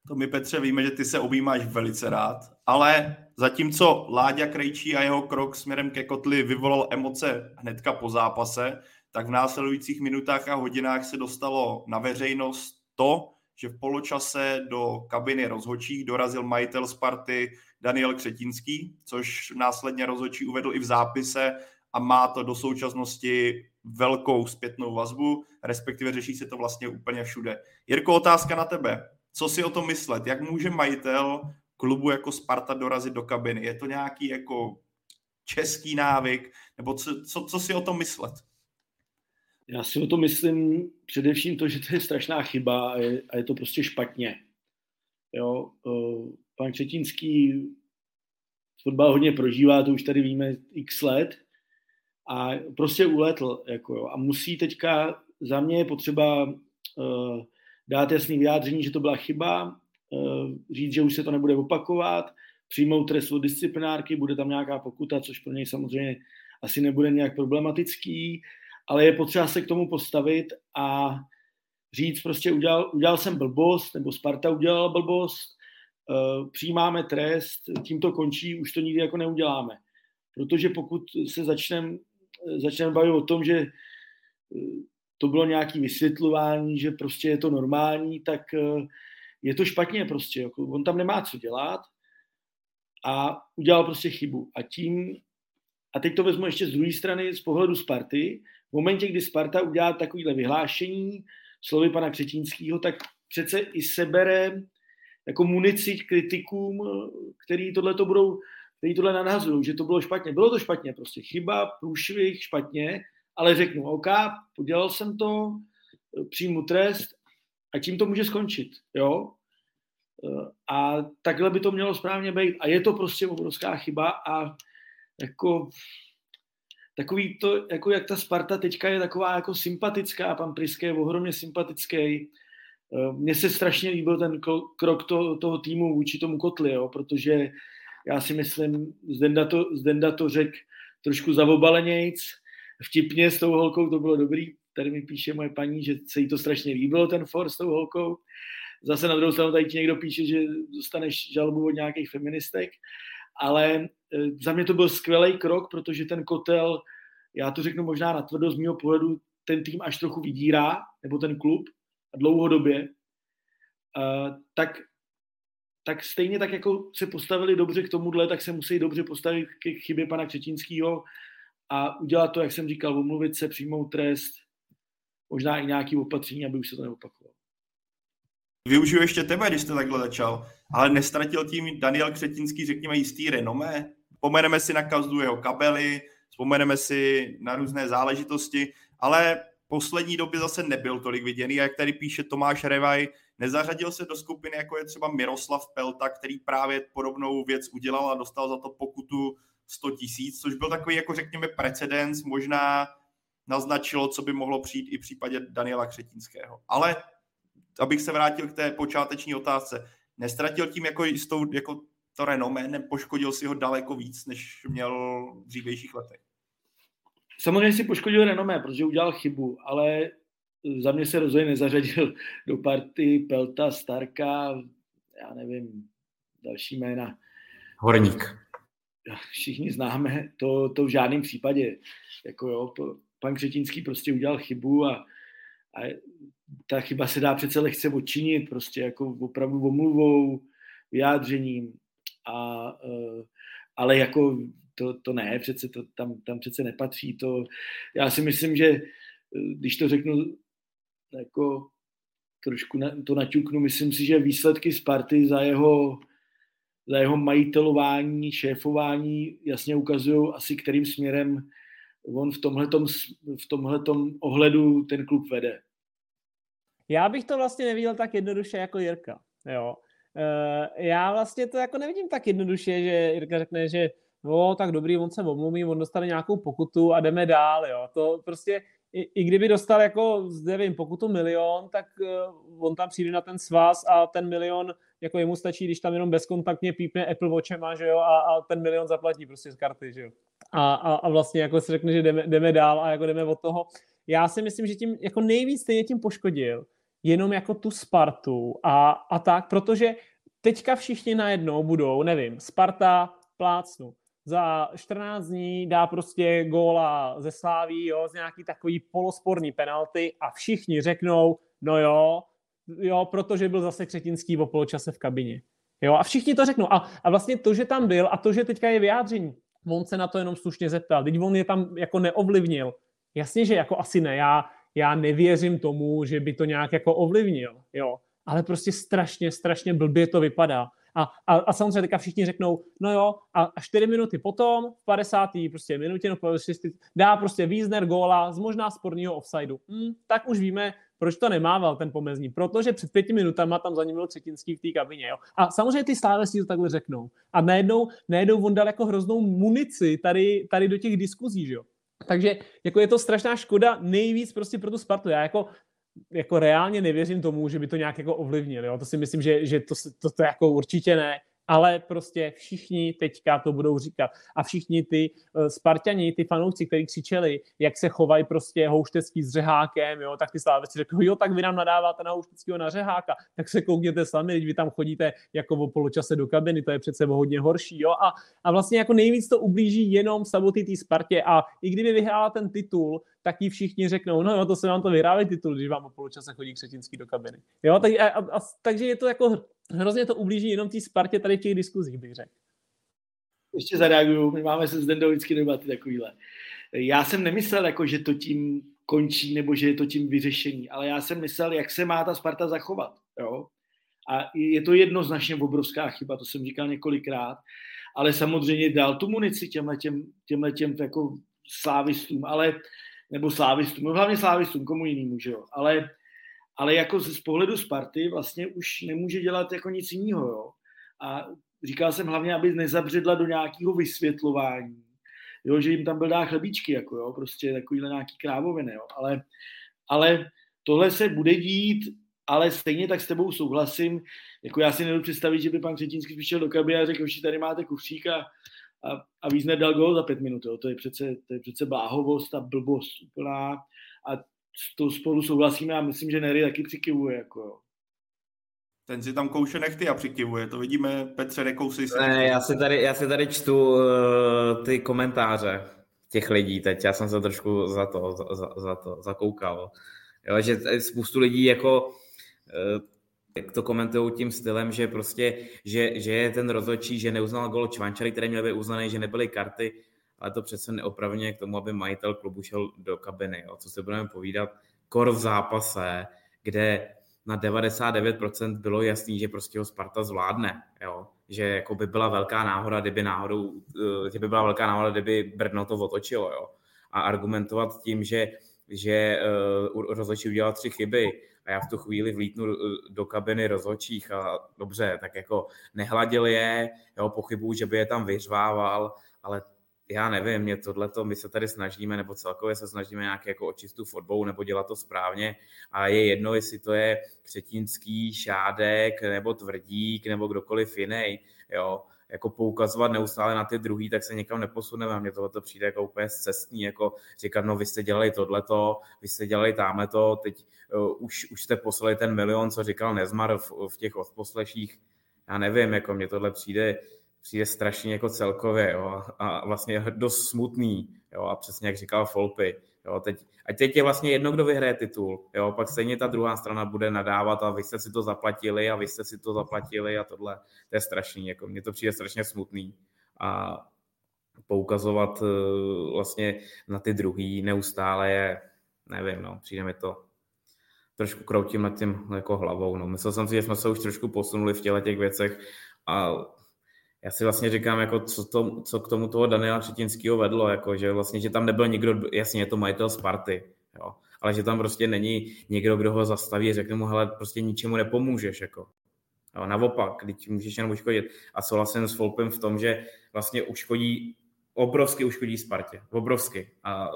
To my, Petře, víme, že ty se objímáš velice rád, ale zatímco Láďa Krejčí a jeho krok směrem ke kotli vyvolal emoce hnedka po zápase, tak v následujících minutách a hodinách se dostalo na veřejnost to, že v poločase do kabiny rozhočích dorazil majitel Sparty Daniel Křetínský, což následně rozhodčí uvedl i v zápise a má to do současnosti velkou zpětnou vazbu, respektive řeší se to vlastně úplně všude. Jirko, otázka na tebe. Co si o tom myslet? Jak může majitel klubu jako Sparta dorazit do kabiny? Je to nějaký jako český návyk? Nebo co, co, co si o tom myslet? Já si o tom myslím především to, že to je strašná chyba a je, a je to prostě špatně. Jo, uh, pan Křetínský fotbal hodně prožívá, to už tady víme x let a prostě uletl. Jako jo. A musí teďka, za mě je potřeba uh, dát jasný vyjádření, že to byla chyba, uh, říct, že už se to nebude opakovat, přijmout trest od disciplinárky, bude tam nějaká pokuta, což pro něj samozřejmě asi nebude nějak problematický, ale je potřeba se k tomu postavit a říct prostě udělal, udělal jsem blbost, nebo Sparta udělala blbost, uh, přijímáme trest, tím to končí, už to nikdy jako neuděláme. Protože pokud se začneme začnem bavit o tom, že uh, to bylo nějaké vysvětlování, že prostě je to normální, tak uh, je to špatně prostě. Jako on tam nemá co dělat a udělal prostě chybu. A tím, a teď to vezmu ještě z druhé strany, z pohledu Sparty, v momentě, kdy Sparta udělá takovýhle vyhlášení, slovy pana Křetínského, tak přece i sebere jako munici kritikům, který tohle to budou, který tohle nadhazují, že to bylo špatně. Bylo to špatně, prostě chyba, průšvih, špatně, ale řeknu, OK, podělal jsem to, přijmu trest a tím to může skončit, jo. A takhle by to mělo správně být. A je to prostě obrovská chyba a jako takový to, jako jak ta Sparta teďka je taková jako sympatická, pan Priske je ohromně sympatický, Eh, mně se strašně líbil ten krok to, toho týmu vůči tomu kotli, jo, protože já si myslím, Zdenda to, Zdenda to řekl trošku zavobalenějc, vtipně s tou holkou to bylo dobrý, tady mi píše moje paní, že se jí to strašně líbilo, ten for s tou holkou. Zase na druhou stranu tady ti někdo píše, že dostaneš žalobu od nějakých feministek, ale eh, za mě to byl skvělý krok, protože ten kotel, já to řeknu možná na tvrdo z mého pohledu, ten tým až trochu vydírá, nebo ten klub, dlouhodobě, uh, tak, tak stejně tak, jako se postavili dobře k tomuhle, tak se musí dobře postavit k chybě pana Křetínského a udělat to, jak jsem říkal, omluvit se, přijmout trest, možná i nějaký opatření, aby už se to neopakovalo. Využiju ještě tebe, když jste takhle začal, ale nestratil tím Daniel Křetínský, řekněme, jistý renomé? Vzpomeneme si na kazdu jeho kabely, vzpomeneme si na různé záležitosti, ale poslední době zase nebyl tolik viděný, jak tady píše Tomáš Revaj, nezařadil se do skupiny, jako je třeba Miroslav Pelta, který právě podobnou věc udělal a dostal za to pokutu 100 tisíc, což byl takový, jako řekněme, precedens, možná naznačilo, co by mohlo přijít i v případě Daniela Křetínského. Ale abych se vrátil k té počáteční otázce, nestratil tím jako jistou, jako to renomé, nepoškodil si ho daleko víc, než měl v dřívějších letech. Samozřejmě si poškodil renomé, protože udělal chybu, ale za mě se rozhodně nezařadil <laughs> do party Pelta, Starka, já nevím, další jména. Horník. Všichni známe, to, to v žádném případě. Jako jo, pan Křetínský prostě udělal chybu a, a ta chyba se dá přece lehce odčinit, prostě jako opravdu omluvou, vyjádřením. A, e, ale jako to, to ne, přece to tam, tam přece nepatří. To, já si myslím, že eh, když to řeknu jako trošku na, to naťuknu, myslím si, že výsledky Sparty za jeho, za jeho majitelování, šéfování jasně ukazují asi, kterým směrem on v tomhletom, v tomhletom ohledu ten klub vede. Já bych to vlastně neviděl tak jednoduše jako Jirka. Jo. Eh, já vlastně to jako nevidím tak jednoduše, že Jirka řekne, že no tak dobrý, on se omluví, on dostane nějakou pokutu a jdeme dál, jo. To prostě, i, i kdyby dostal jako, nevím, pokutu milion, tak uh, on tam přijde na ten svaz a ten milion, jako jemu stačí, když tam jenom bezkontaktně pípne Apple Watchem, že jo, a, a ten milion zaplatí prostě z karty, že jo. A, a, a vlastně jako se řekne, že jdeme, jdeme dál a jako jdeme od toho. já si myslím, že tím jako nejvíc stejně tím poškodil jenom jako tu Spartu a, a tak, protože teďka všichni najednou budou, nevím, Sparta plácnu, za 14 dní dá prostě góla ze Sláví, jo, z nějaký takový polosporní penalty a všichni řeknou, no jo, jo, protože byl zase Křetinský o poločase v kabině. Jo, a všichni to řeknou. A, a vlastně to, že tam byl a to, že teďka je vyjádření, on se na to jenom slušně zeptal, teď on je tam jako neovlivnil. Jasně, že jako asi ne, já, já nevěřím tomu, že by to nějak jako ovlivnil, jo, ale prostě strašně, strašně blbě to vypadá. A, a, a samozřejmě teďka všichni řeknou, no jo, a, a 4 minuty potom, v 50. prostě minutě, no, dá prostě Wiesner góla z možná sporného offsideu. Hm, tak už víme, proč to nemával ten pomezní? Protože před pěti minutama tam za ním byl Třetinský v té kabině. Jo? A samozřejmě ty stále si to takhle řeknou. A najednou, najednou on dal jako hroznou munici tady, tady do těch diskuzí, že jo? Takže jako je to strašná škoda nejvíc prostě pro tu Spartu. Já jako jako reálně nevěřím tomu, že by to nějak jako ovlivnil. Jo? To si myslím, že, že to, to, to jako určitě ne ale prostě všichni teďka to budou říkat. A všichni ty uh, Spartani, ty fanoušci, kteří křičeli, jak se chovají prostě houštecký s řehákem, jo, tak ty sláveci řeknou, jo, tak vy nám nadáváte na houšteckého na řeháka, tak se koukněte sami, když vy tam chodíte jako o poločase do kabiny, to je přece hodně horší, jo, a, a vlastně jako nejvíc to ublíží jenom samotný té Spartě a i kdyby vyhrála ten titul, tak ji všichni řeknou, no jo, to se vám to vyhráli titul, když vám o poločase chodí Křetinský do kabiny. Jo, tak, a, a, takže je to jako hrozně to ublíží jenom té Spartě tady v těch diskuzích, bych řekl. Ještě zareaguju, my máme se zde vždycky debaty takovýhle. Já jsem nemyslel, jako, že to tím končí, nebo že je to tím vyřešení, ale já jsem myslel, jak se má ta Sparta zachovat. Jo? A je to jednoznačně obrovská chyba, to jsem říkal několikrát, ale samozřejmě dal tu munici těmhle těm, těmhle těm jako slávistům, ale, nebo slávistům, no hlavně slávistům, komu jinému, že jo, ale ale jako z pohledu Sparty vlastně už nemůže dělat jako nic jiného. A říkal jsem hlavně, aby nezabředla do nějakého vysvětlování, jo, že jim tam byl dá chlebíčky, jako jo, prostě takovýhle nějaký krávoviny, jo, ale, ale tohle se bude dít, ale stejně tak s tebou souhlasím, jako já si nedovedu představit, že by pan Křetínský přišel do kabiny a řekl, že tady máte kufřík a, a, a Vízner dal gol za pět minut, jo. to je přece, to je přece bláhovost a blbost úplná a to spolu souhlasíme a myslím, že Nery taky přikivuje. Jako jo. Ten si tam kouše nechty a přikivuje, to vidíme, Petře, nekousej se. Ne, já si tady, já si tady čtu uh, ty komentáře těch lidí teď, já jsem se trošku za to, za, za to zakoukal. Jo, že spoustu lidí jako uh, to komentují tím stylem, že prostě, že, že je ten rozhodčí, že neuznal gol Čvančary, které měly být uznané, že nebyly karty, ale to přece neopravňuje k tomu, aby majitel klubu šel do kabiny. Jo. Co se budeme povídat, kor v zápase, kde na 99% bylo jasný, že prostě ho Sparta zvládne. Jo. Že jako by byla velká náhoda, kdyby náhodou, eh, že by byla velká náhoda, kdyby Brno to otočilo. Jo. A argumentovat tím, že, že uh, rozhodčí udělal tři chyby a já v tu chvíli vlítnu eh, do kabiny rozhodčích a dobře, tak jako nehladil je, jo, pochybuju, že by je tam vyřvával, ale já nevím, mě tohleto, my se tady snažíme, nebo celkově se snažíme nějak jako očistit fotbou, nebo dělat to správně. A je jedno, jestli to je Křetínský, Šádek, nebo Tvrdík, nebo kdokoliv jiný, jo, jako poukazovat neustále na ty druhý, tak se někam neposuneme. A mně tohle přijde jako úplně cestní, jako říkat, no vy jste dělali tohleto, vy jste dělali táme to, teď uh, už, už jste poslali ten milion, co říkal Nezmar v, v těch odposleších, já nevím, jako mně tohle přijde, přijde strašně jako celkově jo, a vlastně dost smutný. Jo, a přesně jak říkal Folpy, jo, teď, a teď je vlastně jedno, kdo vyhraje titul, jo, pak stejně ta druhá strana bude nadávat a vy jste si to zaplatili a vy jste si to zaplatili a tohle, to je strašný, jako mně to přijde strašně smutný a poukazovat uh, vlastně na ty druhý neustále je, nevím, no, přijde mi to trošku kroutím nad tím jako hlavou, no. Myslel jsem si, že jsme se už trošku posunuli v těle těch věcech a já si vlastně říkám, jako co, to, co k tomu toho Daniela Třetinského vedlo, jako, že vlastně, že tam nebyl nikdo, jasně je to majitel Sparty, jo, ale že tam prostě není někdo, kdo ho zastaví řekne mu, hele, prostě ničemu nepomůžeš, jako. Jo, naopak, když můžeš jenom uškodit. A souhlasím s Folpem v tom, že vlastně uškodí, obrovsky uškodí Spartě, obrovsky. A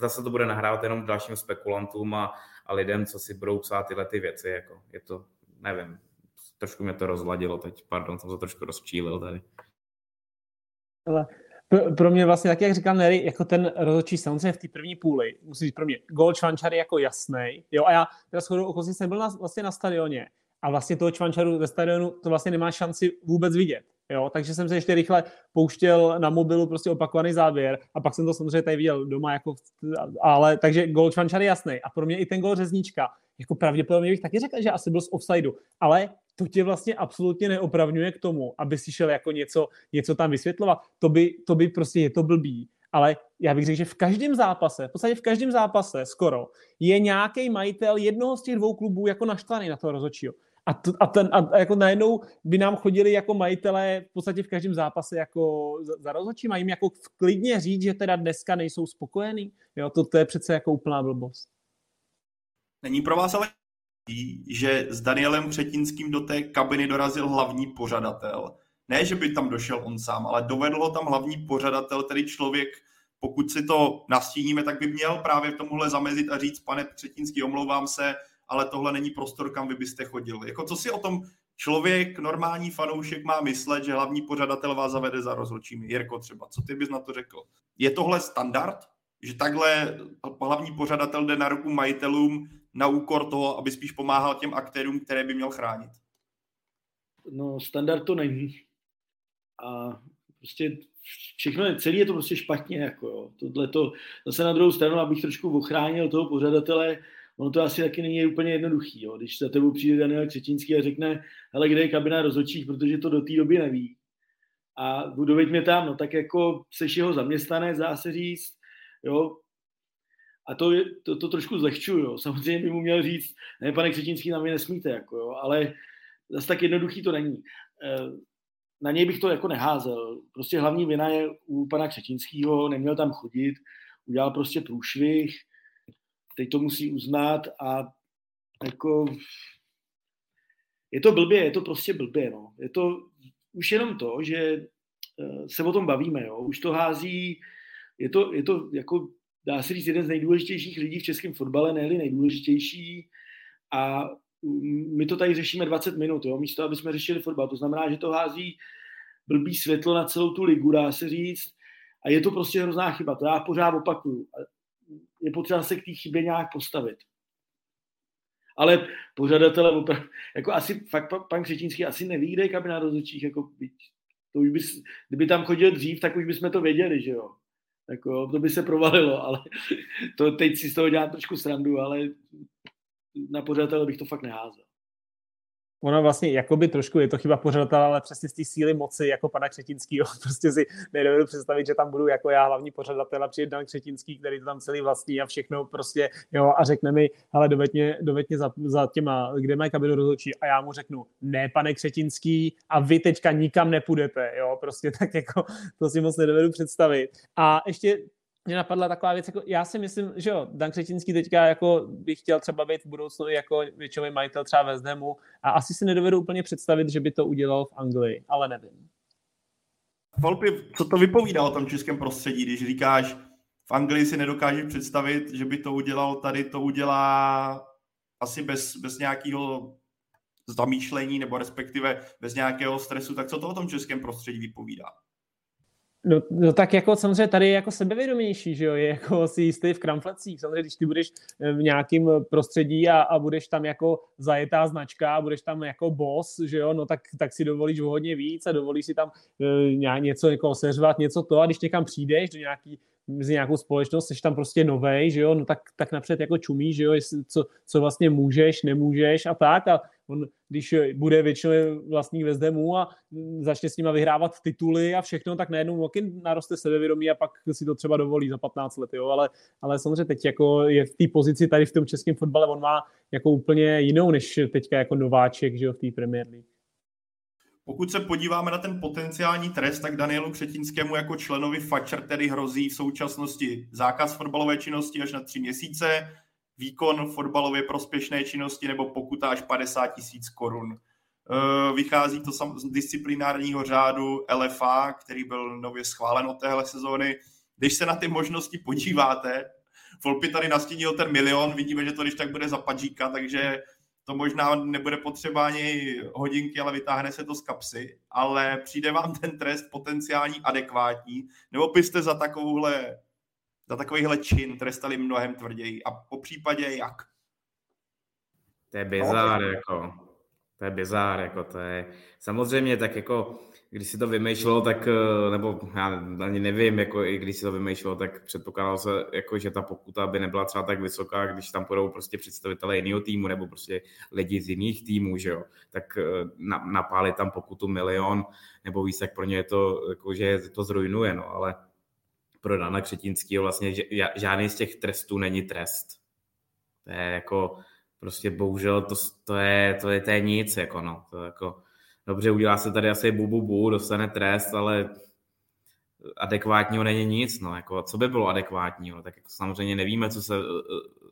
zase to bude nahrávat jenom dalším spekulantům a, a lidem, co si budou psát tyhle ty věci, jako je to, nevím, trošku mě to rozladilo teď, pardon, jsem se trošku rozčílil tady. Ale pro, pro mě vlastně, tak jak říkal Nery, jako ten rozhodčí samozřejmě v té první půli, musí být pro mě gol Čvančary jako jasný. Jo, a já teda shodou okolností jsem byl na, vlastně na stadioně a vlastně toho Čvančaru ve stadionu to vlastně nemá šanci vůbec vidět. Jo, takže jsem se ještě rychle pouštěl na mobilu prostě opakovaný závěr a pak jsem to samozřejmě tady viděl doma, jako, ale takže gol Čvančary jasný. A pro mě i ten gol Řezníčka, jako pravděpodobně bych taky řekl, že asi byl z offsideu, ale to tě vlastně absolutně neopravňuje k tomu, aby si šel jako něco, něco tam vysvětlovat. To by, to by prostě je to blbý. Ale já bych řekl, že v každém zápase, v podstatě v každém zápase skoro, je nějaký majitel jednoho z těch dvou klubů jako naštvaný na toho rozhodčího. A, to, a, ten, a jako najednou by nám chodili jako majitelé v podstatě v každém zápase jako za, za rozhodčím a jim jako klidně říct, že teda dneska nejsou spokojení. Jo, to, to je přece jako úplná blbost. Není pro vás ale že s Danielem Třetínským do té kabiny dorazil hlavní pořadatel. Ne, že by tam došel on sám, ale dovedl ho tam hlavní pořadatel, tedy člověk, pokud si to nastíníme, tak by měl právě v tomuhle zamezit a říct, pane Třetínský, omlouvám se, ale tohle není prostor, kam vy byste chodil. Jako co si o tom člověk, normální fanoušek má myslet, že hlavní pořadatel vás zavede za rozhodčími? Jirko třeba, co ty bys na to řekl? Je tohle standard? Že takhle hlavní pořadatel jde na ruku majitelům na úkor toho, aby spíš pomáhal těm aktérům, které by měl chránit? No, standard to není. A prostě všechno je, celý je to prostě špatně, jako jo. Tohle to, zase na druhou stranu, abych trošku ochránil toho pořadatele, ono to asi taky není úplně jednoduchý, jo. Když za tebou přijde Daniel Křetínský a řekne, hele, kde je kabina rozhodčích, protože to do té doby neví. A doveď mě tam, no tak jako seš jeho zaměstnanec, dá se říct, jo, a to, to, to trošku zlehčuju. Samozřejmě by mu měl říct, ne, pane Křetínský, na mě nesmíte, jako, jo, ale zase tak jednoduchý to není. Eh, na něj bych to jako neházel. Prostě hlavní vina je u pana Křetínského, neměl tam chodit, udělal prostě průšvih, teď to musí uznat a jako je to blbě, je to prostě blbě, no. Je to už jenom to, že eh, se o tom bavíme, jo. Už to hází, je to, je to jako dá se říct, jeden z nejdůležitějších lidí v českém fotbale, ne nejdůležitější. A my to tady řešíme 20 minut, jo, místo, aby jsme řešili fotbal. To znamená, že to hází blbý světlo na celou tu ligu, dá se říct. A je to prostě hrozná chyba. To já pořád opakuju. Je potřeba se k té chybě nějak postavit. Ale pořadatele opravdu, jako asi fakt pan Křetínský asi neví, kde je kabina rozhodčích, jako to už bys, kdyby tam chodil dřív, tak už bychom to věděli, že jo. Jako, to by se provalilo, ale <laughs> to teď si z toho dělám trošku srandu, ale na pořadatele bych to fakt neházel. Ono vlastně jakoby trošku je to chyba pořadatele, ale přesně z té síly moci jako pana Křetinského. <laughs> Prostě si nedovedu představit, že tam budu jako já hlavní pořadatel a přijde Dan Křetinský, který to tam celý vlastní a všechno prostě, jo, a řekne mi, ale dovetně, dovetně za, za těma, kde mají kabinu rozhodčí a já mu řeknu, ne, pane Křetinský, a vy teďka nikam nepůjdete, jo, prostě <laughs> tak jako to si moc nedovedu představit. A ještě mě napadla taková věc, jako já si myslím, že jo, Dan Křetinský teďka jako bych chtěl třeba být v budoucnu jako většinový majitel třeba West Hamu a asi si nedovedu úplně představit, že by to udělal v Anglii, ale nevím. Volpi, co to vypovídá o tom českém prostředí, když říkáš, v Anglii si nedokážeš představit, že by to udělal, tady to udělá asi bez, bez nějakého zamýšlení nebo respektive bez nějakého stresu, tak co to o tom českém prostředí vypovídá? No, no, tak jako samozřejmě tady je jako sebevědomější, že jo, je jako si jistý v kramflecích. Samozřejmě, když ty budeš eh, v nějakém prostředí a, a budeš tam jako zajetá značka budeš tam jako boss, že jo, no tak, tak si dovolíš hodně víc a dovolíš si tam e, něco jako seřvat, něco to. A když někam přijdeš do nějaký mezi nějakou společnost, jsi tam prostě novej, že jo, no tak, tak napřed jako čumí, že jo, co, co vlastně můžeš, nemůžeš a tak. A on, když bude většinou vlastník ve Zdemu a začne s nima vyhrávat tituly a všechno, tak najednou moky naroste sebevědomí a pak si to třeba dovolí za 15 let, jo, ale, ale samozřejmě teď jako je v té pozici tady v tom českém fotbale, on má jako úplně jinou než teďka jako nováček, že jo, v té Premier League. Pokud se podíváme na ten potenciální trest, tak Danielu Křetinskému jako členovi Fatscher tedy hrozí v současnosti zákaz fotbalové činnosti až na tři měsíce, výkon fotbalově prospěšné činnosti nebo pokuta až 50 tisíc korun. E, vychází to z disciplinárního řádu LFA, který byl nově schválen od téhle sezóny. Když se na ty možnosti podíváte, Volpi tady nastínil ten milion, vidíme, že to když tak bude za padžíka, takže to možná nebude potřeba ani hodinky, ale vytáhne se to z kapsy, ale přijde vám ten trest potenciální adekvátní, nebo byste za takovouhle za takovýhle čin trestali mnohem tvrději a po případě jak? To je bizár, no, jako. To je bizár, jako to je. Samozřejmě tak jako, když si to vymýšlelo, tak, eh, nebo já ani nevím, jako i když si to vymýšlelo, tak předpokládalo se, jako, že ta pokuta by nebyla třeba tak vysoká, když tam půjdou prostě představitelé jiného týmu nebo prostě lidi z jiných týmů, že jo, tak eh, na, napálit tam pokutu milion nebo víc, tak pro ně je to, jako, že to zrujnuje, no, ale pro Dana Křetínského vlastně žádný z těch trestů není trest. To je jako, prostě bohužel to, to, je, to, je, to je nic, jako no, to jako, dobře, udělá se tady asi bu, bu, bu dostane trest, ale adekvátního není nic, no, jako, co by bylo adekvátního, tak jako samozřejmě nevíme, co se eh,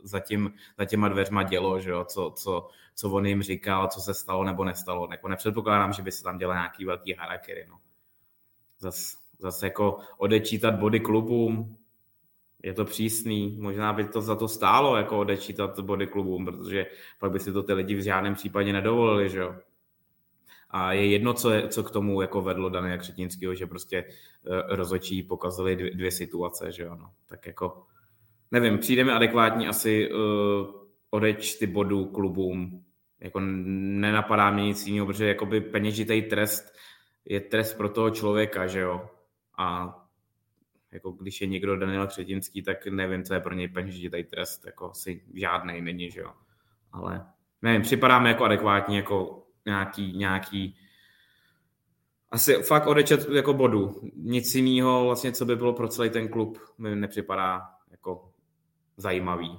za, tím, za těma dveřma dělo, že jo, co, co, co on jim říkal, co se stalo nebo nestalo, jako nepředpokládám, že by se tam dělal nějaký velký harakiri, no. Zase zase jako odečítat body klubům, je to přísný, možná by to za to stálo jako odečítat body klubům, protože pak by si to ty lidi v žádném případě nedovolili, že jo. A je jedno, co, je, co k tomu jako vedlo Daniela Křetínského, že prostě uh, rozočí pokazali dvě, dvě situace, že jo. No. Tak jako, nevím, přijde mi adekvátní asi uh, odeč ty bodů klubům. Jako nenapadá mě nic jiného, protože jakoby peněžitý trest je trest pro toho člověka, že jo a jako když je někdo Daniel Křetinský, tak nevím, co je pro něj peněžitý trest, jako si žádnej není, že jo. Ale nevím, připadáme jako adekvátní, jako nějaký, nějaký asi fakt odečet jako bodu. Nic jiného vlastně, co by bylo pro celý ten klub, mi nepřipadá jako zajímavý.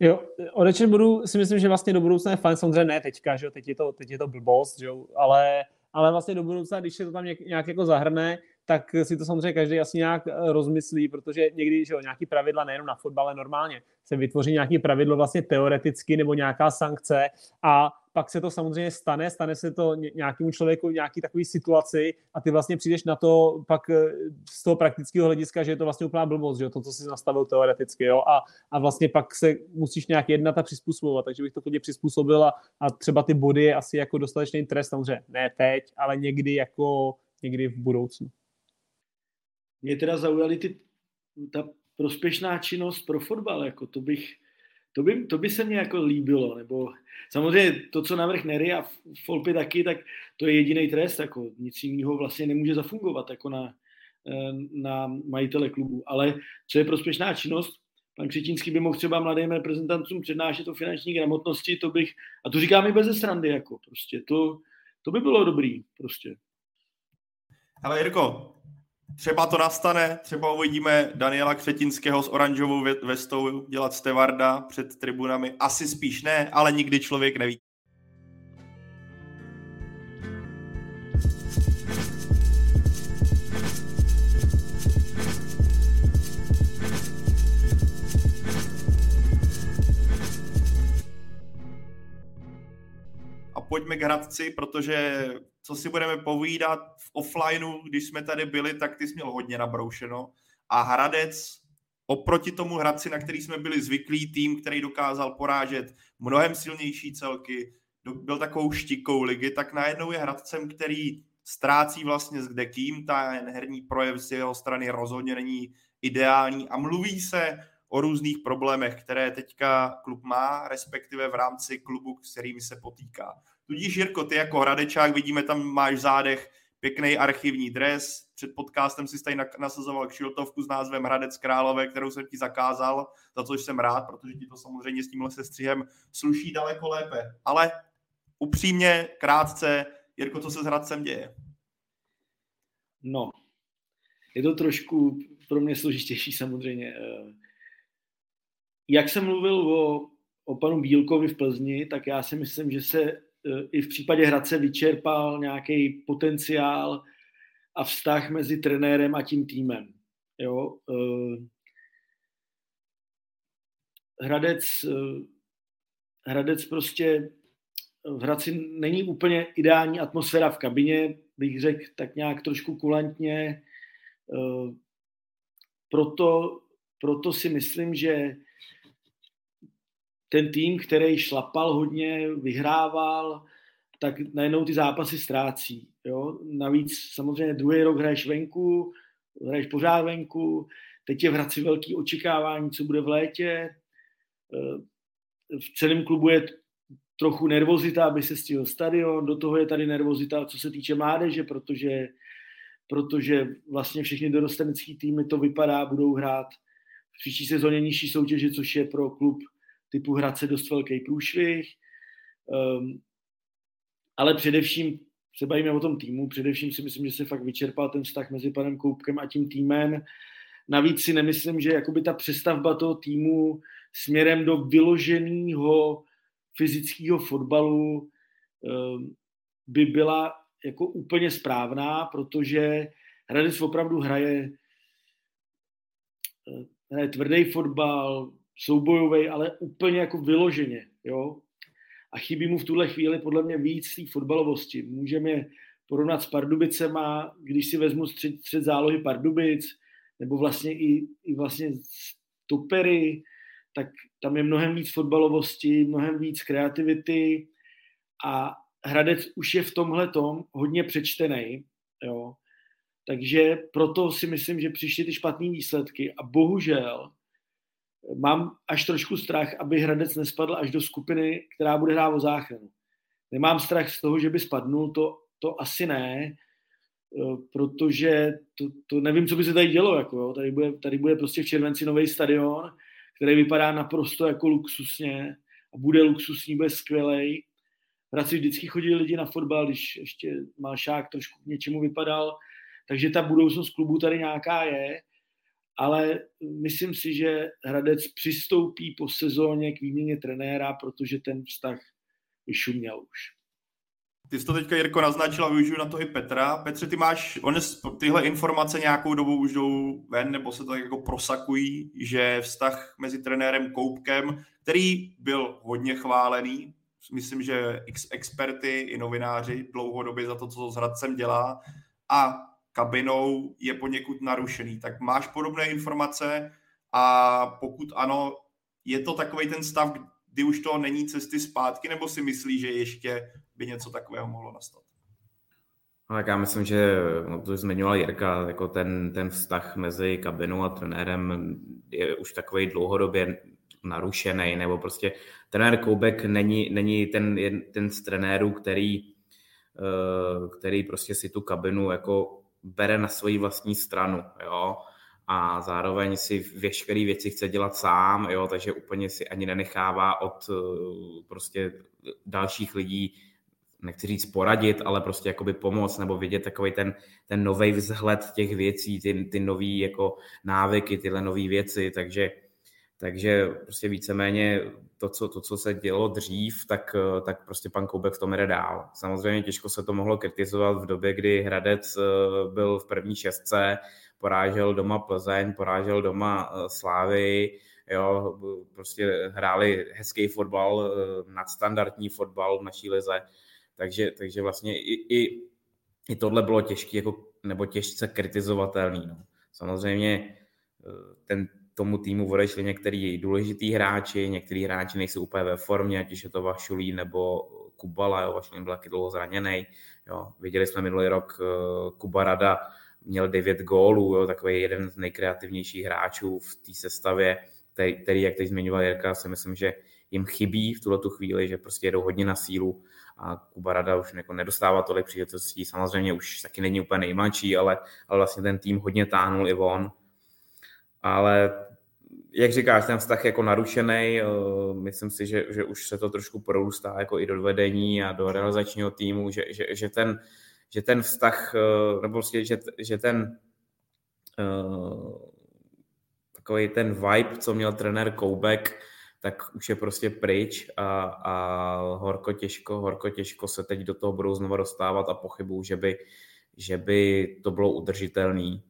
Jo, odečet bodu si myslím, že vlastně do budoucna je fajn, samozřejmě ne teďka, že jo, teď je to, teď je to blbost, že jo, ale ale vlastně do budoucna, když se to tam nějak jako zahrne, tak si to samozřejmě každý asi nějak eh, rozmyslí, protože někdy že jo, nějaký pravidla nejenom na fotbale normálně se vytvoří nějaký pravidlo vlastně teoreticky nebo nějaká sankce a pak se to samozřejmě stane, stane se to nějakému člověku v nějaký takový situaci a ty vlastně přijdeš na to pak eh, z toho praktického hlediska, že je to vlastně úplná blbost, že jo, to, co si nastavil teoreticky, jo, a, a vlastně pak se musíš nějak jednat a přizpůsobovat, takže bych to chodně přizpůsobil a, a třeba ty body je asi jako dostatečný trest, samozřejmě ne teď, ale někdy jako někdy v budoucnu. Mě teda zaujaly ty, ta prospěšná činnost pro fotbal, jako to bych, to by, to by se mně jako líbilo, nebo samozřejmě to, co navrh Nery a Folpy taky, tak to je jediný trest, jako nic jiného vlastně nemůže zafungovat jako na, eh, na majitele klubu, ale co je prospěšná činnost, pan Křetínský by mohl třeba mladým reprezentantům přednášet o finanční gramotnosti, to bych, a to říkám i bez srandy, jako prostě, to, to by bylo dobrý, prostě. Ale Jirko, Třeba to nastane, třeba uvidíme Daniela Křetinského s oranžovou vestou dělat stevarda před tribunami. Asi spíš ne, ale nikdy člověk neví. pojďme k Hradci, protože co si budeme povídat offlineu, když jsme tady byli, tak ty jsi měl hodně nabroušeno. A Hradec oproti tomu Hradci, na který jsme byli zvyklí, tým, který dokázal porážet mnohem silnější celky, byl takovou štikou ligy, tak najednou je Hradcem, který ztrácí vlastně s kde kým, ten herní projev z jeho strany rozhodně není ideální a mluví se o různých problémech, které teďka klub má, respektive v rámci klubu, s kterými se potýká. Tudíž, Jirko, ty jako hradečák, vidíme, tam máš zádech pěkný archivní dres. Před podcastem si tady nasazoval kšiltovku s názvem Hradec Králové, kterou jsem ti zakázal, za což jsem rád, protože ti to samozřejmě s tímhle sestřihem sluší daleko lépe. Ale upřímně, krátce, Jirko, co se s Hradcem děje? No, je to trošku pro mě složitější samozřejmě. Eh, jak jsem mluvil o, o panu Bílkovi v Plzni, tak já si myslím, že se i v případě Hradce vyčerpal nějaký potenciál a vztah mezi trenérem a tím týmem. Jo? Eh, Hradec, eh, Hradec prostě v Hradci není úplně ideální atmosféra v kabině, bych řekl tak nějak trošku kulantně. Eh, proto, proto si myslím, že ten tým, který šlapal hodně, vyhrával, tak najednou ty zápasy ztrácí. Jo? Navíc samozřejmě druhý rok hraješ venku, hraješ pořád venku, teď je v Hradci velký očekávání, co bude v létě. Eh, v celém klubu je trochu nervozita, aby se stihl stadion, do toho je tady nervozita, co se týče mládeže, protože, protože vlastně všechny dorostenecké týmy to vypadá, budou hrát v příští sezóně nižší soutěže, což je pro klub typu Hradce dost velký průšvih. Um, ale především se bavíme o tom týmu, především si myslím, že se fakt vyčerpal ten vztah mezi panem Koupkem a tím týmem. Navíc si nemyslím, že jakoby ta přestavba toho týmu směrem do vyloženého fyzického fotbalu um, by byla jako úplně správná, protože Hradec opravdu hraje, eh, hraje tvrdý fotbal, soubojový, ale úplně jako vyloženě, jo. A chybí mu v tuhle chvíli podle mě víc té fotbalovosti. Můžeme porovnat s Pardubicema, když si vezmu střed, střed zálohy Pardubic, nebo vlastně i, i vlastně stopery, tak tam je mnohem víc fotbalovosti, mnohem víc kreativity a Hradec už je v tomhle tom hodně přečtený, jo. Takže proto si myslím, že přišly ty špatné výsledky a bohužel mám až trošku strach, aby Hradec nespadl až do skupiny, která bude hrát o záchranu. Nemám strach z toho, že by spadnul, to, to asi ne, eh, protože to, to nevím, co by se tady dělo. Jako, jo. Tady, bude, tady bude prostě v červenci nový stadion, který vypadá naprosto jako luxusně a bude luxusní, bude skvělej. V Hradci vždycky chodili lidi na fotbal, když ještě Malšák trošku k něčemu vypadal, takže ta budoucnost klubu tady nějaká je ale myslím si, že Hradec přistoupí po sezóně k výměně trenéra, protože ten vztah vyšuměl už. Ty jsi to teďka, Jirko, naznačila, využiju na to i Petra. Petře, ty máš, on, tyhle informace nějakou dobu už jdou ven, nebo se to jako prosakují, že vztah mezi trenérem Koupkem, který byl hodně chválený, myslím, že ex- experty i novináři dlouhodobě za to, co s Hradcem dělá, a kabinou je poněkud narušený. Tak máš podobné informace a pokud ano, je to takový ten stav, kdy už to není cesty zpátky, nebo si myslíš, že ještě by něco takového mohlo nastat? No, tak já myslím, že no, to zmiňoval Jirka, jako ten, ten vztah mezi kabinou a trenérem je už takový dlouhodobě narušený, nebo prostě trenér Koubek není, není ten, ten z trenérů, který, eh, který prostě si tu kabinu jako bere na svoji vlastní stranu, jo, a zároveň si veškeré věci chce dělat sám, jo, takže úplně si ani nenechává od eh, prostě dalších lidí, nechci říct poradit, ale prostě jakoby pomoct nebo vidět takový ten, ten nový vzhled těch věcí, ty, ty nové jako návyky, tyhle nové věci, takže takže prostě víceméně to, co, to, co se dělo dřív, tak, tak prostě pan Koubek v tom jde dál. Samozřejmě těžko se to mohlo kritizovat v době, kdy Hradec eh, byl v první šestce, porážel doma Plzeň, porážel doma eh, Slávy, jo, prostě hráli hezký fotbal, eh, nadstandardní fotbal v naší lize, takže, takže vlastně i, i, i tohle bylo těžké, jako, nebo těžce kritizovatelný. No. Samozřejmě ten tomu týmu odešli některý důležitý hráči, některý hráči nejsou úplně ve formě, ať už je to Vašulí nebo Kubala, jo, Vašulí byl taky dlouho zraněný. Jo. Viděli jsme minulý rok eh, Kuba Rada měl 9 gólů, jo, takový jeden z nejkreativnějších hráčů v té sestavě, který, který, jak teď zmiňoval Jirka, si myslím, že jim chybí v tuhle tu chvíli, že prostě jedou hodně na sílu a Kuba Rada už jako nedostává tolik příležitostí. Samozřejmě už taky není úplně nejmladší, ale, ale vlastně ten tým hodně táhnul i on ale jak říkáš, ten vztah jako narušený, eh, myslím si, že, že už se to trošku prorůstá jako i do vedení a do realizačního týmu, že, že, že, ten, že ten vztah, eh, nebo prostě, že, že ten uh, takový ten vibe, co měl trenér Koubek, tak už je prostě pryč a, a horko těžko, horko těžko se teď do toho budou znova dostávat a pochybuju, že by, že by to bylo udržitelný.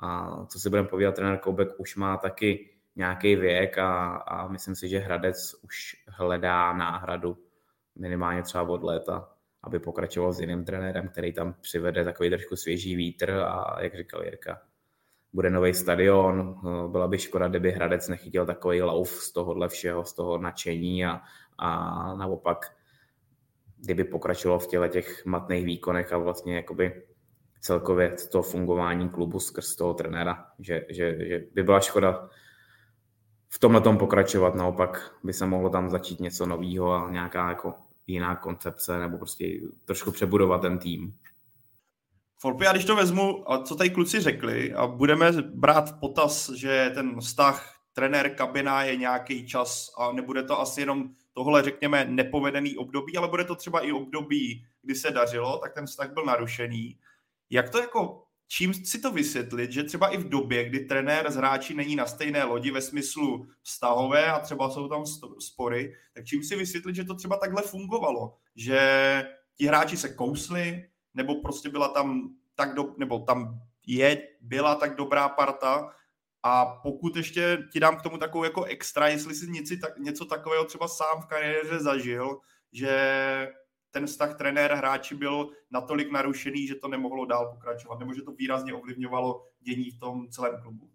A co si budeme povídat, trenér Koubek už má taky nějaký věk a, a myslím si, že Hradec už hledá náhradu minimálně třeba od léta, aby pokračoval s jiným trenérem, který tam přivede takový trošku svěží vítr a jak říkal Jirka, bude nový stadion, byla by škoda, kdyby Hradec nechytil takový lauf z tohohle všeho, z toho nadšení a, a naopak kdyby pokračovalo v těle těch matných výkonech a vlastně jakoby celkově to fungování klubu skrz toho trenéra, že, že, že by byla škoda v tomhle tom pokračovat, naopak by se mohlo tam začít něco nového a nějaká jako jiná koncepce nebo prostě trošku přebudovat ten tým. Folpy, já když to vezmu, a co tady kluci řekli, a budeme brát v potaz, že ten vztah trenér kabina je nějaký čas a nebude to asi jenom tohle, řekněme, nepovedený období, ale bude to třeba i období, kdy se dařilo, tak ten vztah byl narušený. Jak to jako, čím si to vysvětlit, že třeba i v době, kdy trenér z hráči není na stejné lodi ve smyslu vztahové a třeba jsou tam spory, tak čím si vysvětlit, že to třeba takhle fungovalo, že ti hráči se kousli, nebo prostě byla tam tak do, nebo tam je, byla tak dobrá parta, a pokud ještě ti dám k tomu takovou jako extra, jestli jsi něco, tak, něco takového třeba sám v kariéře zažil, že ten vztah trenér hráči byl natolik narušený, že to nemohlo dál pokračovat, nebo že to výrazně ovlivňovalo dění v tom celém klubu.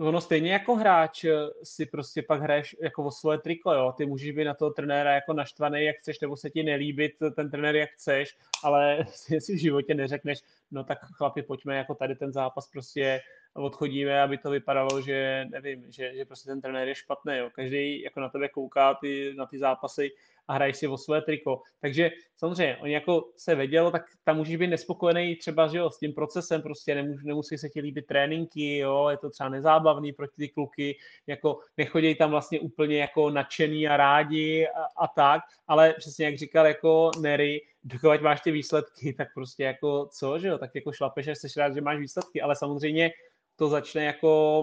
Ono stejně jako hráč eh, si prostě pak hraješ jako o svoje triko, jo. Ty můžeš být na toho trenéra jako naštvaný, jak chceš, nebo se ti nelíbit ten trenér, jak chceš, ale <laughs> si v životě neřekneš, no tak chlapi, pojďme jako tady ten zápas prostě odchodíme, aby to vypadalo, že nevím, že, že prostě ten trenér je špatný. Jo. Každý jako na tebe kouká ty, na ty zápasy a hrají si o své triko. Takže samozřejmě, oni jako se vědělo, tak tam můžeš být nespokojený třeba že jo, s tím procesem, prostě nemusí, nemusí se ti líbit tréninky, jo, je to třeba nezábavný pro ty kluky, jako nechodí tam vlastně úplně jako nadšený a rádi a, a tak, ale přesně jak říkal jako Nery, dokud máš ty výsledky, <laughs> tak prostě jako co, že jo, tak jako šlapeš a jsi rád, že máš výsledky, ale samozřejmě to začne jako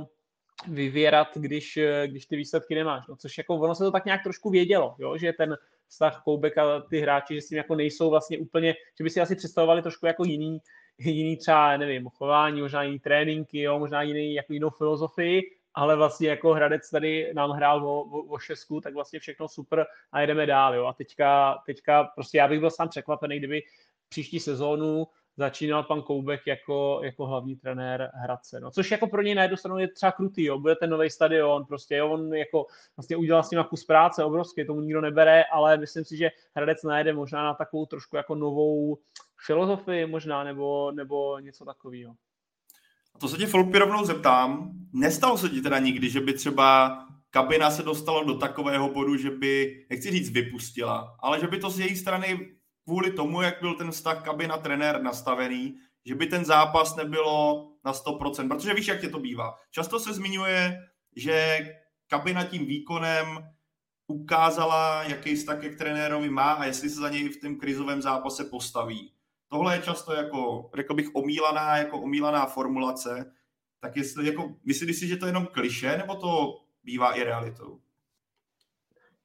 vyvěrat, když, když ty výsledky nemáš. No, což jako ono se to tak nějak trošku vědělo, jo? že ten vztah Koubek a ty hráči, že s tím jako nejsou vlastně úplně, že by si asi představovali trošku jako jiný, jiný třeba, nevím, chování, možná jiný tréninky, jo? možná jiný, jako jinou filozofii, ale vlastně jako Hradec tady nám hrál o, o, o šestku, tak vlastně všechno super a jedeme dál. Jo? A teďka, teďka prostě já bych byl sám překvapený, kdyby příští sezónu začínal pan Koubek jako, jako hlavní trenér Hradce. No, což jako pro něj na jednu stranu je třeba krutý, jo. bude ten nový stadion, prostě jo, on jako vlastně udělal s ním kus práce obrovský, tomu nikdo nebere, ale myslím si, že Hradec najde možná na takovou trošku jako novou filozofii možná, nebo, nebo něco takového. A to se tě Folpy rovnou zeptám. Nestalo se ti teda nikdy, že by třeba kabina se dostala do takového bodu, že by, nechci říct vypustila, ale že by to z její strany kvůli tomu, jak byl ten vztah kabina trenér nastavený, že by ten zápas nebylo na 100%, protože víš, jak tě to bývá. Často se zmiňuje, že kabina tím výkonem ukázala, jaký vztah k trenérovi má a jestli se za něj v tom krizovém zápase postaví. Tohle je často jako, řekl bych, omílaná, jako omílaná formulace. Tak jestli, jako, myslíš si, že to je jenom kliše, nebo to bývá i realitou?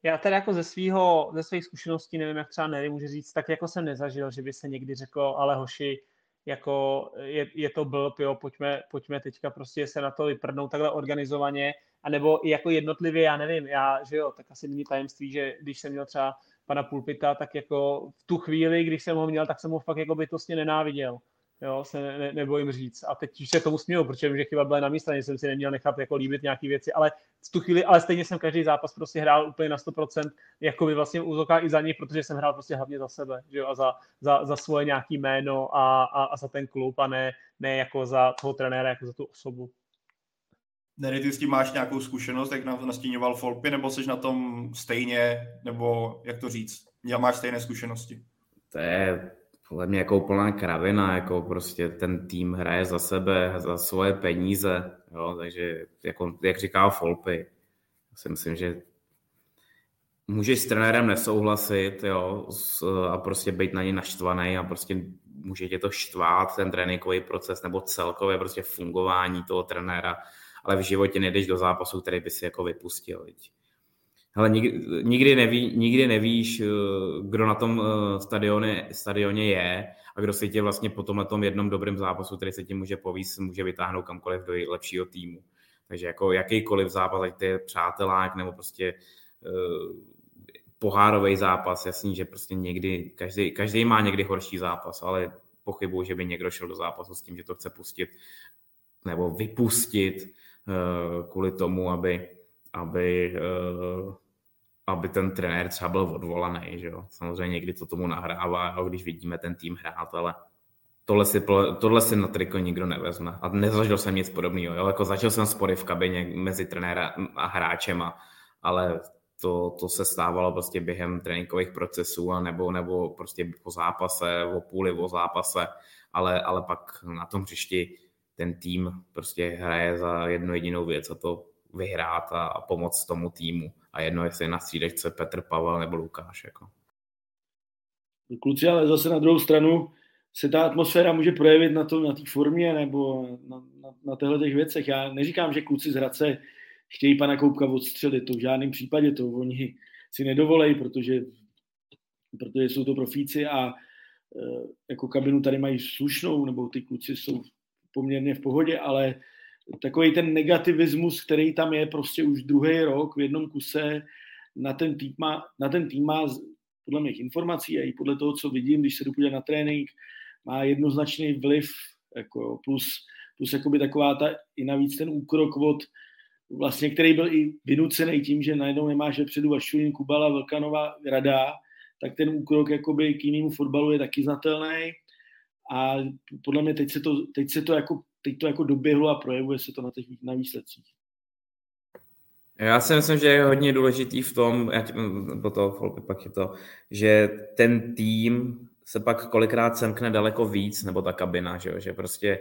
Já teda jako ze svého, ze svých zkušeností, nevím, jak třeba Nery může říct, tak jako jsem nezažil, že by se někdy řeklo, ale hoši, jako je, je to blb, jo, pojďme, pojďme teďka prostě se na to vyprdnout takhle organizovaně, anebo i jako jednotlivě, já nevím, já, že jo, tak asi není tajemství, že když jsem měl třeba pana Pulpita, tak jako v tu chvíli, když jsem ho měl, tak jsem ho fakt jako bytostně nenáviděl jo, se ne, ne, nebojím říct. A teď už se tomu směju, protože vím, že chyba byla na místě, jsem si neměl nechat jako líbit nějaké věci, ale v tu chvíli, ale stejně jsem každý zápas prostě hrál úplně na 100%, jako by vlastně úzoká i za něj, protože jsem hrál prostě hlavně za sebe, že jo, a za, za, za svoje nějaký jméno a, a, a, za ten klub a ne, ne jako za toho trenéra, jako za tu osobu. Neri, ty s tím máš nějakou zkušenost, jak nastíňoval Folpy, nebo jsi na tom stejně, nebo jak to říct, máš stejné zkušenosti? To je podle mě jako úplná kravina, jako prostě ten tým hraje za sebe, za svoje peníze, jo, takže jako, jak říká Folpy, já si myslím, že můžeš s trenérem nesouhlasit, jo, a prostě být na ně naštvaný a prostě může tě to štvát, ten tréninkový proces nebo celkově prostě fungování toho trenéra, ale v životě nejdeš do zápasu, který by si jako vypustil. Hele, nikdy, nikdy, neví, nikdy nevíš, eh, kdo na tom eh, stadioně, stadioně je a kdo si tě vlastně po tomhle tom jednom dobrém zápasu, který se ti může povíst, může vytáhnout kamkoliv do lepšího týmu. Takže jako jakýkoliv zápas, ať to je přátelák nebo prostě uh, pohárový zápas, jasný, že prostě někdy, každý, každý má někdy horší zápas, ale pochybuji, že by někdo šel do zápasu s tím, že to chce pustit nebo vypustit kvůli tomu, aby, aby, aby ten trenér třeba byl odvolaný. Že jo? Samozřejmě někdy to tomu nahrává, když vidíme ten tým hrát, ale tohle si, tohle si na triko nikdo nevezme. A nezažil jsem nic podobného. Jo? Jako zažil jsem spory v kabině mezi trenérem a hráčem, ale to, to se stávalo prostě během tréninkových procesů a nebo, nebo prostě po zápase, o půli o zápase, ale, ale pak na tom hřišti ten tým prostě hraje za jednu jedinou věc a to vyhrát a, a pomoct tomu týmu. A jedno, jestli na střídečce Petr Pavel nebo Lukáš. Jako. Kluci, ale zase na druhou stranu se ta atmosféra může projevit na to, na té formě nebo na, na, na těchto těch věcech. Já neříkám, že kluci z Hradce chtějí pana Koupka odstřelit, to v žádném případě, to oni si nedovolejí, protože, protože jsou to profíci a e, jako kabinu tady mají slušnou, nebo ty kluci jsou poměrně v pohodě, ale takový ten negativismus, který tam je prostě už druhý rok v jednom kuse, na ten tým má, na ten tým má podle mých informací a i podle toho, co vidím, když se jdu na trénink, má jednoznačný vliv, jako plus, plus jakoby taková ta, i navíc ten úkrok od, vlastně, který byl i vynucený tím, že najednou nemáš vepředu Vašulín, Kubala, Velkanova, Rada, tak ten úkrok jakoby k jinému fotbalu je taky znatelný. A podle mě teď se to, teď se to jako, teď to jako doběhlo a projevuje se to na, těch, na výsledcích. Já si myslím, že je hodně důležitý v tom, do toho pak je to, že ten tým se pak kolikrát semkne daleko víc, nebo ta kabina, že, že prostě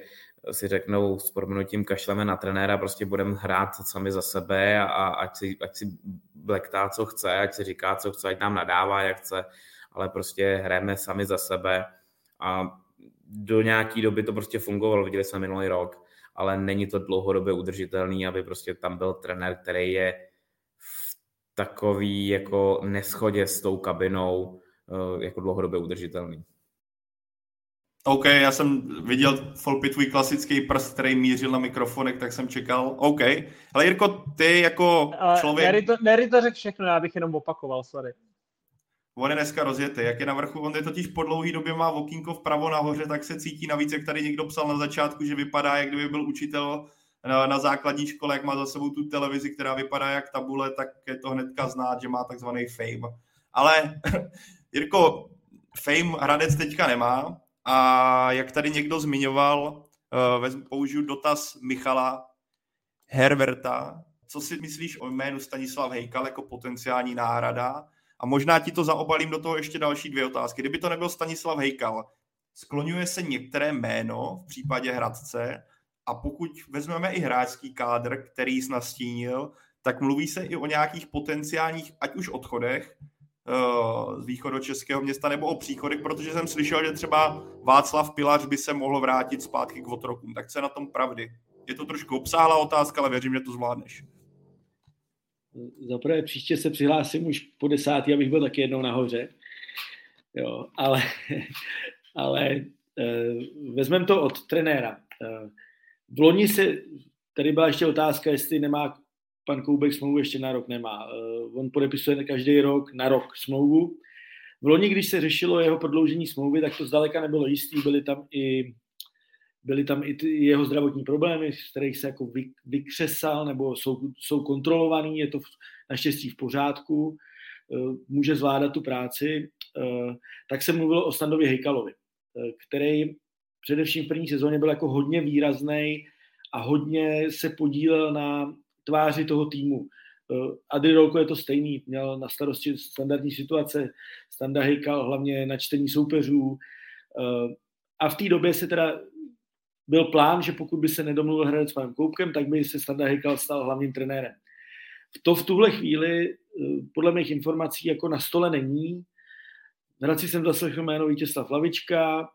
si řeknou s proměnutím kašleme na trenéra, prostě budeme hrát sami za sebe a, a ať, si, ať si blektá, co chce, ať si říká, co chce, ať nám nadává, jak chce, ale prostě hrajeme sami za sebe a do nějaké doby to prostě fungovalo, viděli jsme minulý rok, ale není to dlouhodobě udržitelný, aby prostě tam byl trenér, který je v takový jako neschodě s tou kabinou, Eh, jako dlouhodobě udržitelný. OK, já jsem viděl Folpy tvůj klasický prst, který mířil na mikrofonek, tak jsem čekal. OK. Ale Jirko, ty jako člověk... Nery to, Nery to řekl všechno, já bych jenom opakoval, sorry. On je dneska rozjetý, jak je na vrchu, on je totiž po dlouhý době má okýnko vpravo nahoře, tak se cítí navíc, jak tady někdo psal na začátku, že vypadá, jak kdyby byl učitel na, na základní škole, jak má za sebou tu televizi, která vypadá jak tabule, tak je to hnedka znát, že má takzvaný fame. Ale <laughs> Jirko, fame Hradec teďka nemá a jak tady někdo zmiňoval, uh, použiju dotaz Michala Herverta. Co si myslíš o jménu Stanislav Hejkal jako potenciální náhrada? A možná ti to zaobalím do toho ještě další dvě otázky. Kdyby to nebyl Stanislav Hejkal, skloňuje se některé jméno v případě Hradce a pokud vezmeme i hráčský kádr, který jsi nastínil, tak mluví se i o nějakých potenciálních, ať už odchodech, z východu českého města nebo o příchodech, protože jsem slyšel, že třeba Václav Pilař by se mohl vrátit zpátky k otrokům. Tak co je na tom pravdy? Je to trošku obsáhlá otázka, ale věřím, že to zvládneš. Zaprvé příště se přihlásím už po desátý, abych byl taky jednou nahoře. Jo, ale, <laughs> ale e, vezmeme to od trenéra. E, v loni se, tady byla ještě otázka, jestli nemá pan Koubek smlouvu ještě na rok nemá. Eh, on podepisuje každý rok na rok smlouvu. V loni, když se řešilo jeho prodloužení smlouvy, tak to zdaleka nebylo jistý. Byly tam i, byly tam i ty jeho zdravotní problémy, z kterých se jako vy, vykřesal nebo jsou, jsou kontrolovaný, je to v, naštěstí v pořádku, eh, může zvládat tu práci. Eh, tak se mluvilo o Standovi Hejkalovi, který především v první sezóně byl jako hodně výrazný a hodně se podílel na tváři toho týmu. Eh, Ady Rolko je to stejný, měl na starosti standardní situace, Standa Hejkal hlavně na čtení soupeřů eh, a v té době se teda byl plán, že pokud by se nedomluvil Hradec s panem Koupkem, tak by se Standa Hejkal stal hlavním trenérem. To v tuhle chvíli, eh, podle mých informací, jako na stole není. Hradci jsem zaslechl jméno Vítězslav Lavička,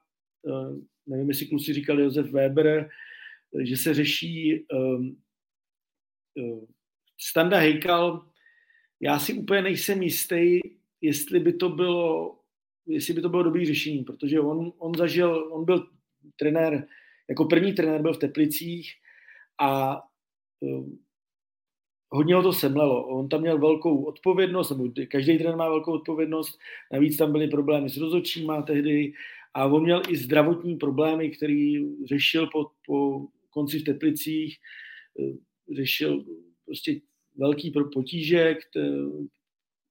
nevím, jestli kluci říkali Josef Weber, že se řeší Eh, Standa Hejkal, já si úplně nejsem jistý, jestli by to bylo, jestli by to bylo dobrý řešení, protože on, on zažil, on byl trenér, jako první trenér byl v Teplicích a uh, hodně ho to semlelo. On tam měl velkou odpovědnost, nebo každý trenér má velkou odpovědnost, navíc tam byly problémy s rozočíma tehdy a on měl i zdravotní problémy, který řešil po, po konci v Teplicích, řešil prostě velký potíže,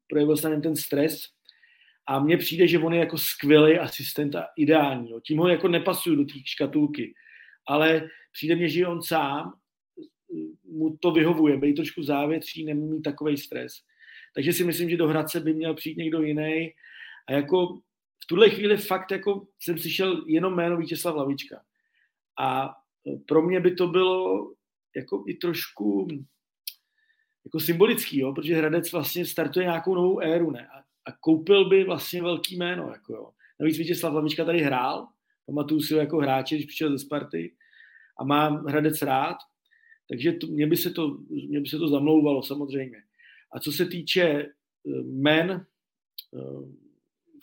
projevil se na ten stres a mně přijde, že on je jako skvělý asistent a ideální. Tím ho jako nepasuju do té škatulky, ale přijde mně, že on sám mu to vyhovuje, být trošku závětří, nemí takový stres. Takže si myslím, že do Hradce by měl přijít někdo jiný. A jako v tuhle chvíli fakt jako jsem slyšel jenom jméno Vítězslav Lavička. A pro mě by to bylo jako i trošku jako symbolický, jo, protože Hradec vlastně startuje nějakou novou éru, ne? A, a koupil by vlastně velký jméno, jako jo. Navíc Vítězslav Lavička tady hrál, pamatuju si ho jako hráče, když přišel ze Sparty a mám Hradec rád, takže to, mě, by se to, mě by se to zamlouvalo samozřejmě. A co se týče eh, men eh,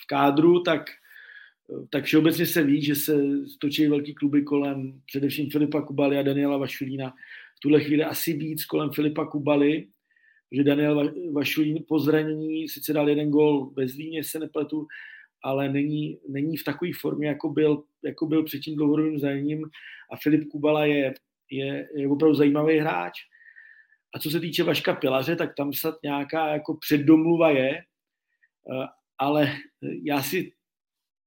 v kádru, tak, eh, tak všeobecně se ví, že se točí velký kluby kolem především Filipa Kubaly a Daniela Vašulína. V tuhle chvíli asi víc kolem Filipa Kubaly, že Daniel Vašulín po zranění sice dal jeden gol ve Zlíně, se nepletu, ale není, není v takové formě, jako byl, jako byl před tím dlouhodobým zraněním a Filip Kubala je, je, je opravdu zajímavý hráč. A co se týče Vaška Pilaře, tak tam snad nějaká jako předdomluva je, eh, ale já si,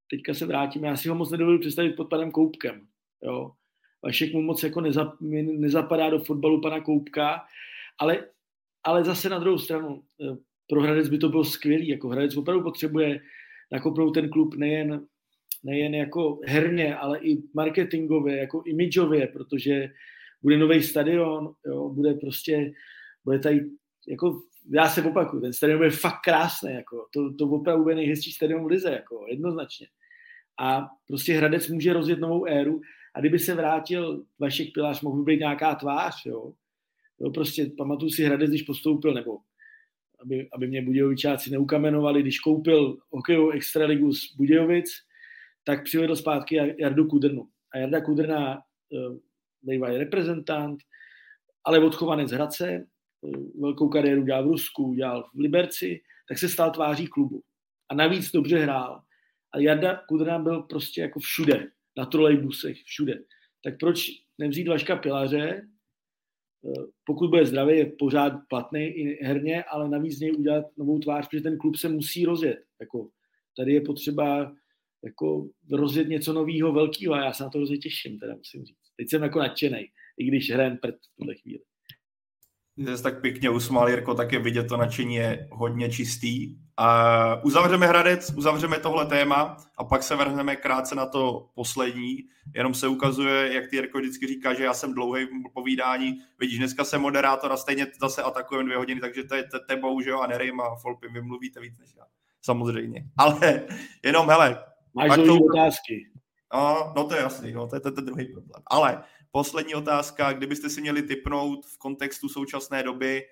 teďka se vrátím, já si ho moc nedovedu představit pod panem Koupkem. Jo. Vašek mu moc jako nezap, nezapadá do fotbalu pana Koupka, ale, ale zase na druhou stranu, eh, pro Hradec by to bylo skvělý, jako Hradec opravdu potřebuje nakopnout ten klub nejen, nejen jako herně, ale i marketingově, jako imidžově, protože bude nový stadion, jo, bude prostě, bude tady, jako já se opakuju, ten stadion bude fakt krásný, jako, to, to opravdu bude nejhezčí stadion v Lize, jako, jednoznačně. A prostě Hradec může rozjet novou éru a kdyby se vrátil Vašek Pilář, mohl by být nějaká tvář, jo. jo prostě pamatuju si Hradec, když postoupil, nebo aby, aby mě Budějovičáci neukamenovali, když koupil hokejovou extraligu z Budějovic, tak přivedl zpátky Jardu Kudrnu. A Jarda Kudrna eh, bývalý reprezentant, ale odchovanec Hradce, eh, velkou kariéru dělal v Rusku, dělal v Liberci, tak se stal tváří klubu. A navíc dobře hrál. A Jarda Kudrna byl prostě jako všude, na trolejbusech, všude. Tak proč nevzít Vaška Pilaře, pokud bude zdravý, je pořád platný i herně, ale navíc z něj udělat novou tvář, protože ten klub se musí rozjet. Jako, tady je potřeba jako rozjet něco nového, velkého a já se na to hrozně těším, teda musím říct. Teď jsem jako nadšený, i když hrajem před tuhle chvíli. Jsi tak pěkně usmál, Jirko, tak je vidět, to nadšení je hodně čistý. A uzavřeme Hradec, uzavřeme tohle téma a pak se vrhneme krátce na to poslední. Jenom se ukazuje, jak ty Jirko vždycky říká, že já jsem dlouhý v povídání. Vidíš, dneska jsem moderátor a stejně zase atakujeme dvě hodiny, takže to je tebou, že jo, a Nerym a Folpy, vy mluvíte víc než já. Samozřejmě. <laughs> Ale jenom, hele. Máš to... otázky. No, no to je jasný, no, to je ten druhý problém. Ale poslední otázka, kdybyste si měli typnout v kontextu současné doby,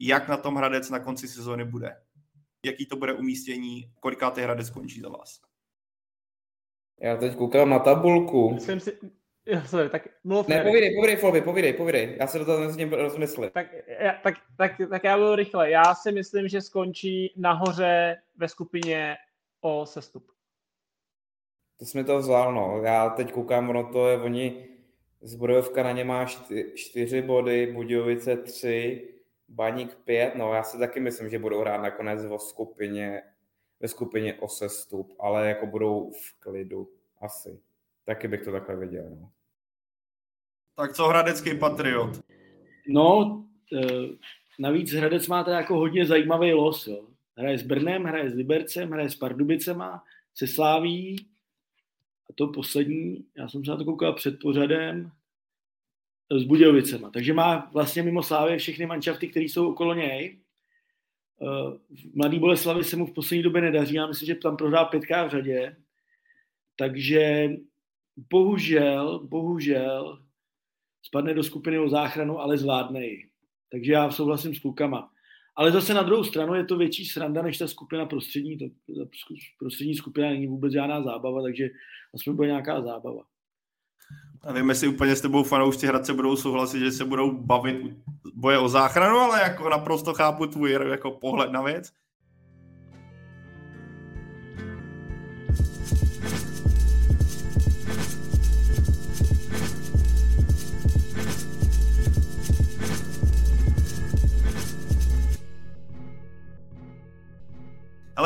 jak na tom Hradec na konci sezóny bude? Jaký to bude umístění? Kolikátý Hradec skončí za vás? Já teď koukám na tabulku. Myslím si, sorry, tak mluv. Ne, povídej, povídej, Folby, povídej, povídej. Já se do toho ním rozmyslit. Tak, tak, tak, tak já budu rychle. Já si myslím, že skončí nahoře ve skupině o sestup. To jsme to vzal, no. Já teď koukám, ono to je, oni, Zbrojovka na ně má čty, čtyři body, Budějovice tři, Baník pět, no já si taky myslím, že budou hrát nakonec ve skupině, ve skupině o sestup, ale jako budou v klidu, asi. Taky bych to takhle viděl, no. Tak co Hradecký Patriot? No, e, navíc Hradec má teda jako hodně zajímavý los, jo. Hraje s Brnem, hraje s Libercem, hraje s Pardubicema, se Sláví, a to poslední, já jsem se na to koukal před pořadem, s Budějovicema. Takže má vlastně mimo Slávě všechny manšafty, které jsou okolo něj. Eh, v Mladý Boleslavi se mu v poslední době nedaří, já myslím, že tam prohrál pětká v řadě. Takže bohužel, bohužel spadne do skupiny o záchranu, ale zvládne ji. Takže já souhlasím s klukama. Ale zase na druhou stranu je to větší sranda než ta skupina prostřední. Ta prostřední skupina není vůbec žádná zábava, takže aspoň bude nějaká zábava. A vím, jestli úplně s tebou fanoušci Hradce budou souhlasit, že se budou bavit boje o záchranu, ale jako naprosto chápu tvůj jako pohled na věc.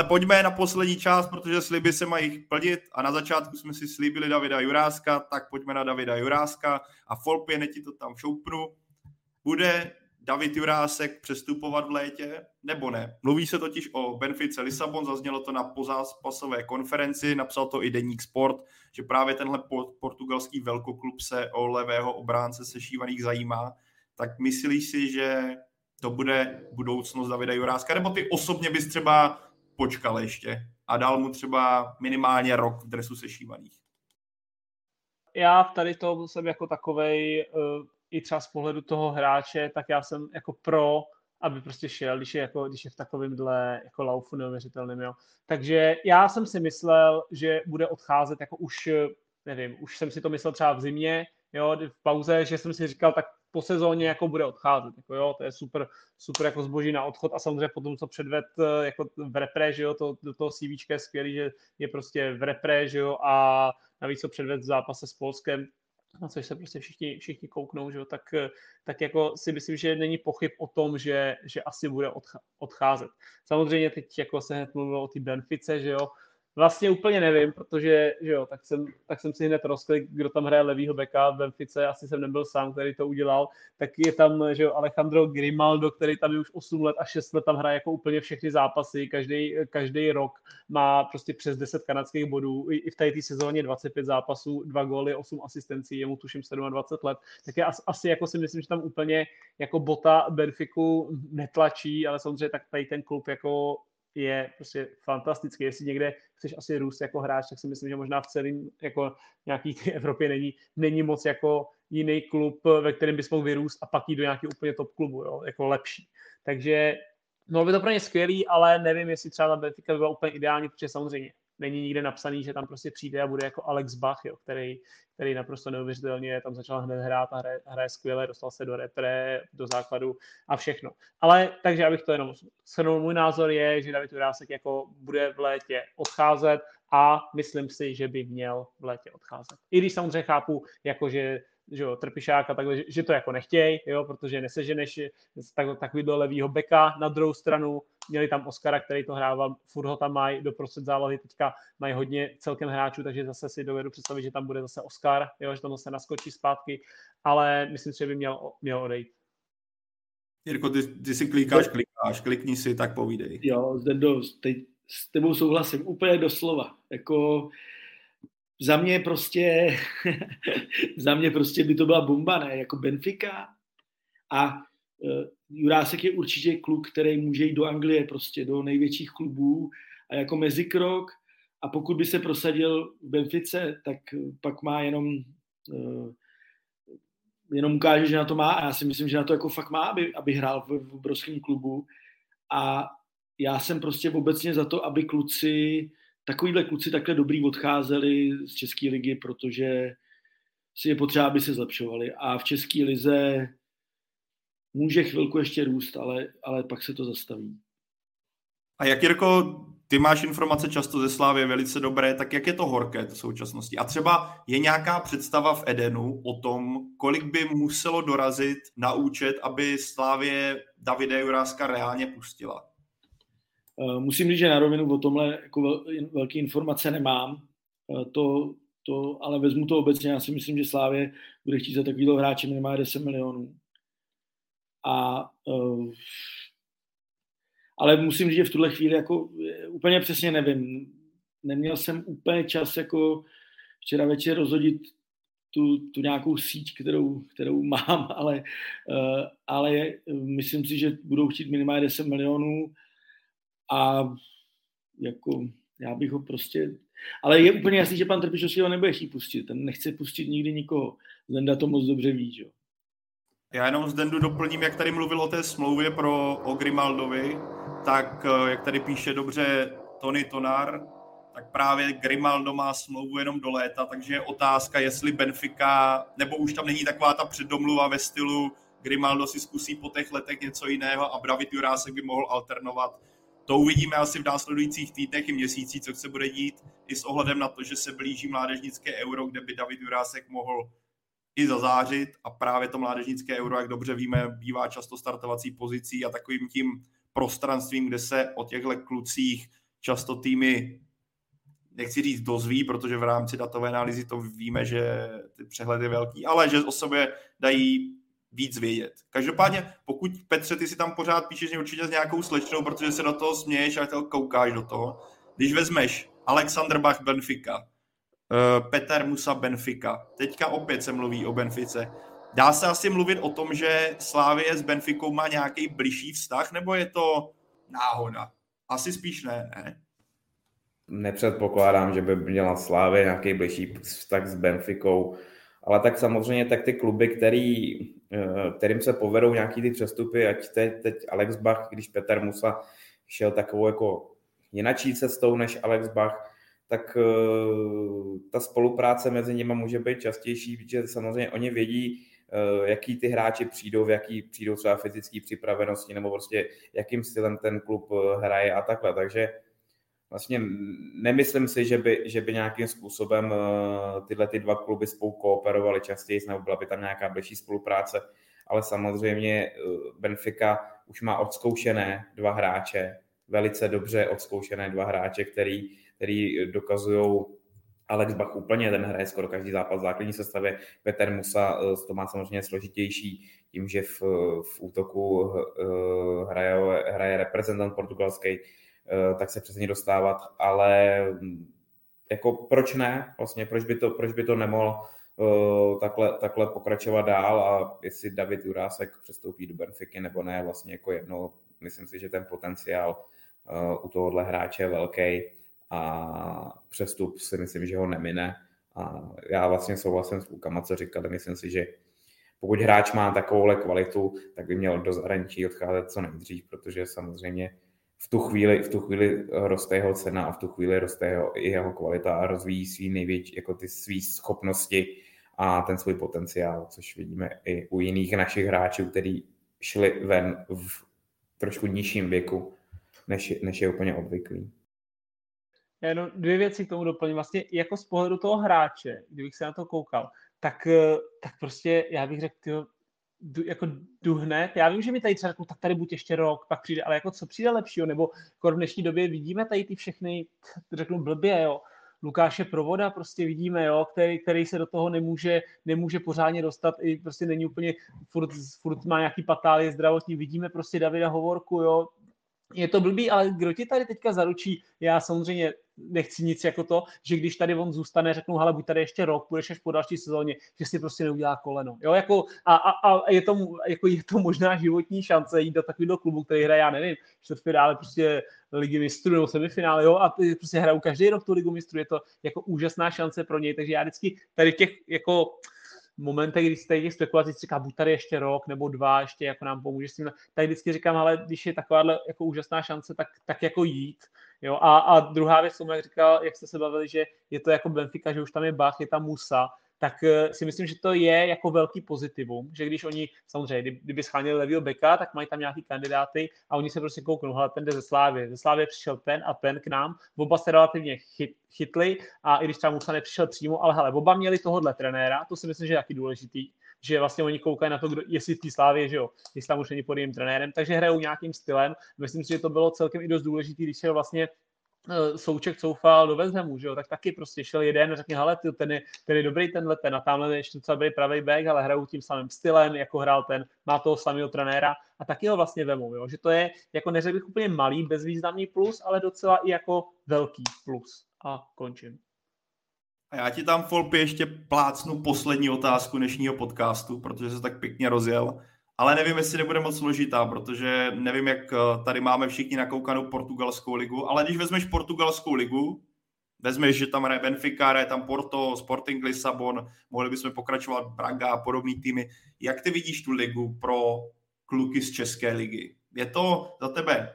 Ale pojďme na poslední část, protože sliby se mají plnit a na začátku jsme si slíbili Davida Juráska, tak pojďme na Davida Juráska a Folpě, ti to tam šoupnu. Bude David Jurásek přestupovat v létě, nebo ne? Mluví se totiž o Benfice Lisabon, zaznělo to na pozápasové konferenci, napsal to i Deník Sport, že právě tenhle portugalský velkoklub se o levého obránce sešívaných zajímá. Tak myslíš si, že to bude budoucnost Davida Juráska, nebo ty osobně bys třeba počkal ještě a dal mu třeba minimálně rok v dresu sešívaných? Já tady to jsem jako takovej, uh i třeba z pohledu toho hráče, tak já jsem jako pro, aby prostě šel, když je, jako, když je v takovémhle jako laufu neuvěřitelným, jo. Takže já jsem si myslel, že bude odcházet jako už, nevím, už jsem si to myslel třeba v zimě, jo, v pauze, že jsem si říkal, tak po sezóně jako bude odcházet, jako jo, to je super, super jako zboží na odchod a samozřejmě potom, co předved jako v repre, že jo, to, do toho CV je skvělý, že je prostě v repre, že jo, a navíc co předved v zápase s Polskem, na což se prostě všichni, všichni kouknou, že jo, tak, tak jako si myslím, že není pochyb o tom, že, že asi bude odcházet. Samozřejmě teď jako se hned mluvilo o té Benfice, že jo, Vlastně úplně nevím, protože že jo, tak, jsem, tak jsem si hned rozklik, kdo tam hraje levýho beka v Benfice, asi jsem nebyl sám, který to udělal, tak je tam že jo, Alejandro Grimaldo, který tam je už 8 let a 6 let tam hraje jako úplně všechny zápasy, každý, každý rok má prostě přes 10 kanadských bodů, i v té sezóně 25 zápasů, 2 góly, 8 asistencí, jemu tuším 27 let, tak je asi jako si myslím, že tam úplně jako bota Benfiku netlačí, ale samozřejmě tak tady ten klub jako je prostě fantastický. Jestli někde chceš asi růst jako hráč, tak si myslím, že možná v celém jako nějaký <laughs> Evropě není, není moc jako jiný klub, ve kterém bys mohl vyrůst a pak jít do nějakého úplně top klubu, jo, jako lepší. Takže bylo by to pro ně skvělý, ale nevím, jestli třeba ta Benfica by byla úplně ideální, protože samozřejmě není nikde napsaný, že tam prostě přijde a bude jako Alex Bach, jo, který, který naprosto neuvěřitelně tam začal hned hrát a hraje, hraje skvěle, dostal se do repre, do základu a všechno. Ale takže abych to jenom shrnul, můj názor je, že David Urásek jako bude v létě odcházet a myslím si, že by měl v létě odcházet. I když samozřejmě chápu, jako že jo, trpišáka, takhle, že, že to jako nechtějí, jo, protože neseženeš tak, takový do levýho beka. Na druhou stranu měli tam Oscara, který to hrával, furt ho tam mají do prostřed zálohy, teďka mají hodně celkem hráčů, takže zase si dovedu představit, že tam bude zase Oscar, jo, že tam zase naskočí zpátky, ale myslím si, že by měl, měl odejít. Jirko, ty, ty si klikáš, klikáš, klikni si, tak povídej. Jo, Zdendo, teď s tebou souhlasím úplně doslova. Jako za mě prostě, <laughs> za mě prostě by to byla bomba, ne? Jako Benfica a uh, Jurásek je určitě kluk, který může jít do Anglie, prostě do největších klubů a jako mezikrok. A pokud by se prosadil v Benfice, tak pak má jenom uh, jenom ukáže, že na to má. A já si myslím, že na to jako fakt má, aby, aby hrál v, v obrovském klubu. A já jsem prostě obecně za to, aby kluci takovýhle kluci takhle dobrý odcházeli z České ligy, protože si je potřeba, aby se zlepšovali. A v České lize může chvilku ještě růst, ale, ale pak se to zastaví. A jak, Jirko, ty máš informace často ze Slávy velice dobré, tak jak je to horké v současnosti? A třeba je nějaká představa v Edenu o tom, kolik by muselo dorazit na účet, aby Slávě Davide Juráska reálně pustila? Eh, musím říct, že na rovinu o tomhle jako velké informace nemám. Eh, to, to, ale vezmu to obecně. Já si myslím, že Slávě bude chtít za takovýhle hráče minimálně 10 milionů. A, uh, ale musím říct, že v tuhle chvíli jako úplně přesně nevím. Neměl jsem úplně čas jako včera večer rozhodit tu, tu nějakou síť, kterou, kterou <laughs> mám, ale, ale myslím si, že budou chtít minimálně 10 milionů a jako já bych ho prostě... Ale je úplně jasný, že pan Trpišovský ho nebude chtít pustit. Ten nechce pustit nikdy nikoho. Zenda to moc dobře ví, že? Já jenom z Dendu doplním, jak tady mluvil o té smlouvě pro o Grimaldovi, tak eh, jak tady píše dobře Tony Tonar, tak právě Grimaldo má smlouvu jenom do léta, takže je otázka, jestli Benfica, nebo už tam není taková ta předdomluva ve stylu Grimaldo si zkusí po těch letech něco jiného a David Jurásek by mohl alternovat to uvidíme asi v následujících týdnech i měsících, co se bude dít, i s ohledem na to, že se blíží mládežnické euro, kde by David Jurásek mohl i zazářit. A právě to mládežnické euro, jak dobře víme, bývá často startovací pozicí a takovým tím prostranstvím, kde se o těchto klucích často týmy nechci říct dozví, protože v rámci datové analýzy to víme, že ty přehled je velký, ale že o sobě dají víc vědět. Každopádně, pokud Petře, ty si tam pořád píšeš určitě s nějakou slečnou, protože se do toho směješ a koukáš do toho. Když vezmeš Alexander Bach Benfica, eh, Peter Musa Benfica, teďka opět se mluví o Benfice. Dá se asi mluvit o tom, že Slávie s Benficou má nějaký blížší vztah, nebo je to náhoda? Asi spíš ne, ne? Nepředpokládám, že by měla Slávě nějaký blížší vztah s Benficou, ale tak samozřejmě tak ty kluby, který, eh, kterým se povedou nějaký ty přestupy, ať teď, teď Alex Bach, když Petr Musa šel takovou jako jinačí cestou než Alex Bach, tak uh, ta spolupráce mezi nimi může být častější, protože samozřejmě oni vědí, uh, jaký ty hráči přijdou, v jaký přijdou třeba fyzické připravenosti, nebo prostě jakým stylem ten klub hraje a takhle. Takže vlastně nemyslím si, že by, že by nějakým způsobem uh, tyhle ty dva kluby spolu kooperovaly častěji, nebo byla by tam nějaká blížší spolupráce, ale samozřejmě Benfica už má odzkoušené dva hráče, velice dobře odzkoušené dva hráče, který, který dokazují Alex Bach úplně, ten hraje skoro každý zápas v základní sestavě. Petr Musa eh, to má samozřejmě složitější tím, že v, v útoku eh, hraje, hraje reprezentant portugalský, eh, tak se přes ně dostávat, ale hm, jako proč ne? Vlastně proč by to, proč by to nemohl takhle, takhle pokračovat dál a jestli David Jurásek přestoupí do Benfiky nebo ne, vlastně jako jedno, myslím si, že ten potenciál u tohohle hráče je velký a přestup si myslím, že ho nemine. A já vlastně souhlasím s klukama, co říkali. Myslím si, že pokud hráč má takovouhle kvalitu, tak by měl do zahraničí odcházet co nejdřív, protože samozřejmě v tu chvíli, v tu chvíli roste jeho cena a v tu chvíli roste jeho, jeho kvalita a rozvíjí svý největší, jako ty svý schopnosti a ten svůj potenciál, což vidíme i u jiných našich hráčů, kteří šli ven v trošku nižším věku než, než je úplně obvyklý. Já jenom dvě věci k tomu doplním. Vlastně jako z pohledu toho hráče, kdybych se na to koukal, tak, eh, tak prostě já bych řekl, tyjo, jako jdu hned. Já vím, že mi tady třeba tak tady buď ještě rok, pak přijde, ale jako co přijde lepšího, nebo jako v dnešní době vidíme tady ty všechny, řeknu blbě, jo, Lukáše Provoda prostě vidíme, jo, který, který se do toho nemůže, nemůže pořádně dostat, i prostě není úplně, furt, furt má nějaký patálie zdravotní, vidíme prostě Davida Hovorku, jo, je to blbý, ale kdo ti tady teďka zaručí, já samozřejmě nechci nic jako to, že když tady on zůstane, řeknu, ale buď tady ještě rok, půjdeš až po další sezóně, že si prostě neudělá koleno. Jo, jako, a, a, a je, to, jako je to možná životní šance jít do takového klubu, který hraje, já nevím, čtvrtfinále prostě ligy mistrů nebo semifinále, jo, a prostě hrajou každý rok tu ligu mistrů, je to jako úžasná šance pro něj, takže já vždycky tady těch jako momentech, kdy jste těch spekulací říká, buď tady ještě rok nebo dva, ještě jako nám pomůže s tím, tak vždycky říkám, ale když je takováhle jako úžasná šance, tak, tak jako jít. Jo? A, a druhá věc, jak říkal, jak jste se bavili, že je to jako Benfica, že už tam je Bach, je tam Musa, tak eh, si myslím, že to je jako velký pozitivum, že když oni, samozřejmě, kdyby schánili levýho beka, tak mají tam nějaký kandidáty a oni se prostě kouknou, hele, ten jde ze Slávy, ze Slávy přišel ten a ten k nám, oba se relativně chyt, chytli a i když třeba Musa nepřišel přímo, ale hele, oba měli tohohle trenéra, to si myslím, že je taky důležitý, že vlastně oni koukají na to, kdo, jestli v té slávě, že jo, jestli tam už není pod jejím trenérem, takže hrajou nějakým stylem. Myslím si, že to bylo celkem i dost důležitý, když se vlastně Eh, Souček coufal do West Hamu, že jo, tak taky prostě šel jeden a řekl, hele, ten, je, ten je dobrý tenhle, ten a tamhle ještě docela dobrý pravý back, ale hrajou tím samým stylem, jako hrál ten, má toho samého trenéra a taky ho vlastně vemou, jo, že to je, jako neřekl bych úplně malý, bezvýznamný plus, ale docela i jako velký plus. A končím. A já ti tam, Folpy, ještě plácnu poslední otázku dnešního podcastu, protože se tak pěkně rozjel ale nevím, jestli nebude moc složitá, protože nevím, jak eh, tady máme všichni nakoukanou portugalskou ligu, ale když vezmeš portugalskou ligu, vezmeš, že tam hraje Benfica, hraje tam Porto, Sporting Lisabon, mohli bychom pokračovat Braga a podobný týmy. Jak ty vidíš tu ligu pro kluky z České ligy? Je to za tebe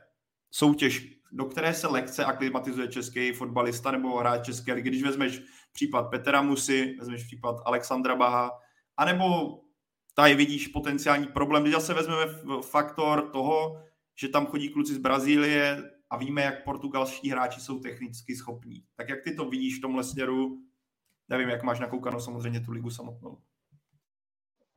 soutěž, do které se lekce aklimatizuje český fotbalista nebo hráč České ligy? Když vezmeš případ Petra Musy, vezmeš případ Alexandra Baha, anebo tady vidíš potenciální problém. Když zase vezmeme faktor toho, že tam chodí kluci z Brazílie a víme, jak portugalští hráči jsou technicky schopní. Tak jak ty to vidíš v tomhle směru? Nevím, jak máš nakoukanou samozřejmě tu ligu samotnou.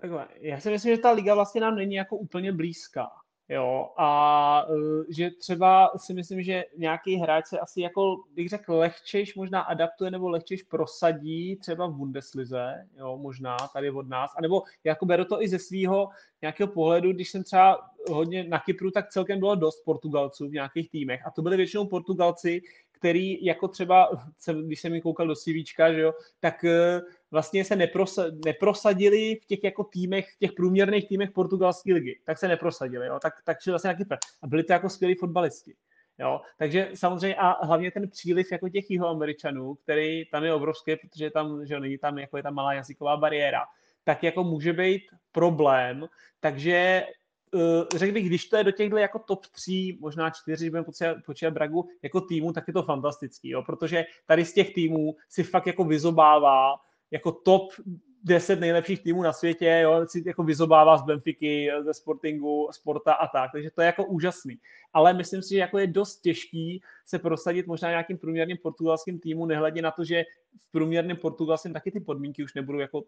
Takhle, já si myslím, že ta liga vlastně nám není jako úplně blízká. Jo, a e, že třeba si myslím, že nějaký hráč se asi jako, bych řekl, lehčejš možná adaptuje nebo lehčejš prosadí třeba v Bundeslize, jo, možná tady od nás, anebo jako beru to i ze svého nějakého pohledu, když jsem třeba hodně na Kypru, tak celkem bylo dost Portugalců v nějakých týmech a to byly většinou Portugalci, který jako třeba, když jsem mi koukal do CVčka, že jo, tak e, vlastně se neprosa, neprosadili v těch jako týmech, těch průměrných týmech portugalské ligy, tak se neprosadili, jo, tak, tak šli vlastně na Kypr. A byli to jako skvělí fotbalisti. Jo, takže samozřejmě a hlavně ten příliv jako těch jihoameričanů, který tam je obrovský, protože tam, že není tam, jako je tam malá jazyková bariéra, tak jako může být problém, takže řekl bych, když to je do těchto jako top 3, možná 4, budeme počítat Bragu jako týmu, tak je to fantastický, jo, protože tady z těch týmů si fakt jako vyzobává jako top 10 nejlepších týmů na světě, jo, si jako vyzobává z Benfiky, ze Sportingu, Sporta a tak, takže to je jako úžasný. Ale myslím si, že jako je dost těžký se prosadit možná nějakým průměrným portugalským týmu, nehledě na to, že v průměrném portugalském taky ty podmínky už nebudou jako,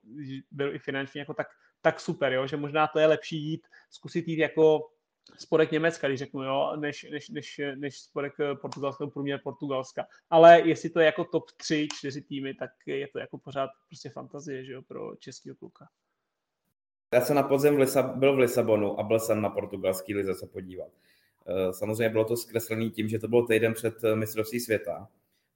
i finančně jako tak, tak super, jo, že možná to je lepší jít, zkusit jít jako spodek Německa, když řeknu, jo, než, než, než, než spodek eh, portugalského průměr Portugalska. Ale jestli to je jako top 3, 4 týmy, tak je to jako pořád prostě fantazie, že jo, pro českého kluka. Já jsem na podzem v Lisa, byl v Lisabonu a byl jsem na portugalský lize se podívat. Eh, samozřejmě bylo to zkreslené tím, že to bylo týden před eh, mistrovství světa,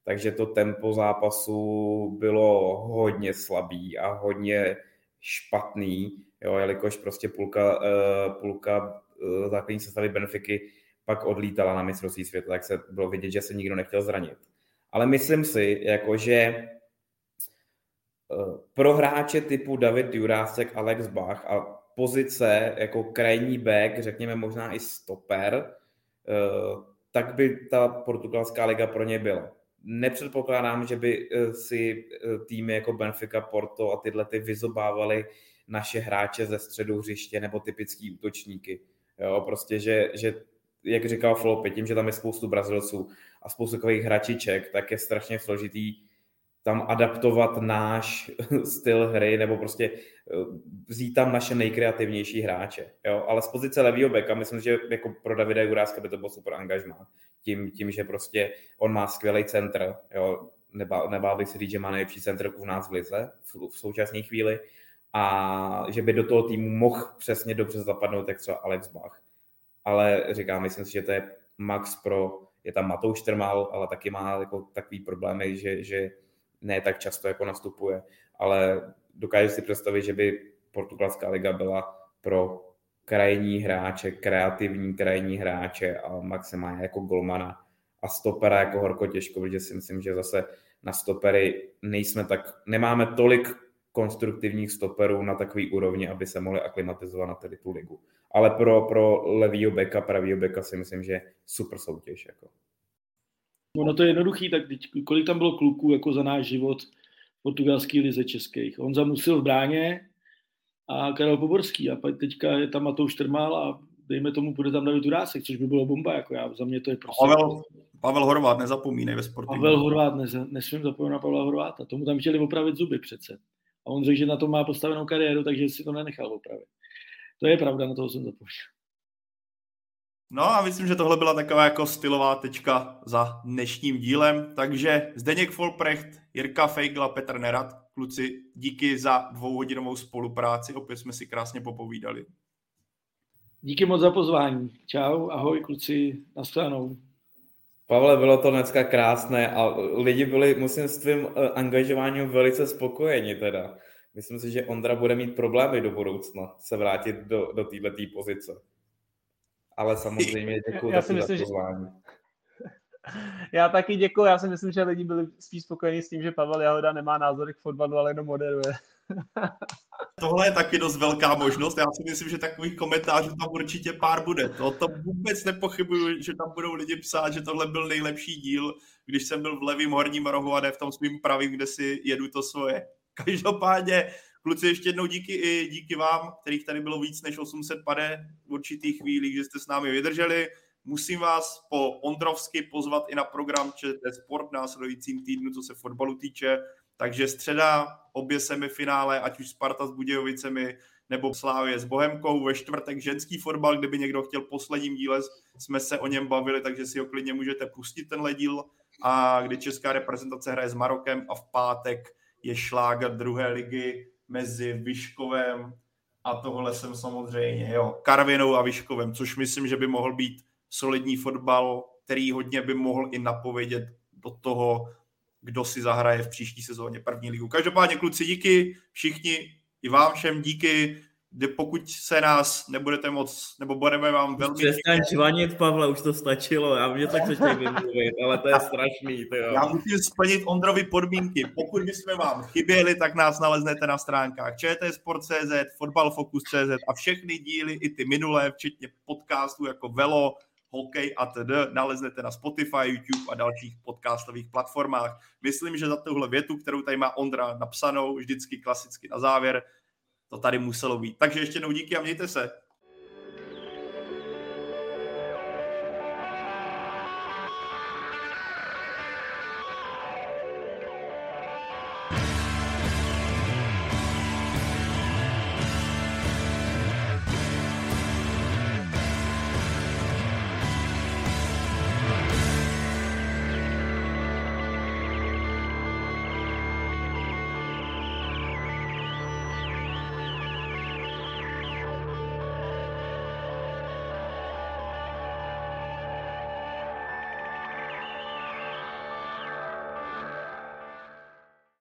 takže to tempo zápasu bylo hodně slabý a hodně špatný, jo, jelikož prostě půlka, půlka základní sestavy Benfiky pak odlítala na mistrovství světa, tak se bylo vidět, že se nikdo nechtěl zranit. Ale myslím si, jako že eh, pro hráče typu David Jurásek, Alex Bach a pozice jako krajní back, řekněme možná i stoper, eh, tak by ta portugalská liga pro ně byla. Nepředpokládám, že by si týmy jako Benfica, Porto a tyhle ty vyzobávali naše hráče ze středu hřiště nebo typický útočníky. Jo, prostě, že, že jak říkal Floppy, tím, že tam je spoustu Brazilců a spoustu takových hračiček, tak je strašně složitý tam adaptovat náš <laughs> styl hry nebo prostě eh, vzít tam naše nejkreativnější hráče. Jo? Ale z pozice levýho beka, myslím, že jako pro Davida Juráska by to bylo super angažmá. Tím, tím, že prostě on má skvělý centr, jo? Nebál, nebál bych si říct, že má nejlepší centr u nás v lize v, v současné chvíli a že by do toho týmu mohl přesně dobře zapadnout, jak třeba Alex Bach. Ale říkám, myslím si, že to je max pro, je tam Matouš Trmal, ale taky má jako takový problémy, že, že ne tak často jako nastupuje, ale dokážu si představit, že by portugalská liga byla pro krajní hráče, kreativní krajní hráče a maximálně jako golmana a stopera jako horko těžko, protože si myslím, že zase na stopery nejsme tak, nemáme tolik konstruktivních stoperů na takový úrovni, aby se mohli aklimatizovat na tedy tu ligu. Ale pro, pro levýho beka, pravýho beka si myslím, že super soutěž. Jako. No to je jednoduchý, tak teď, kolik tam bylo kluků jako za náš život v portugalské lize českých. On zamusil v bráně a Karel Poborský a pak teďka je tam Matouš Trmal a dejme tomu, bude tam David Urásek, což by bylo bomba, jako já, za mě to je prostě... Pavel, Pavel Horvát, nezapomínej ve sportu. Pavel Horvát, ne, nesmím zapomínat na Pavla Horváta, tomu tam chtěli opravit zuby přece. A on řekl, že na to má postavenou kariéru, takže si to nenechal opravit. To je pravda, na toho jsem zapomněl. No a myslím, že tohle byla taková jako stylová tečka za dnešním dílem. Takže Zdeněk Folprecht, Jirka Feigla, Petr Nerad, kluci, díky za dvouhodinovou spolupráci. Opět jsme si krásně popovídali. Díky moc za pozvání. Čau, ahoj kluci, nashledanou. Pavle, bylo to dneska krásné a lidi byli, musím s tvým eh, angažováním velice spokojeni teda. Myslím si, že Ondra bude mít problémy do budoucna se vrátit do, do této pozice. Ale samozřejmě <laughs> děkuji já, za pozvání. Že... <laughs> Já taky děkuji, já si myslím, že lidi byli spíš spokojení s tím, že Pavel Jahoda nemá názory k fotbalu, ale jenom moderuje. <laughs> Tohle je taky dost velká možnost. Já si myslím, že takových komentářů tam určitě pár bude. To, to vůbec nepochybuju, že tam budou lidi psát, že tohle byl nejlepší díl, když jsem byl v levém horním rohu a ne v tom svým pravým, kde si jedu to svoje. <laughs> Každopádně, kluci, ještě jednou díky i díky vám, kterých tady bylo víc než 800 pade v určitých chvílích, že jste s námi vydrželi. Musím vás po Ondrovsky pozvat i na program ČT Sport následujícím týdnu, co se fotbalu týče. Takže středa, obě semifinále, ať už Sparta s Budějovicemi, nebo Slávě s Bohemkou, ve čtvrtek ženský fotbal, kdyby někdo chtěl posledním díle, jsme se o něm bavili, takže si ho klidně můžete pustit tenhle díl. A kdy česká reprezentace hraje s Marokem a v pátek je šláger druhé ligy mezi Vyškovem a tohle jsem samozřejmě, jo, Karvinou a Vyškovem, což myslím, že by mohl být solidní fotbal, který hodně by mohl i napovědět do toho, kdo si zahraje v příští sezóně první ligu. Každopádně kluci díky, všichni i vám všem díky, kde pokud se nás nebudete moc, nebo budeme vám velmi... Přestaň čvanit, Pavle, už to stačilo, já mě tak chceš vymluvit, ale to je strašný. Tyjo. Já musím splnit Ondrovi podmínky. Pokud bychom vám chyběli, tak nás naleznete na stránkách čtsport.cz, fotbalfocus.cz a všechny díly, i ty minulé, včetně podcastů jako Velo, hokej a td. naleznete na Spotify, YouTube a dalších podcastových platformách. Myslím, že za tuhle větu, kterou tady má Ondra napsanou, vždycky klasicky na závěr, to tady muselo být. Takže ještě jednou díky a mějte se.